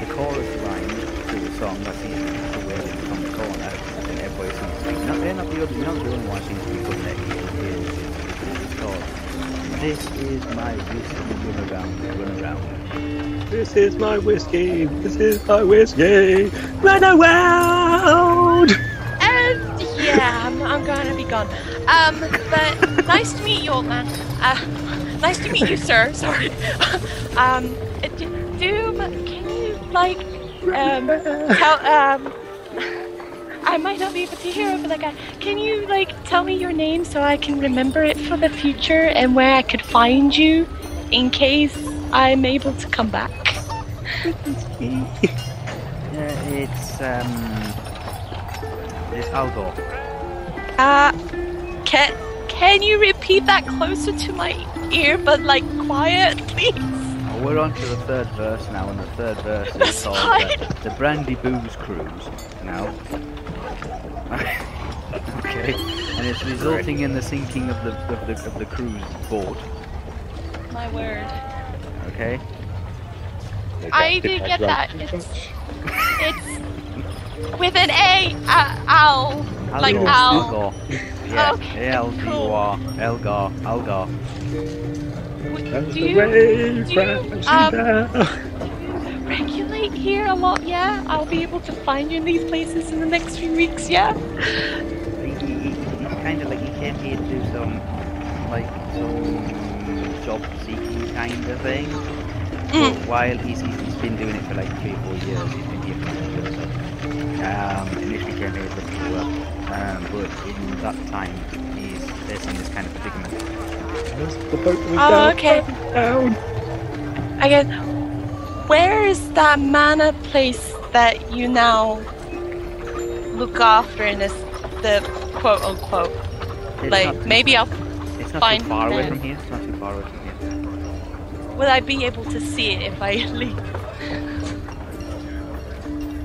the chorus line to the song that seems to be wailing from the corner, and everybody seems to be, not, they're not the only, not the only one seems to be putting in. This is my whiskey run around, run around. This is my whiskey. This is my whiskey. Run around. And yeah, I'm, I'm gonna be gone. Um, but nice to meet you, old man. Uh, nice to meet you, sir. Sorry. [laughs] um, uh, d- do can you like um tell um. I might not be able to hear over that guy. Can you like tell me your name so I can remember it for the future and where I could find you in case I'm able to come back? [laughs] Yeah, it's, um, it's Algor. Uh, can can you repeat that closer to my ear, but like quiet, please? Oh, we're on to the third verse now, and the third verse is [laughs] called the, the Brandy Booze Cruise. Now, okay, and it's resulting in the sinking of the of the, of the cruise boat. My word. Okay, I did get that. It's it's with an A. Uh, owl. Like Algor, owl. Algor. Yeah, Okay, A L G O R, Elgar, Algar. W- That's Do you, do you, um, down. [laughs] regulate here a lot? Yeah, I'll be able to find you in these places in the next few weeks. Yeah. Kind of like he came here to do some like some job seeking kind of thing. But while he's, he's he's been doing it for like three or four years, he's been here for like years. So, um, initially came here looking for work, um, but in that time he's facing this kind of predicament. The boat was Oh, down, okay. down. I guess. Where is that mana place that you now look after in this the quote unquote? It's like maybe I'll it's not find too far away from here. It's not too far away from here. will I be able to see it if I [laughs] leave?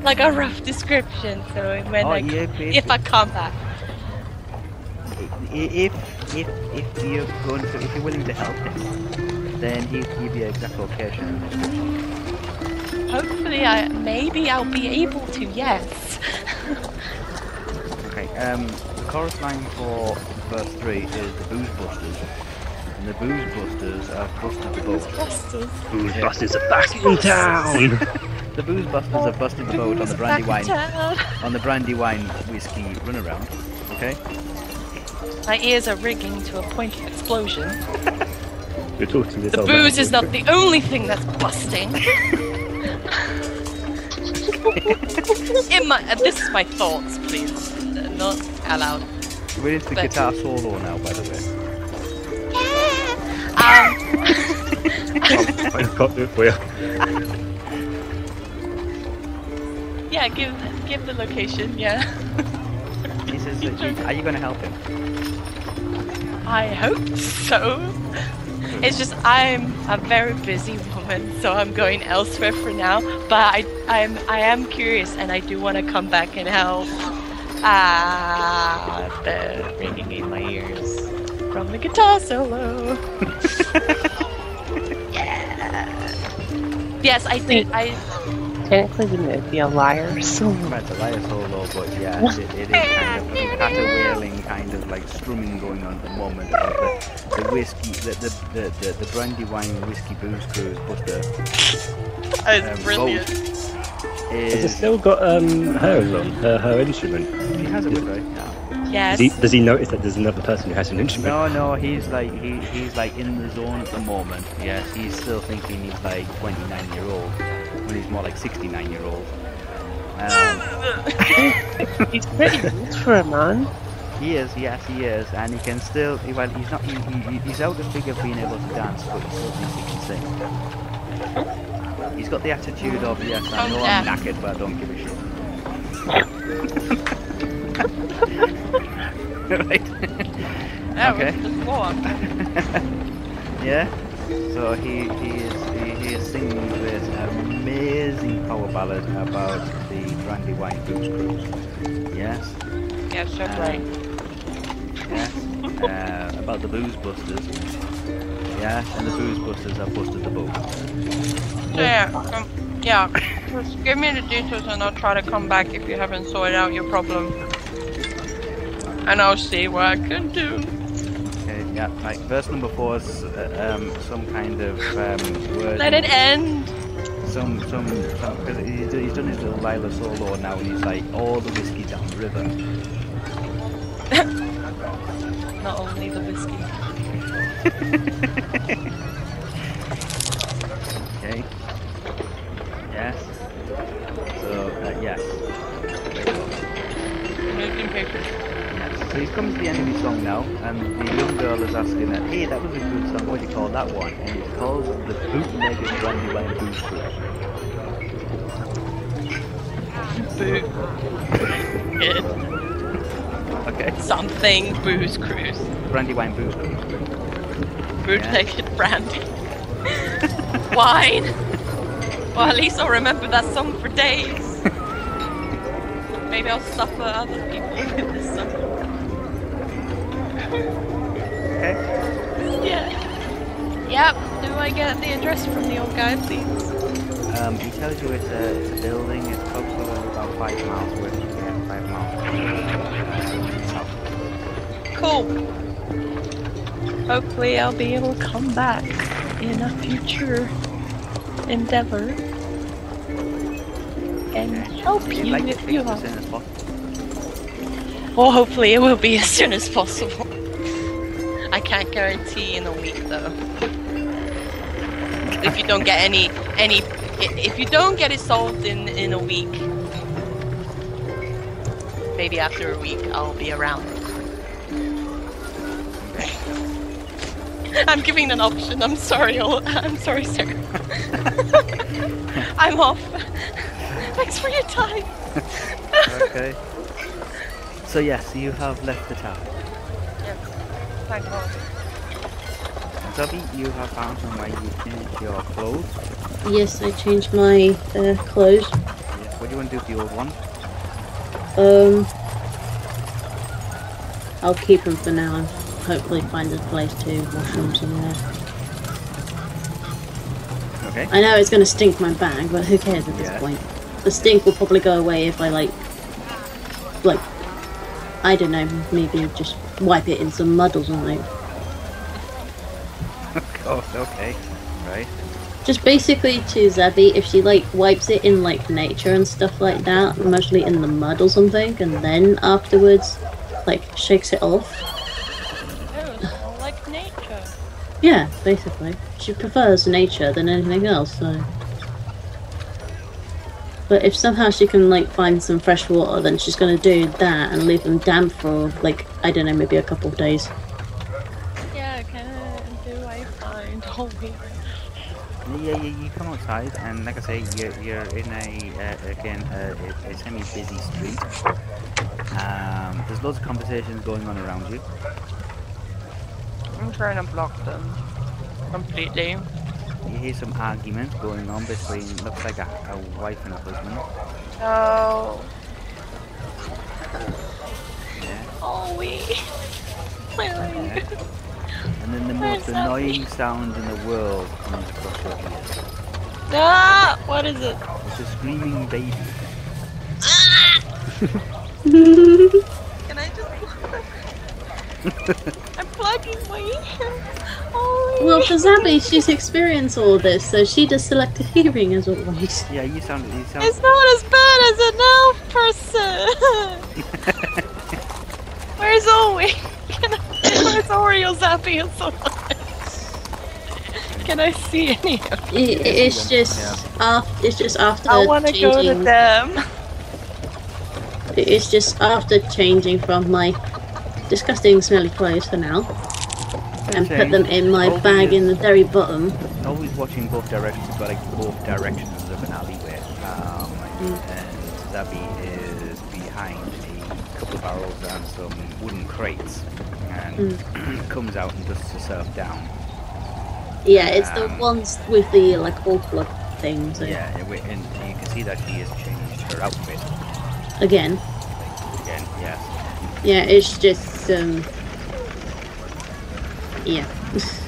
like a rough description, so when Oh, I yeah, if I come back. If if if you're going to if you're willing to help him, then he'll give you exact location. Hopefully, I maybe I'll be able to. Yes. [laughs] Okay. Um, the chorus line for verse three is the booze busters, and the booze busters have busted [laughs] the boat. Busters. Booze busters are back in town. The booze busters have busted the boat on the brandy wine on the brandy wine whiskey runaround. Okay. My ears are rigging to a point of explosion. [laughs] We're talking this The booze is not the only thing that's busting. [laughs] In my, uh, this is my thoughts, please, not aloud. We're the But- guitar solo now, by the way. Yeah. Um, [laughs] I've got it for you. yeah, give give the location. Yeah, He says, [laughs] "Are you going to help him?" I hope so. It's just I'm a very busy woman, so I'm going elsewhere for now. But I I'm I am curious, and I do want to come back and help. Ah, the ringing in my ears from the guitar solo. [laughs] yeah. Yes, I think I. Technically, wouldn't it be a lyre? So Right, [laughs] it's a lyre solo, but yeah, it, it is kind of a caterwailing, kind of like strumming going on at the moment. Like the, the whiskey, the the, the, the, the brandy wine whiskey booze crew cruise buster It's um, brilliant. boat Has it is. still got um, hers on, her, her instrument? He has it with her. Yeah. Yes. Does he, does he notice that there's another person who has an instrument? No, no, he's like he, he's like in the zone at the moment. Yes, he's still thinking he's like 29 year old when he's more like 69 year old. Um, he's pretty good for a man. [laughs] He is, yes, he is, and he can still. Well, he's not. He, he, he's out of figure of being able to dance, but he still thinks he can sing. He's got the attitude of yes, I Oh, know yeah. I'm knackered, but I don't give a shit. [laughs] [laughs] right? That okay. was the floor. Yeah. So he he is he, he singing this amazing power ballad about the Brandywine Booze Cruise. Yes. Yes, that's Um, right. Yes. uh, about the booze busters. Yeah, and the booze busters have busted the boat. So yeah, um, yeah. Just give me the details and I'll try to come back if you haven't sorted out your problem. And I'll see what I can do. Yeah, like verse number four is uh, um, some kind of um, word. Let it end. Some, some, some because he's, he's done his little Lila solo now, and he's like all the whiskey down the river. [laughs] Not only the whiskey. [laughs] Okay. Yes. So uh, yes. Making pictures. So he's come to the end of his song now, and the young girl is asking her, "Hey, that was a good song. What do you call that one?" And it's called the Bootlegged Brandywine Booze Cruise. Boo. Good. Okay. Something booze cruise. Brandywine Booze Cruise. Bootlegged brandy. [laughs] Wine. Well, at least I'll remember that song for days. [laughs] Maybe I'll suffer other people with this song. Okay. Yeah. Yep. Do I get the address from the old guy, please? Um, he tells you it's a, it's a building. It's probably about five miles away. Yeah, five miles. Cool. Hopefully, I'll be able to come back in a future endeavor and help you like if you as are. soon as possible. Well, hopefully, it will be as soon as possible. I can't guarantee in a week, though. If you don't get any any, if you don't get it solved in in a week, maybe after a week I'll be around. I'm giving an option. I'm sorry. I'm sorry, sir. [laughs] I'm off. Thanks for your time. [laughs] Okay. so yes, you have left the town. Thank God. Zubby, you have found somewhere you change your clothes. Yes, I changed my uh, clothes. Yes. What do you want to do with the old one? Um, I'll keep them for now and hopefully find a place to wash them somewhere. Okay. I know it's going to stink my bag, but who cares at this Yeah. point? The stink will probably go away if I like, like, I don't know, maybe just wipe it in some mud or something. oh, okay. Right. Just basically to Zabby, if she like wipes it in like nature and stuff like that, mostly in the mud or something, and then afterwards, like shakes it off. Oh, like nature. Yeah, basically. She prefers nature than anything else, so. But if somehow she can like find some fresh water, then she's gonna do that and leave them damp for like I don't know, maybe a couple of days. Yeah, can do I find oh wait. Yeah, yeah, you come outside, and like I say, you're, you're in a, uh, again, a, a, a semi-busy street. Um, there's loads of conversations going on around you. I'm trying to block them completely. You hear some arguments going on between, looks like a, a wife and a husband. Oh, Yeah. oh we. Where are you? yeah. And then the most Abby? annoying sound in the world comes across your ears. Ah, what is it? It's a screaming baby. [laughs] Can I just? [laughs] [laughs] I'm plugging my ear. Oh, Well, for Zabby, she's experienced all this, so she does selective hearing as always. [laughs] Yeah, you sound, you sound, It's not as bad as an elf person. [laughs] Where's Owie? Can I, where's Oreo Zappy and so nice? Can I see any of It, it's just after. It's just after I want to go to them. It's just after changing from my disgusting smelly clothes for now, and put them in my Always- bag in the very bottom. always watching both directions, but like both directions of an alleyway. Um, And Zabby is behind a couple of barrels and some wooden crates, and [clears throat] comes out and dusts herself down. Yeah, it's the Um, ones with the like all blood things. So Yeah, and you can see that she has changed her outfit Again, again. Yes. yeah, it's just um, yeah. [laughs]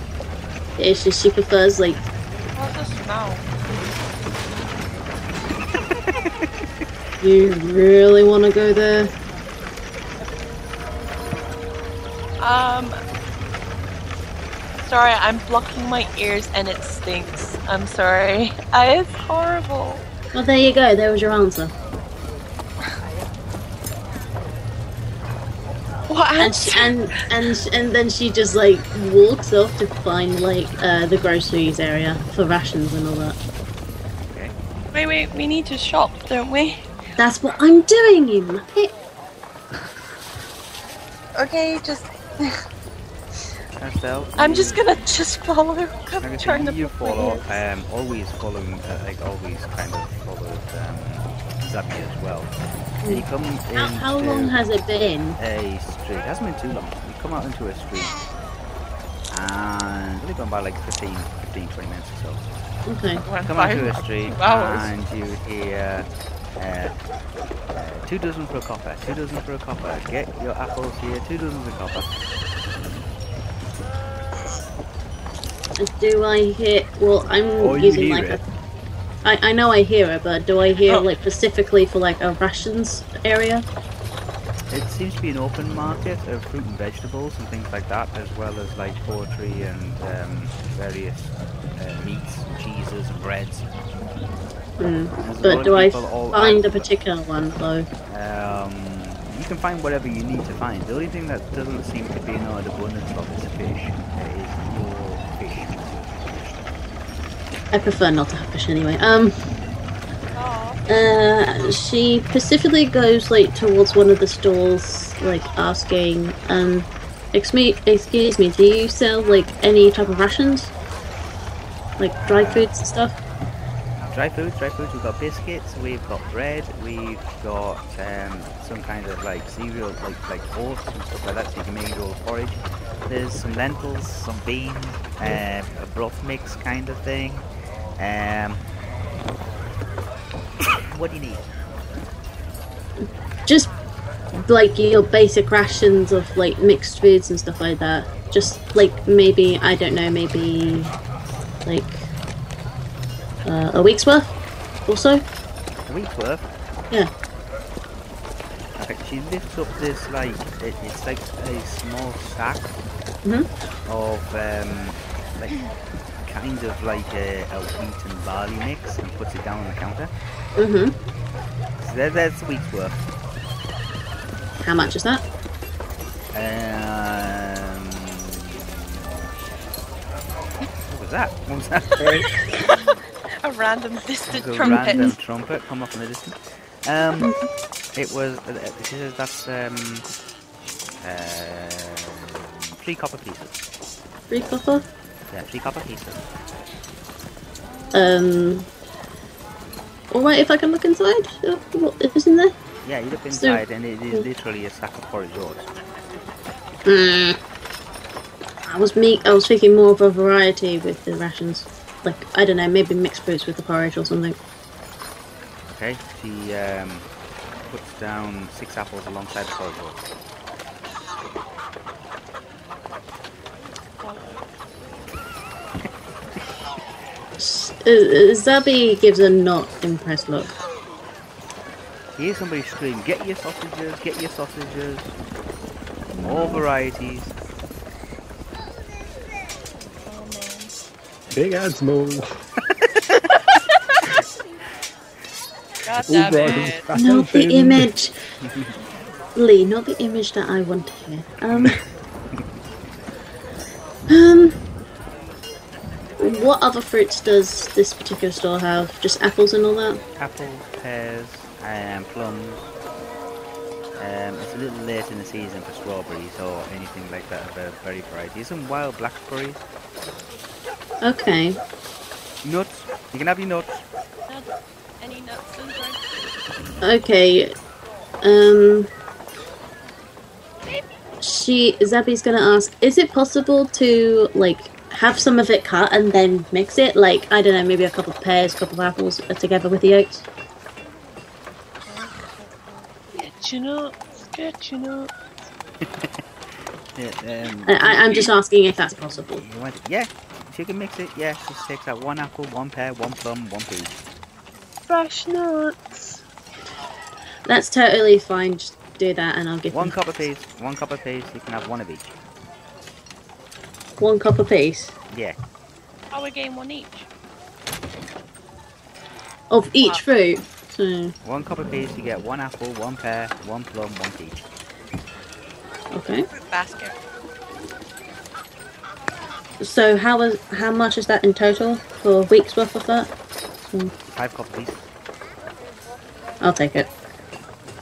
It's just she prefers like What's the smell? [laughs] you really want to go there. Um. Sorry, I'm blocking my ears and it stinks. I'm sorry. [laughs] It's horrible. Well, there you go. There was your answer. What? and she, and and and then she just like walks off to find like uh, the groceries area for rations and all that. Wait, wait. We need to shop, don't we? That's what I'm doing, you muppet. Okay, just. Estelle, I'm just gonna just follow. Like I I'm trying to you block my follow, ears. um, always following, uh, like always kind of followed um, Zabby as well. And you come How, how long has it been? a street. It hasn't been too long. You come out into a street, and it's only gone by like 15, 15 20 minutes or so. Okay. Come by out to a street, [laughs] and you hear uh, uh, two dozen for a copper, two dozen for a copper. Get your apples here, two dozen for a copper. Do I hear? Well, I'm Or using like it. a. I, I know I hear it, but do I hear Oh. like specifically for like a rations area? It seems to be an open market of fruit and vegetables and things like that, as well as like poultry and um, various uh, meats, and cheeses, and breads. Hmm. There's a lot But do I find out. a particular one though? Um, you can find whatever you need to find. The only thing that doesn't seem to be in an abundance of is fish. Uh, is your fish. I prefer not to have fish anyway. Um. Uh, she specifically goes like towards one of the stalls, like asking, um, excuse me, excuse me, do you sell like any type of rations, like dried foods and stuff? dry foods, dry foods. We've got biscuits, we've got bread, we've got um, some kind of like cereal, like like oats and stuff like that, so you can make your own porridge. There's some lentils, some beans, um, a broth mix kind of thing. Um, what do you need? Just like your basic rations of like mixed foods and stuff like that. Just like maybe I don't know, maybe like uh, a week's worth or so. A week's worth. Yeah. Okay, she lifts up this like it, it's like a small sack Mhm. of um, like kind of like a, a wheat and barley mix and puts it down on the counter. Mm-hmm. So there, there's a week's worth. How much is that? Um, what was that? What was that? [laughs] A random distant There's a trumpet. random trumpet come up in the distance. Um, it was. Uh, uh, she says that's um, uh, three copper pieces. Three copper. Yeah, three copper pieces. Um. All right, if I can look inside. Uh, What is in there? Yeah, you look So- inside and it is literally a sack of porridge oats. Hmm. I was me. I was thinking more of a variety with the rations. Like I don't know, maybe mixed fruits with the porridge or something. Okay, she um, puts down six apples alongside the porridge uh, Zabby gives a not impressed look. You hear somebody scream, get your sausages, get your sausages. More varieties. Big and small. God damn it. Not the image. Lee, not the image that I want here. Um. [laughs] um. What other fruits does this particular store have? Just apples and all that? Apples, pears, and plums. Um, it's a little late in the season for strawberries or anything like that of a berry variety. Some wild blackberries. Okay. Nuts. You can have your nuts. Nuts. Any nuts and dry Okay. Um. She Zabby's gonna ask: Is it possible to like have some of it cut and then mix it? Like I don't know, maybe a couple of pears, a couple of apples uh, together with the oats. Get your nuts, get your nuts. Yeah, um, I, I- I'm just asking if that's possible. you want yeah, she can mix it. Yeah, she takes out one apple, one pear, one plum, one peach. Fresh nuts. That's totally fine. Just do that, and I'll give you One them cup peas, One cup of peas. You can have one of each. One cup apiece Yeah. Oh, Our game one each. of each Wow. fruit. So One cup apiece. You get one apple, one pear, one plum, one peach. okay. Fruit basket. So how is how much is that in total for a week's worth of that? So, Five cup apiece. I'll take it.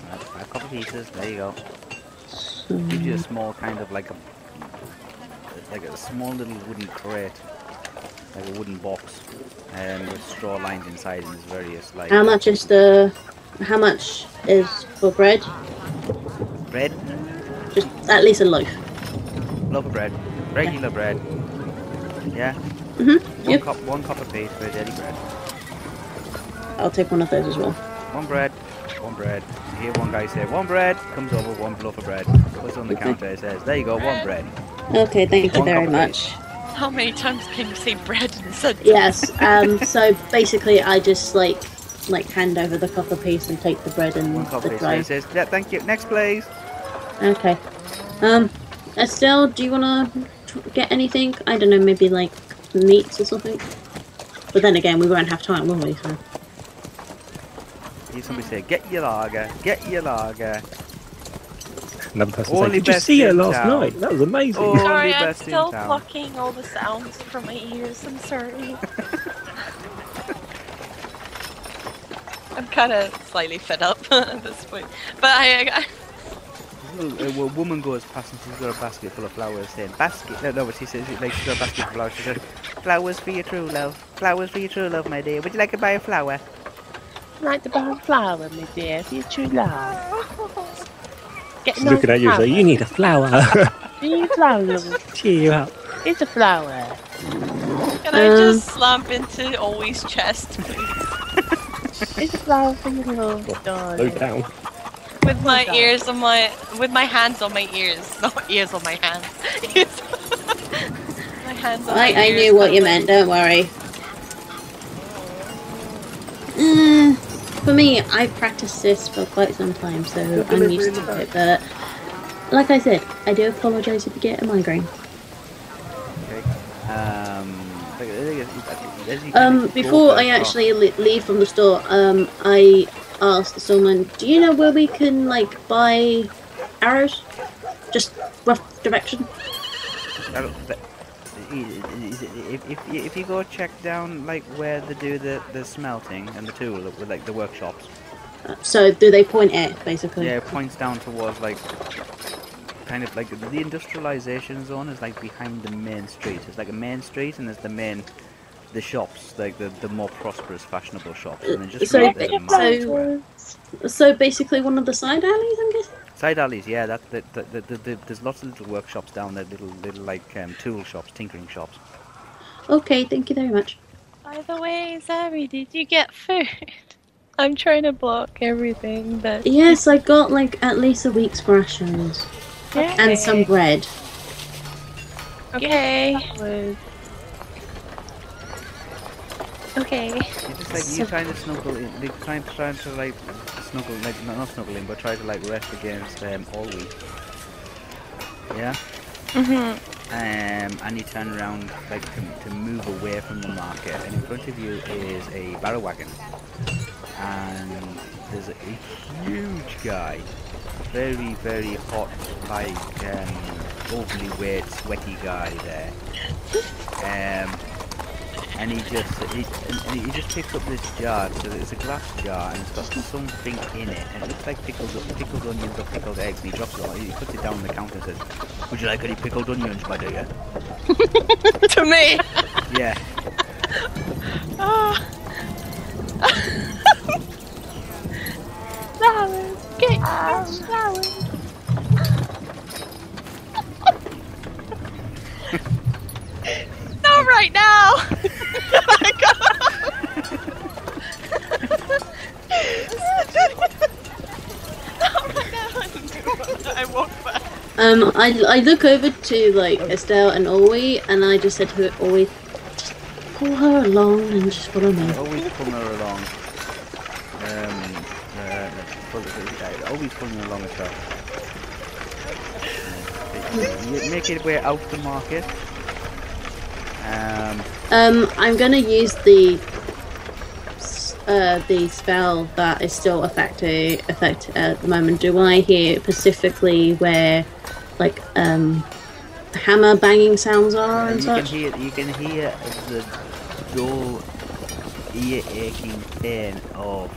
Right, five cup pieces. There you go. So, Gives you a small kind of like a like a small little wooden crate, like a wooden box, and with straw lined inside and there's various like. how much is the how much is for bread? bread? Just at least a loaf. Loaf of bread. Regular bread. Yeah. Mhm. One Yep. cup. One cup of paste for a daily bread. I'll take one of those as well. One bread. One bread. You hear one guy say one bread. Comes over one loaf of bread. Puts on the counter. It says there you go. One bread. Okay, thank you very much. How many times can you say bread in a sentence? Yes. Um. So basically, I just like like hand over the copper piece and take the bread and One the of dry. He says yeah. Thank you. Next please. Okay. Um, Estelle, do you wanna tr- get anything? I don't know, maybe like meats or something. But then again, we won't have time, will we? So. Hear somebody say get your lager. Get your lager. Another person Only saying, Did you see her last town." night? That was amazing. Sorry, I'm still town. blocking all the sounds from my ears. I'm sorry. [laughs] I'm kind of slightly fed up [laughs] at this point. But I, I A, a uh, woman goes past and she's got a basket full of flowers saying basket. No, no, but she says like she's got a basket full of flowers. She says Flowers for your true love. Flowers for your true love, my dear. Would you like to buy a flower? Like to buy a flower, my dear, for your true love. [laughs] Get She's looking at you, so you need a flower. [laughs] Need a flower. Cheer you up. It's a flower. Can I Um, just slump into Always chest, please? It's a flower for your love, Low darling. down. With my down. ears on my, with my hands on my ears, not ears on my hands. [laughs] My hands on I, my I ears, knew what you meant, don't worry. Mm, for me, I've practiced this for quite some time, so I'm used to it. But like I said, I do apologise if you get a migraine. Okay. Um. like, as you Um, before I actually leave from the store, um, I asked someone, "Do you know where we can like buy arrows? Just rough direction." If, if, if you go check down like where they do the, the smelting and the tool with like the workshops, So do they point it basically? yeah, it points down towards like kind of like the industrialization zone is like behind the main street. It's like a main street and there's the main the shops, like the, the more prosperous, fashionable shops, and then just So- right there's a market so- So basically, one of the side alleys, I'm guessing. Side alleys, yeah. That, that, that, that, that, that- there's lots of little workshops down there, little little like um, tool shops, tinkering shops. Okay, thank you very much. By the way, Zari, did you get food? [laughs] I'm trying to block everything, but Yes, I got like at least a week's rations and some bread. okay, Was okay. It's just like you trying to snuggle in, like trying trying to like snuggle, like not, not snuggle in, but try to like rest against um, all week. Yeah. Mhm. Um, and you turn around like to, to move away from the market, and in front of you is a barrow wagon, and there's a, a huge guy, very very hot, like um, overly weight, sweaty guy there. Um, and he just he, and- and he just picks up this jar. So it's a glass jar, and it's got something in it, and it looks like pickled pickled onions or pickled eggs. And he drops it. On, he puts it down on the counter and says, "Would you like any pickled onions, my dear?" [laughs] to me. Yeah. Ah. flowers, get flowers. Not right now. Not right now. I. Um, I, I look over to like Estelle and Olwe, and I just said to Olwe, just pull her along and just follow me. Always pulling her along. Um, uh, pull- uh, always pulling her along as well. Uh, you make your way out the market. Um, Um, I'm gonna use the uh, the spell that is still effective effect at the moment. Do I hear specifically where like um hammer banging sounds are and you can hear you can hear the dull ear aching pain of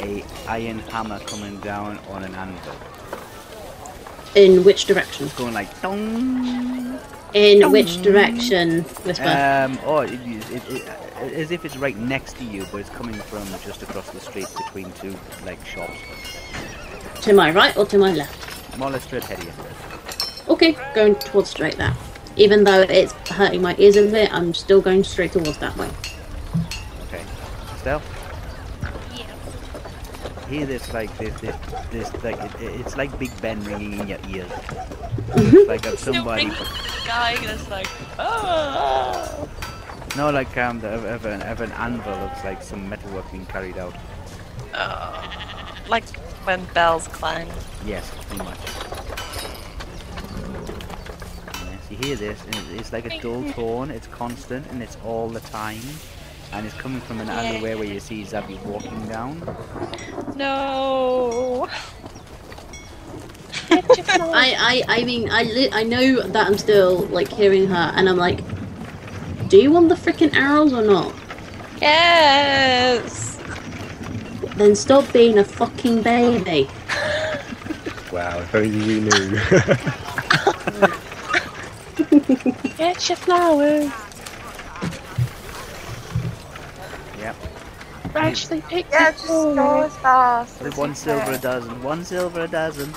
a iron hammer coming down on an anvil. In which direction? It's going like dong. In which direction? Whisper. Um, or it, it, it, as if it's right next to you, but it's coming from just across the street between two like shops. to my right or to my left? More or less straight ahead of you. Okay, going towards straight that. Even though it's hurting my ears a bit, I'm still going straight towards that way. Okay. Stell? Hear this like this this, this like it, it- it's like Big Ben ringing in your ears. [laughs] It's like of somebody. Guy that's like, ah. No, like um, the, of, of an of an anvil looks like some metalwork being carried out. Oh. Like when bells clang. Yes, pretty much. Yes, you hear this, and it's like a dull [laughs] tone. It's constant, and it's all the time, and it's coming from an alleyway where you see Zabby walking down. No. [laughs] I, I, I mean, I, li- I know that I'm still like hearing her, and I'm like, do you want the freaking arrows or not? Yes. Then stop being a fucking baby. [laughs] Wow, if only you knew. Get your flowers. Actually, pick Yeah, the just corner. go as fast. With as one you silver a dozen. One silver a dozen.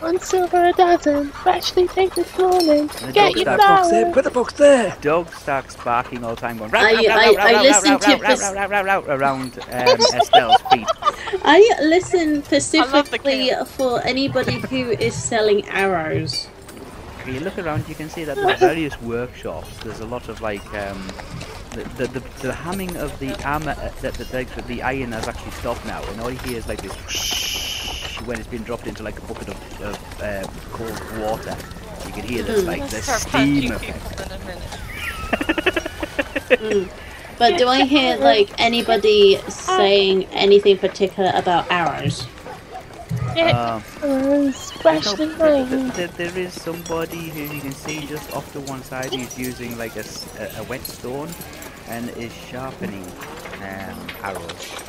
One silver a dozen. Actually, take this morning. The Get your that Box there, put the box there. Dog starts barking all the time, going I- I- I listened to this- around um, Estelle's feet. [laughs] I listen specifically camp. for anybody who is selling arrows. If you look around, you can see that there's various workshops. There's a lot of like um, the, the, the, the hamming of the armor, uh, the, the, the, the iron has actually stopped now, and all you hear is like this whoosh [laughs] when it's been dropped into like a bucket of, of uh, cold water. You can hear this like the steam [laughs] effect. in a. Mm. But do I hear like anybody saying anything particular about arrows? Get Um, arrows. No, Ashley th- th- Lane. th- there is somebody who you can see just off to one side who's using like a, s- a- a whetstone and is sharpening um, arrows,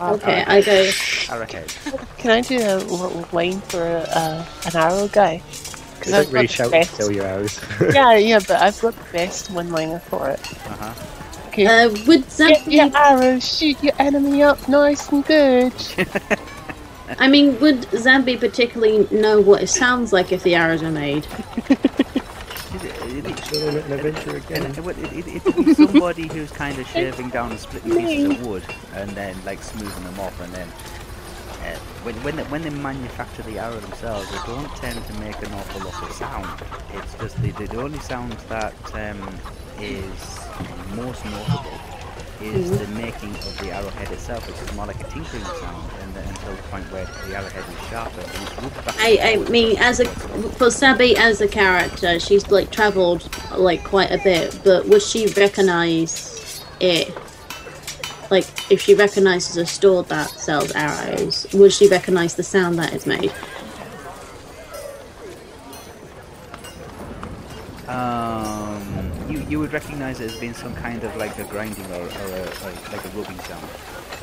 Okay, I go. arrowheads. Can I do a little line for uh, an arrow guy? You don't really got shout the best. tell your arrows. [laughs] yeah, yeah, but I've got the best one-liner for it. Uh-huh. Okay. Uh, would that Get be? your arrows, shoot your enemy up nice and good. [laughs] I mean, would Zambi particularly know what it sounds like if the arrows are made? [laughs] Is it- it- it- Sure they're not an adventure and again. it, would- it, it, it'd be somebody who's kind of shaving down and splitting pieces of wood and then like smoothing them off and then uh, when when they, when they manufacture the arrow themselves, they don't tend to make an awful lot of sound. It's just the the, the only sound that um, is most notable is the making of the arrowhead itself, which is more like a tinkering sound, and then until the point where the arrowhead is it's. I, I mean, as a for Sabi as a character, she's like travelled like quite a bit. But would she recognise it? Like, if she recognises a store that sells arrows, would she recognise the sound that is made? Um, you would recognise it as being some kind of like a grinding or, or a, like, like a rubbing sound.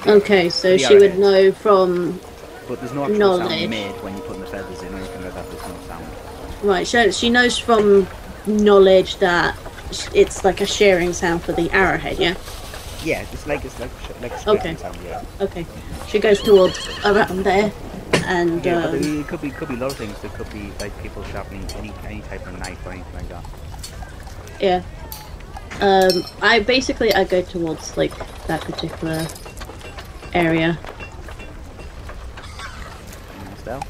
Okay, so she would know from But there's no actual Knowledge. sound made when you put the feathers in or anything like that. There's no sound. right. So she knows from knowledge that it's like a shearing sound for the arrowhead. Yeah. Yeah, it's like it's like like a Okay. sound. Yeah. Okay. She goes towards around there, and Yeah, but um, it could be could be a lot of things. There could be like people sharpening any any type of knife or anything like that. Yeah. Um, I basically I go towards like that particular area. And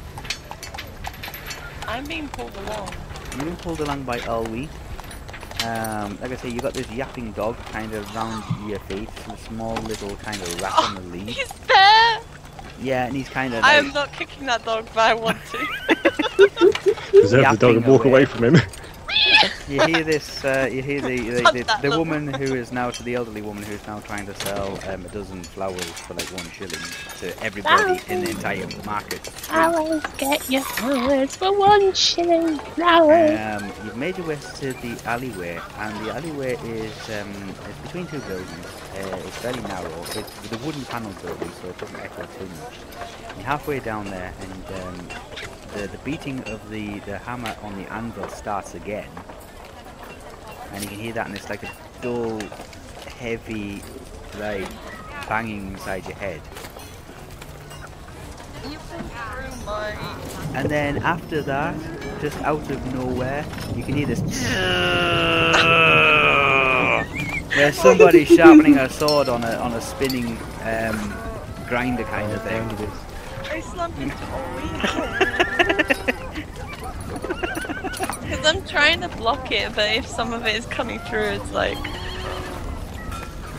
I'm being pulled along. you've being pulled along by Elwie. Um, like I say, you got this yapping dog kind of round your feet, a small little kind of rat on the lead. He's there! Yeah, and he's kind of I like, am not kicking that dog, but I want to. [laughs] Preserve the dog and walk away. away from him. You hear this? Uh, you hear the the, the, the woman who is now to the elderly woman who is now trying to sell um, a dozen flowers for like one shilling to everybody in the entire market. Flowers, get your flowers for one shilling. Flowers. Um, you've made your way to the alleyway, and the alleyway is um, it's between two buildings. Uh, it's very narrow. It's a wooden panel building, so it doesn't echo too much. You're halfway down there, and um, the the beating of the the hammer on the anvil starts again, and you can hear that, and it's like a dull, heavy, like banging inside your head. You've been through my. And then after that, just out of nowhere, you can hear this. [laughs] There's somebody sharpening a sword on a on a spinning um, grinder kind of thing. I slumped into [laughs] Because I'm trying to block it, but if some of it is coming through, it's like.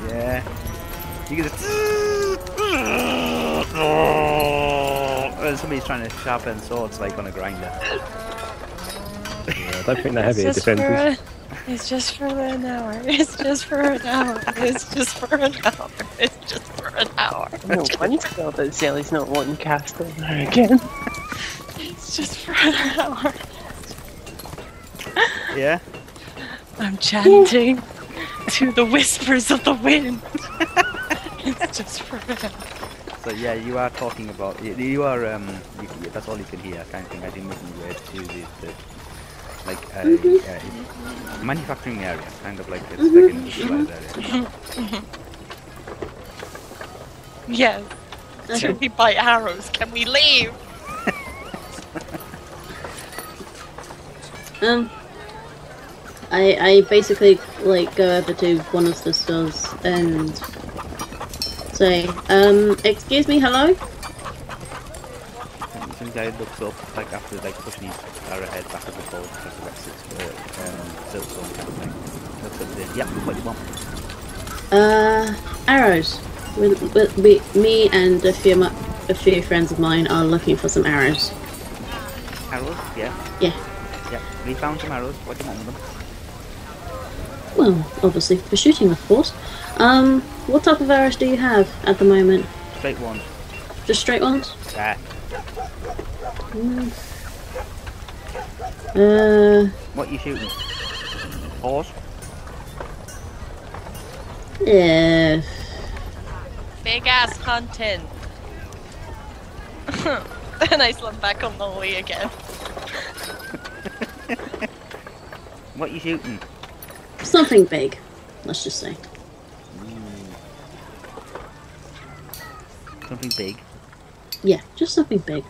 Yeah. You get this. Oh, and somebody's trying to sharpen swords like on a grinder. Yeah, I don't think they have It's air just, for defences. a, it's just for an hour. It's just for an hour. It's just for an hour. It's just for an hour. No one spell that Zelly's not wanting cast on her again. It's just for an hour. Yeah. I'm chanting to the whispers of the wind. it's just for an. So yeah, you are talking about you, you are um you, you- that's all you can hear kind of thing. I didn't make any way to the, the like uh, uh, manufacturing area, kind of like it's like an industrialized area. Yes. Okay. Should we buy arrows? Can we leave? [laughs] Um, I I basically like go over to one of the stores and say, um, excuse me, hello. And some guy looks up, like after like pushing his arrowhead back and forth because the rest of the um, silkstone kind of thing. Looks up and says, "Yep, what do you want?" Uh, arrows. We, we, we, me and a few a few friends of mine are looking for some arrows. Arrows? Yeah. Yeah. Yep. We found some arrows. What do you want with them? Well, obviously for shooting, of course. Um, what type of arrows do you have at the moment? Straight ones. Just straight ones? There. Mm. Uh, What are you shooting? Horse? yeah. Big ass hunting. [laughs] and I slump back on the Wii again. What you shooting? Something big, let's just say. Something big. Yeah, just something big.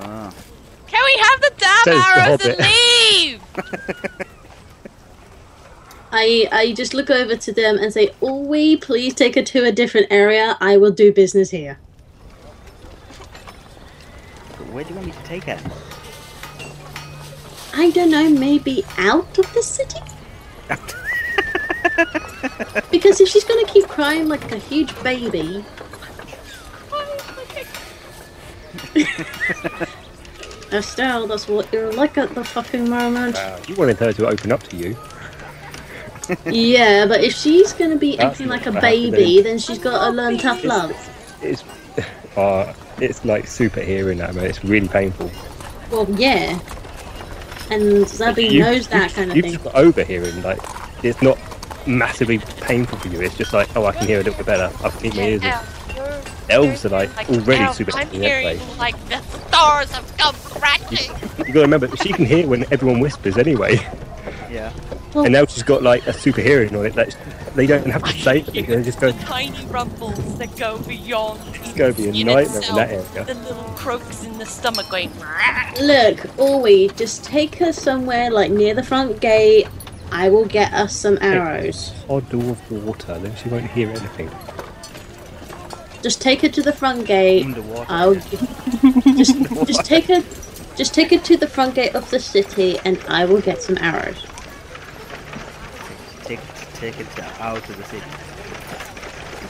Ah. Can we have the damn Says the arrows and leave? [laughs] I I just look over to them and say, "Oh, we please take her to a different area. I will do business here." But where do you want me to take her? I don't know, maybe out of the city. [laughs] Because if she's gonna keep crying like a huge baby, [laughs] Estelle, that's what you're like at the fucking moment. Wow, you wanted her to open up to you. [laughs] yeah, but if she's gonna be That's acting like a baby, then she's got to learn tough love. It's, uh, it's like super hearing that, man. It's really painful. Well, yeah. And Zabby You- knows that you- kind of You've thing. just got overhearing. Like, it's not massively painful for you. It's just like, oh, I can hear a little bit better. I can keep my ears in. you're- Elves are like like, already elf, super I'm hearing hearing anyway. like the stars have come crashing. You gotta remember, she can hear when everyone whispers anyway. Yeah. Well, And now she's got like a super hearing on it. That they don't have to [laughs] say it. They just go. the tiny rumbles that go beyond. It's gonna be a in nightmare in that area. The little croaks in the stomach going. Look, Orwe, just take her somewhere like near the front gate. I will get us some arrows. Odd door of water, then she won't hear anything. Just take her to the front gate. Underwater. I'll [laughs] just just take her just take her to the front gate of the city and I will get some arrows. Take, take it to- out of the city.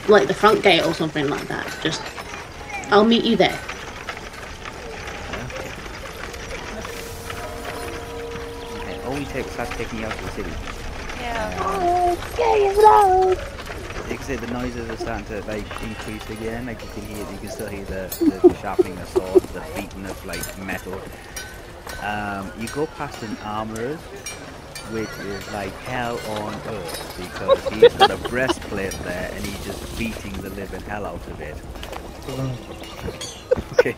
Like the front gate or something like that. Just I'll meet you there. Okay. Only take, start taking you out of the city. Yeah. Oh, scary as loud. Like I said, the noises are starting to like increase again. Like you can hear, you can still hear the, the, the sharpening of swords, the beating of like metal. Um, you go past an armorer's, which is like hell on earth because he's got a breastplate there and he's just beating the living hell out of it. [laughs] okay.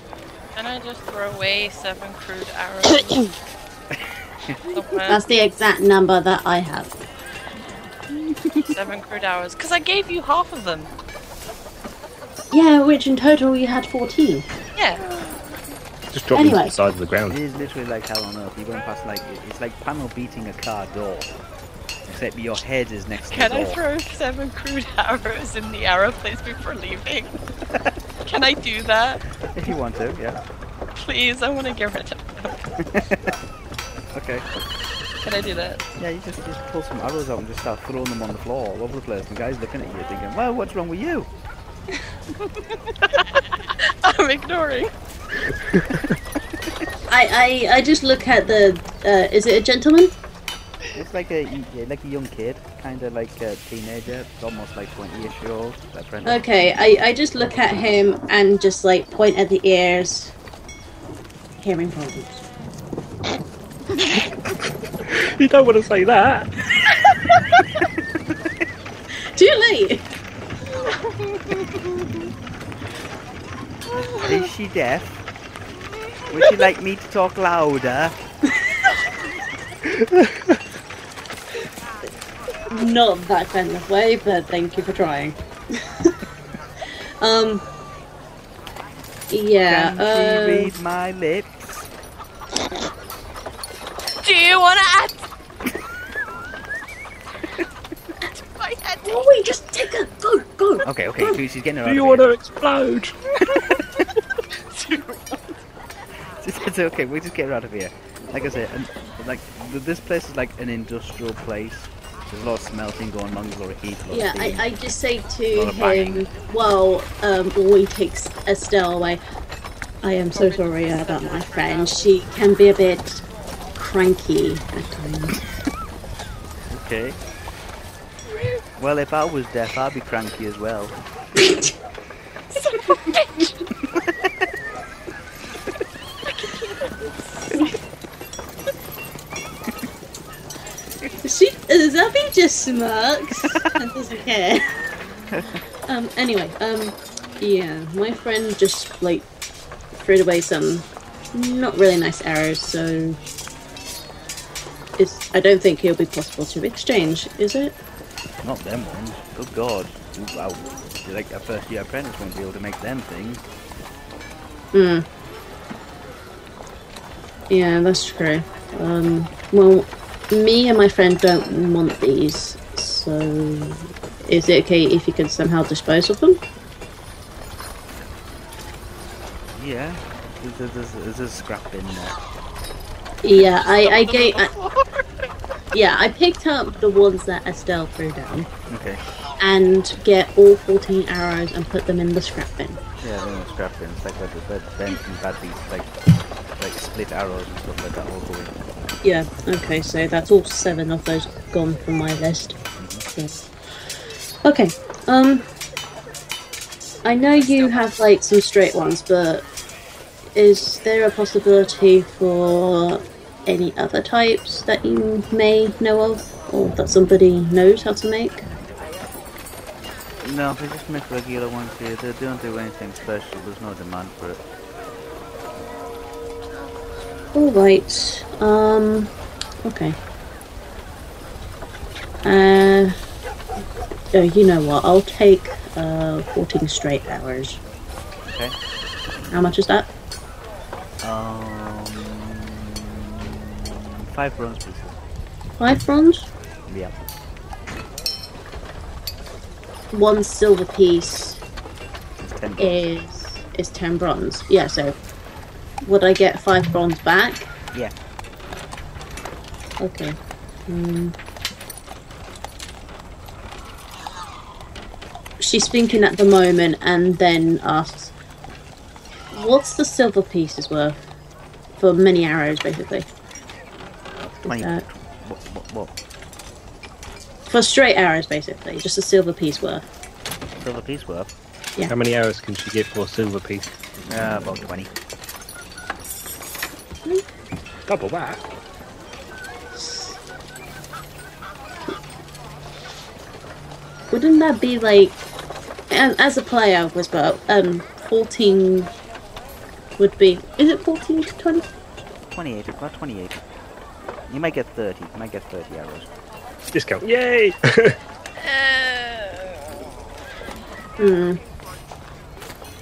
Can I just throw away seven crude arrows? [coughs] That's the exact number that I have. seven crude arrows. Because I gave you half of them. Yeah, which in total you had 14. Yeah. Just drop them to the side of the ground. It is literally like hell on earth. You're going past like it's like panel beating a car door, except your head is next to the Can the I door. throw seven crude [laughs] arrows in the arrow place before leaving? [laughs] Can I do that? If you want to, yeah. Please, I want to get rid of them. [laughs] Okay. Can I do that? Yeah, you just just pull some arrows out and just start throwing them on the floor all over the place. The guy's looking at you thinking, well, what's wrong with you? I'm ignoring. I, I, I just look at the. Uh, is it a gentleman? It's like a yeah, like a young kid, kind of like a teenager, almost like 20ish year old. Okay, I, I just look at him and just like point at the ears. Hearing problems. [laughs] You don't want to say that. [laughs] Too late! Is she deaf? Would you like me to talk louder? Not that kind of way, but thank you for trying. [laughs] Um. Yeah. Can Uh, she read my lips? Do you want to add? My head. oh wait, just take her. Go, go. Okay, okay, so she's getting her Do you want to explode? [laughs] [laughs] [laughs] It's, okay, we'll just get her out of here. Like I said, and, like this place is like an industrial place. There's a lot of smelting going on, there's a lot of heat, lot Yeah, of I. I just say to him, well, um, Ori takes Estelle away. I am so sorry about my friend. She can be a bit cranky at times. Okay. Well, if I was deaf, I'd be cranky as well. [laughs] [laughs] She, Zabby just smirks and doesn't care. [laughs] um, anyway, um, yeah, my friend just, like, threw away some not really nice arrows, so it's, I don't think it'll be possible to exchange, is it? Not them ones. Good God. Ooh, Wow. You're Like a first year apprentice won't be able to make them things. Hmm. Yeah, that's true. Um, well, me and my friend don't want these, so is it okay if you can somehow dispose of them? Yeah. There's, there's, there's a scrap in there. Yeah, I, I gave. I, yeah, I picked up the ones that Estelle threw down Okay. and get all 14 arrows and put them in the scrap bin. Yeah, they're not scrap bins. Like where the bed bent and bad these like like split arrows and stuff like that all go in. Yeah, okay, so that's all seven of those gone from my list. Yes. Okay, um. I know you have like some straight ones, but is there a possibility for any other types that you may know of, or that somebody knows how to make? No, they just make regular ones here. They don't do anything special. There's no demand for it. Alright, um. Okay. Uh. Oh, you know what? I'll take uh 14 straight hours. Okay. How much is that? Um, five bronze pieces. Five bronze? Yeah. One silver piece is is ten bronze. Yeah, so would I get five bronze back? Yeah. Okay. Hmm. She's thinking at the moment and then asks, What's the silver pieces worth? For many arrows, basically. Twenty. Uh, what, what, what? for straight arrows, basically. Just a silver piece worth. Silver piece worth? Yeah. How many arrows can she get for a silver piece? Uh, about twenty. Double that. Wouldn't that be like, as, as a player, was about um fourteen would be? Is it fourteen to twenty? Twenty-eight. About twenty-eight. You might get thirty. You might get thirty arrows. Discount. Yay! [laughs] [laughs] Hmm.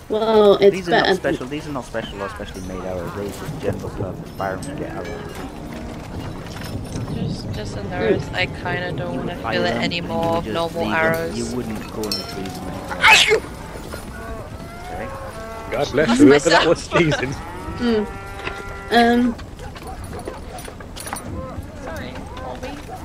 Well, it's these are not special. These are not special or specially made arrows. These are just general purpose firearms to get arrows. Just, just a nurse. I kind of don't want to feel it anymore and of you would just normal leave them. arrows. You wouldn't go and retrieve them. anymore. okay. God bless whoever that was sneezing. [laughs] Um.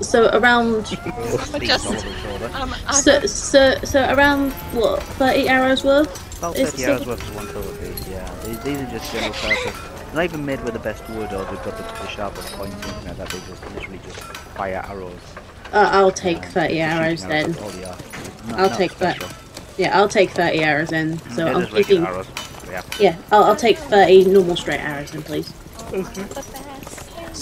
So around. [laughs] Just, Over the shoulder. um, So so so around what? Thirty arrows worth? About Is 30 the hours worth of one silver piece, yeah. These, these are just general purpose. They're not even made with the best wood or they've got the, the sharpest points or anything like that. They just literally just fire arrows. Uh, I'll take um, thirty shooting arrows then. That's all they are. It's not- I'll not take that. Yeah, I'll take thirty arrows then. So They're I'm just regular thinking. arrows. Yeah. Yeah, I'll, I'll take thirty normal straight arrows then, please. The best.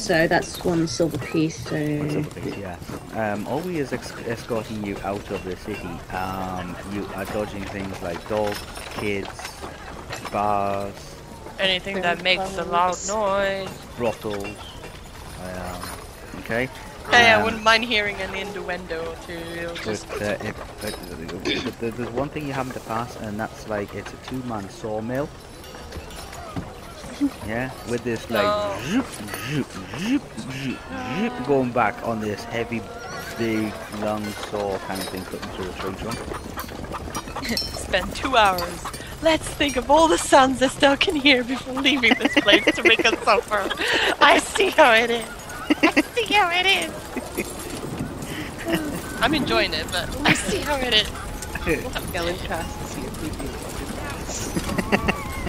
So that's one silver piece. So One silver piece, yeah. Um, Olwe is ex- escorting you out of the city. Um, you are dodging things like dogs, kids, bars, anything that makes a loud noise. brothels. Um, okay. Hey, I Um, wouldn't mind hearing an innuendo or two. It'll But, uh, it, but, but there's one thing you haven't to pass, and that's like it's a two-man sawmill. Yeah, with this like No. zoop, zoop, zoop, zoop, zoop, going back on this heavy, big, long saw kind of thing cutting through a tree trunk. [laughs] spend two hours. Let's think of all the sounds that still can hear before leaving this place to make us [laughs] suffer. I see how it is. I see how it is. [sighs] I'm enjoying it, but I see how it is. We'll have Galen cast to see if we do.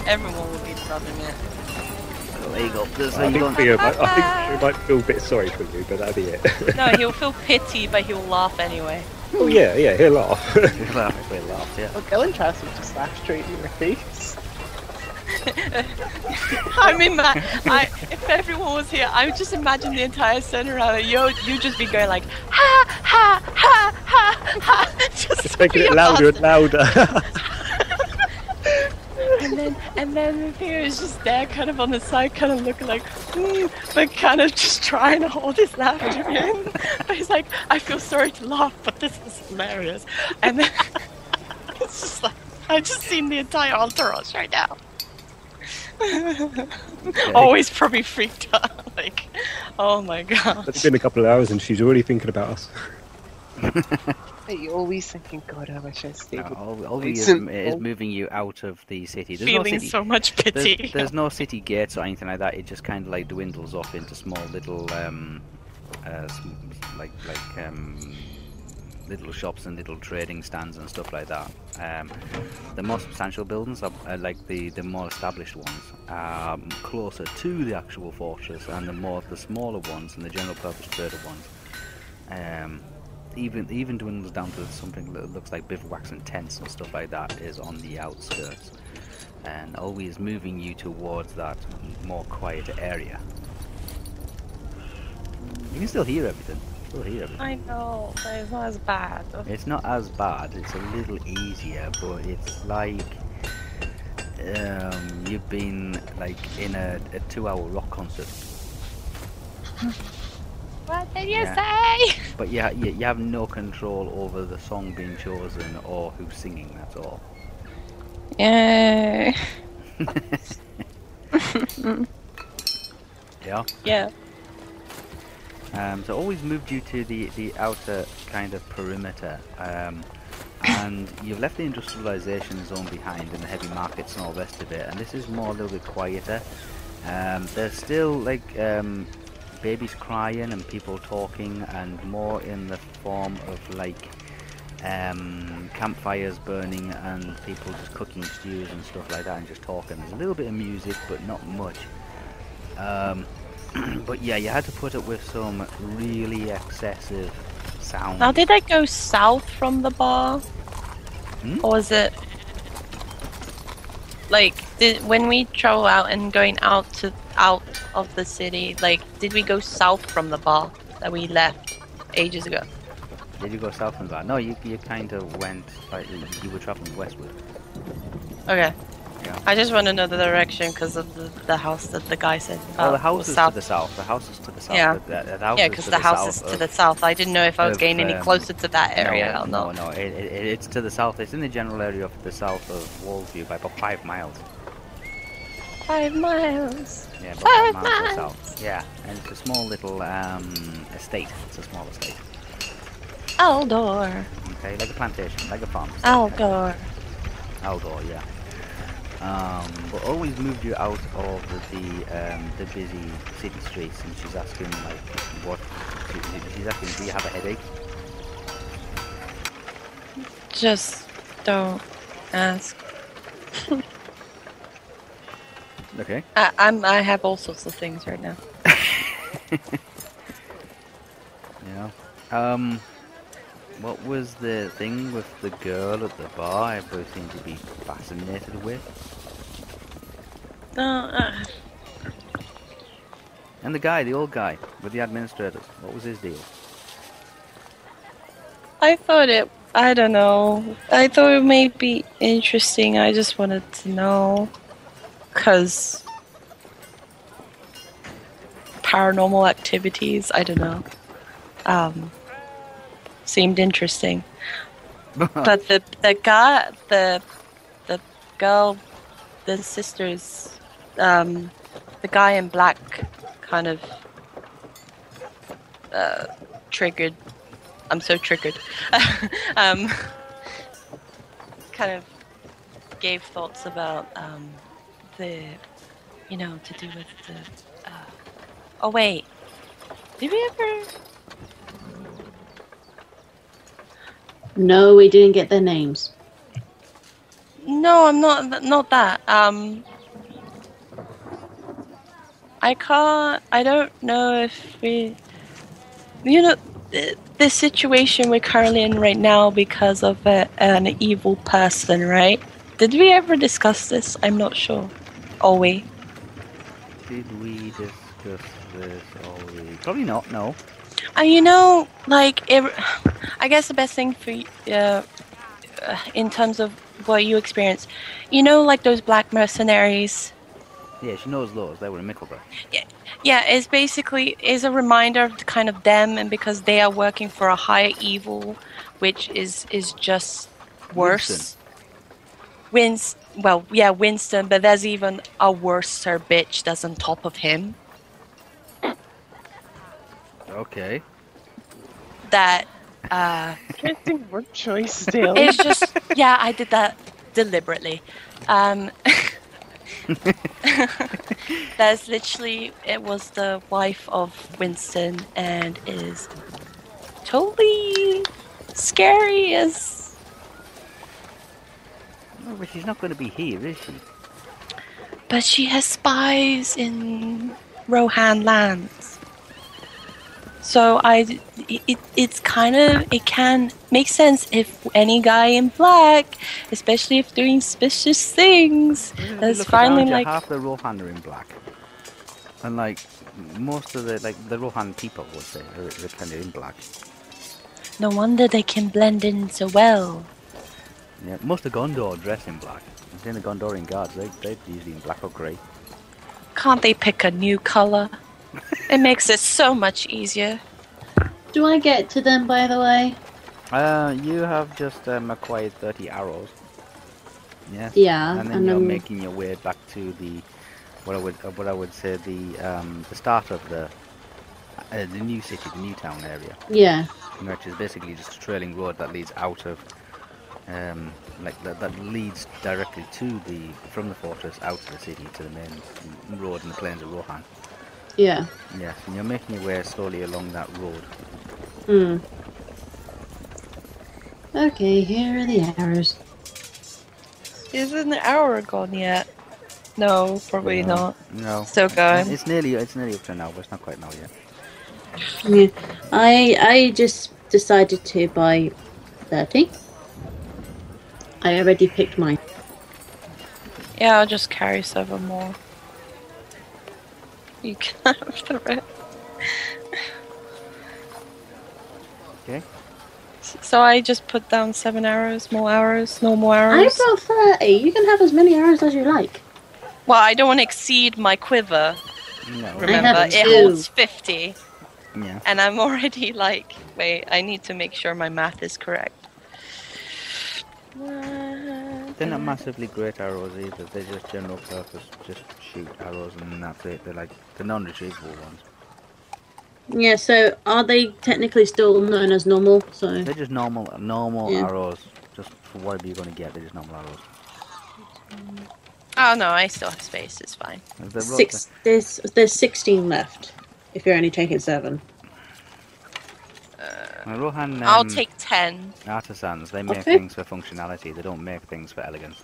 Everyone will be loving it. There you go. There's I a think Theo might, I think Theo might feel a bit sorry for you, but that'd be it. [laughs] No, he'll feel pity, but he'll laugh anyway. oh yeah, yeah, he'll laugh. [laughs] he'll laugh, we laughed, yeah. Well, Galen cast would just laugh straight in your face. I mean, ma- I, if everyone was here, I would just imagine the entire center around it. You you just be going like ha ha ha ha ha, [laughs] just Just making it a louder and louder. And then and then Theo is just there, kind of on the side, kind of looking like, hmm, but kind of just trying to hold his laughter in. But he's like, I feel sorry to laugh, but this is hilarious. And then [laughs] it's just like I've just seen the entire entourage right now. Olwe probably freaked out. [laughs] Like, oh my god. it's been a couple of hours and she's already thinking about us. [laughs] Hey, you're always thinking, God, I wish I stayed No, with all, all is, Jason. is moving you out of the city. There's Feeling no city. so much [laughs] pity. there's no city gates or anything like that. It just kind of like dwindles off into small little, um, uh, like like um, little shops and little trading stands and stuff like that. Um, the more substantial buildings are, are like the the more established ones, are closer to the actual fortress, and the more the smaller ones and the general purpose trader ones. Um, even even dwindles down to something that looks like bivouacs and tents and stuff like that is on the outskirts and Olwe moving you towards that more quiet area. You can still hear everything. Still hear everything. I know, but it's not as bad. It's not as bad. It's a little easier, but it's like um, you've been like in a, a two-hour rock concert, [laughs] What did you Yeah. say? [laughs] but you, you you have no control over the song being chosen or who's singing. That's all. Yay. [laughs] Yeah. Yeah. Um, so Olwe moved you to the, the outer kind of perimeter. Um, and [laughs] you've left the industrialization zone behind and the heavy markets and all the rest of it. And this is more a little bit quieter. Um, there's still like um, babies crying and people talking, and more in the form of like um, campfires burning and people just cooking stews and stuff like that and just talking. There's a little bit of music, but not much. Um, [clears throat] but yeah, you had to put up with some really excessive sound. Now, did I go south from the bar? Hmm? Or was it like did when we travel out and going out to out of the city? Like, did we go south from the bar that we left ages ago? Did you go south from that? No, you you kind of went like you were traveling westward. Okay. Yeah. I just want to know the direction because of the, the house that the guy said. Well, uh, the house is south. to the south. The house is to the south. Yeah. The, the, the house Yeah, because the house is to the south. I didn't know if I was of, getting any um, closer to that area no, or no, not. no. It, it, it's to the south. It's in the general area of the south of Wallview by about five miles. Five miles. Yeah, about Five five miles to miles. south. Yeah, and it's a small little um, estate. It's a small estate. Aldor. Okay, like a plantation, like a farm. Oh. Aldor. Yeah. Um, but Olwe moved you out of the um, the busy city streets, and she's asking like, what? She's asking, do you have a headache? Just don't ask. Okay. I, I'm. I have all sorts of things right now. [laughs] Yeah. Um, what was the thing with the girl at the bar? Everybody seemed to be fascinated with, No, uh, and the guy, the old guy with the administrators. What was his deal? I thought it. I don't know. I thought it may be interesting. I just wanted to know, cause paranormal activities. I don't know. um, seemed interesting. [laughs] but the the guy, the the girl, the sisters, um, the guy in black, kind of uh, triggered. I'm so triggered. [laughs] um, kind of gave thoughts about um, the, you know, to do with the. Uh, oh wait, did we ever? No, we didn't get their names. No, I'm not. Not that. Um, I can't. I don't know if we. You know, the, the situation we're currently in right now because of a, an evil person, right? Did we ever discuss this? I'm not sure. Oh we? Did we discuss this already? Probably not. No. Uh, you know, like, it, I guess the best thing for uh, uh, in terms of what you experience, you know, like those black mercenaries. Yeah, she knows those. They were in Mickleborough. Yeah, yeah. it's basically is a reminder of the kind of them, and because they are working for a higher evil, which is is just worse. Wins, well, yeah, Winston, but there's even a worser bitch that's on top of him. Okay. That uh, Interesting word choice [laughs] still. it's just yeah, I did that deliberately. Um, [laughs] that's literally it was the wife of Winston and is totally scary as No, but she's not going to be here, is she? but she has spies in Rohan lands. So I, it, it's kind of it can make sense if any guy in black, especially if doing suspicious things, that's finally around like half the Rohan are in black, and like most of the like the Rohan people would say are, are kind of in black. no wonder they can blend in so well. Yeah, most of Gondor dress in black. I've seen the Gondorian guards; they they're usually in black or grey. Can't they pick a new color? [laughs] it makes it so much easier. Do I get to them, by the way? Uh, you have just um, acquired thirty arrows. Yeah. Yeah, and then and you're um, making your way back to the what I would uh, what I would say the um, the start of the uh, the new city, the new town area, Yeah. which is basically just a trailing road that leads out of um, like that, that leads directly to the from the fortress out to the city to the main road in the plains of Rohan. Yeah. Yes, and you're making your way slowly along that road. Hmm. Okay, here are the hours. Isn't the hour gone yet? No, probably No. not. No, Still going. it's nearly it's nearly up to now, but it's not quite now yet. Yeah. I I just decided to buy thirty. I already picked mine. Yeah, I'll just carry seven more. You can have the rest. [laughs] Okay. So I just put down seven arrows, more arrows, no more arrows. I arrows. brought thirty. You can have as many arrows as you like. Well, I don't want to exceed my quiver. No. Remember, it two. holds 50, Yeah. and I'm already [laughs] like, wait, I need to make sure my math is correct. They're not massively great arrows either. They're just general purpose, just shoot arrows and that's it. They're like the non-retrievable ones. Yeah. So are they technically still known as normal? So They're just normal, normal Yeah. arrows. Just for whatever you're gonna get, they're just normal arrows. Oh no, I still have space. It's fine. They're six. There's there's sixteen left. If you're only taking seven. Uh, Rohan, um, I'll take ten. artisans. They make Okay. things for functionality. They don't make things for elegance.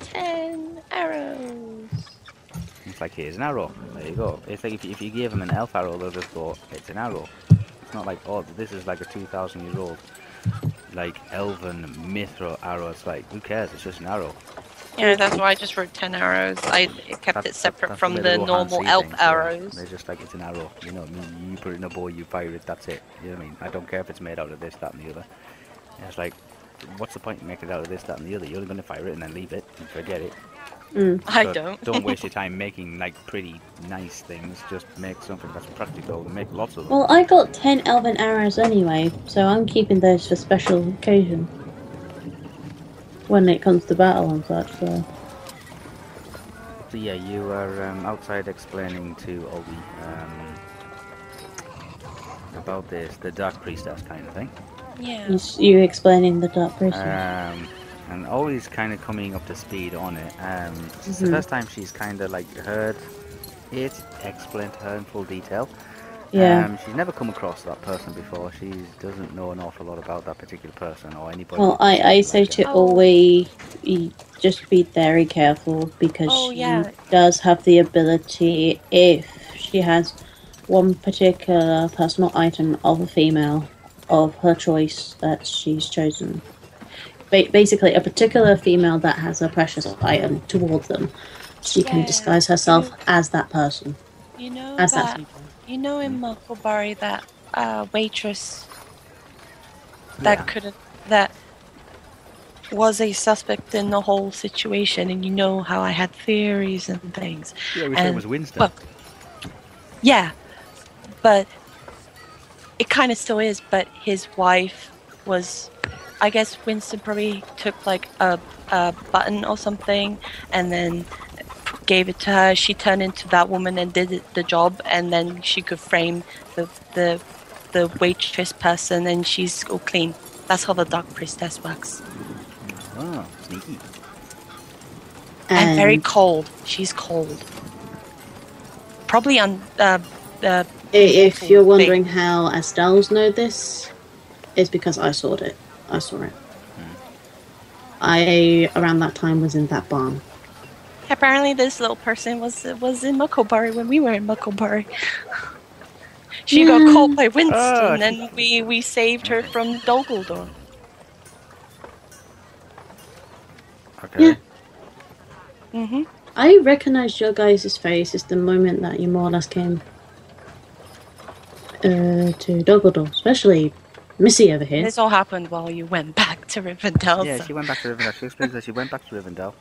Ten arrows. It's like here's an arrow. There you go. It's like if you, if you give them an elf arrow, they'll just go, it's an arrow. It's not like oh, this is like a two thousand year old like elven mithril arrow. It's like who cares? It's just an arrow. Yeah, that's why I just wrote ten arrows. I kept That's- it separate that's from the normal elf things, yeah. arrows. They're just like it's an arrow. You know what I mean? You put it in a bow, you fire it. That's it. You know what I mean? I don't care if it's made out of this, that, and the other. Yeah, It's like, what's the point in making it out of this, that, and the other? You're only going to fire it and then leave it and forget it. Mm. I don't. don't waste your [laughs] time making like pretty nice things. Just make something that's practical and make lots of them. Well, I got 10 elven arrows anyway, so I'm keeping those for special occasion. When it comes to battle and such, so. So yeah, you are um, outside explaining to Obi um, about this, the Dark Priestess kind of thing. Yeah. You, s- you explaining the Dark Priestess. Um, and Olwe kind of coming up to speed on it. Um, It's the Mhm. first time she's kind of like heard it explained to her in full detail. yeah. Um, she's never come across that person before. She doesn't know an awful lot about that particular person or anybody. well, I, I like say it. to Oh. Olwe, just be very careful because Oh, she yeah. does have the ability, if she has one particular personal item of a female of her choice that she's chosen. Ba- basically, a particular female that has a precious item towards them, she can disguise herself as that person. You know As that. that. You know in Makobari that uh, waitress that Yeah. couldn't that was a suspect in the whole situation, and you know how I had theories and things. Yeah, we said it was Winston. well, Yeah, but it kind of still is. But his wife was, I guess Winston probably took like a, a button or something, and then gave it to her. She turned into that woman and did the job, and then she could frame the the the waitress person, and she's all clean. That's how the dark priestess works. oh, sneaky. And, very cold. She's cold. Probably on uh, uh, If you're They- wondering how Estelles know this, it's because I saw it. I saw it. I around that time was in that barn. Apparently, this little person was was in Makobari when we were in Makobari. She got caught by Winston, Ah, and we, we saved her from Dol Guldur. Okay. Yeah. hmm I recognized your guys' faces the moment that you more or less came uh, to Dol Guldur, especially Missy over here. This all happened while you went back to Rivendell. Yeah, so- she went back to Rivendell. She explains that she went back to Rivendell.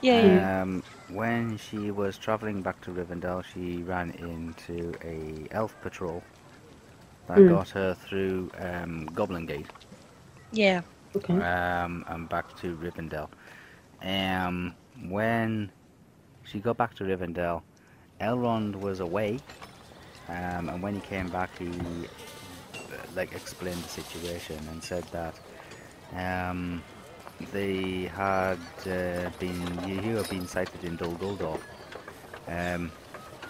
yeah, yeah. Um, when she was traveling back to Rivendell, she ran into a elf patrol that Mm. got her through um, Goblin Gate yeah. Okay. um, and back to Rivendell. Um, when she got back to Rivendell, Elrond was away, um, and when he came back, he like explained the situation and said that um, they had uh, been you you had been sighted in Dol Guldur. Um,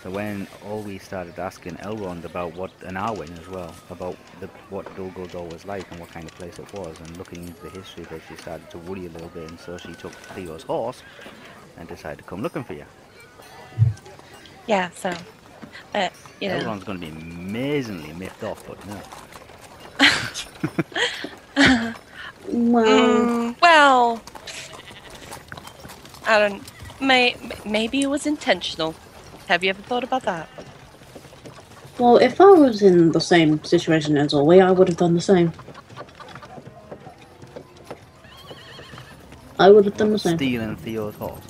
so when Olwe started asking Elrond about what and Arwen as well about the, what Dol Guldur was like and what kind of place it was, and looking into the history of it, she started to worry a little bit, and so she took Theo's horse and decided to come looking for you. Yeah, so. But, you know. Elrond's going to be amazingly miffed off, but no. Well, Mm, well. I don't. May, maybe it was intentional. Have you ever thought about that? well, if I was in the same situation as Olwe, I would have done the same. I would have done the same. Stealing Theo's horse.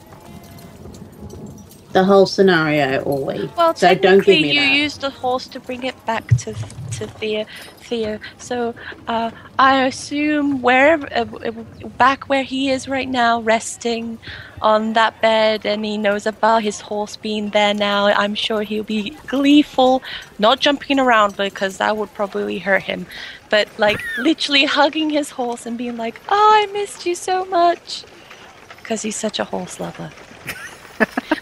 The whole scenario, Olwe. Well, so don't give me you that. used the horse to bring it back to to Thea. Thea. So, uh, I assume wherever uh, uh, back where he is right now, resting on that bed, and he knows about his horse being there now. I'm sure he'll be gleeful, not jumping around because that would probably hurt him, but like literally hugging his horse and being like, "Oh, I missed you so much," because he's such a horse lover.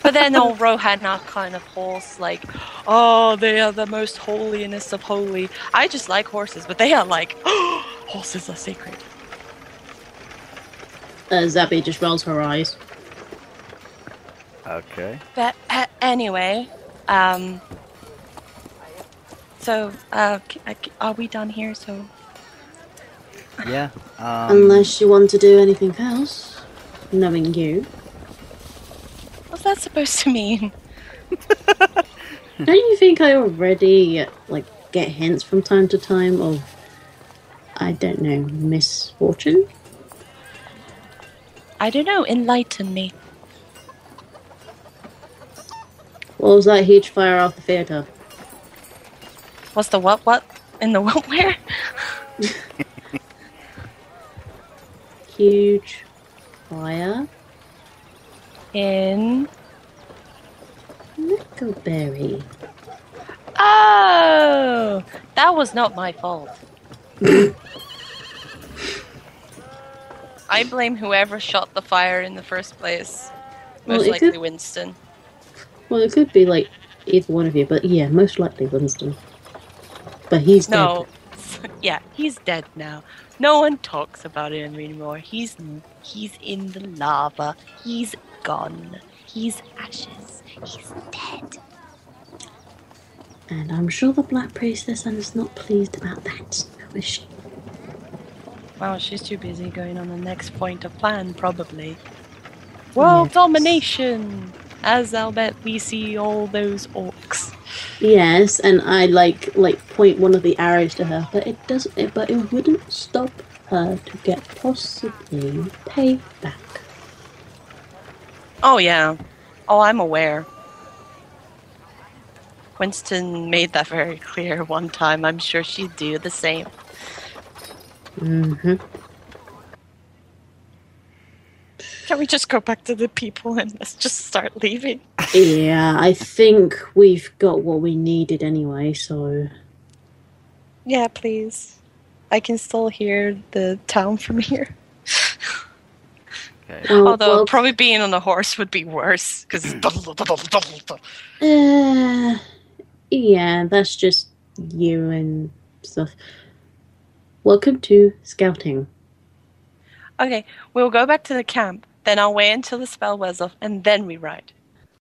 But then all Rohan are kind of horse, like, oh, they are the most holiest of holy. I just like horses, but they are like, [gasps] horses are sacred. Uh, Zabby just rolls her eyes. Okay. But uh, anyway, um, so uh, c- uh, c- are we done here? So Yeah. Um, Unless you want to do anything else, knowing you. What's that supposed to mean? Don't you think I already like get hints from time to time of I don't know misfortune? I don't know. Enlighten me. What was that huge fire off the theater? What's the what? What in the [laughs] what? Where? [laughs] Huge fire. In. Nickelberry. Oh, that was not my fault. I blame whoever shot the fire in the first place. Most it likely could- Winston. Well, it could be like either one of you, but yeah, most likely Winston. But he's No. dead. [laughs] yeah, he's dead now. No one talks about him anymore. He's he's in the lava. He's gone. He's ashes. He's dead. And I'm sure the Black Priestess is not pleased about that. How is she? Wow, she's too busy going on the next point of plan, probably. World Yes. domination! As I'll bet we see all those orcs. Yes, and I like like point one of the arrows to her, but it doesn't. But it wouldn't stop her to get possibly paid back. Oh, yeah. Oh, I'm aware. Winston made that very clear one time. I'm sure she'd do the same. Mm-hmm. Can we just go back to the people and let's just start leaving? Yeah, I think we've got what we needed anyway. So Yeah, please. I can still hear the town from here. Okay. well, Although well, probably being on a horse would be worse because Uh, yeah, that's just you and stuff. Welcome to scouting. Okay, we'll go back to the camp. Then I'll wait until the spell wears off, and then we ride.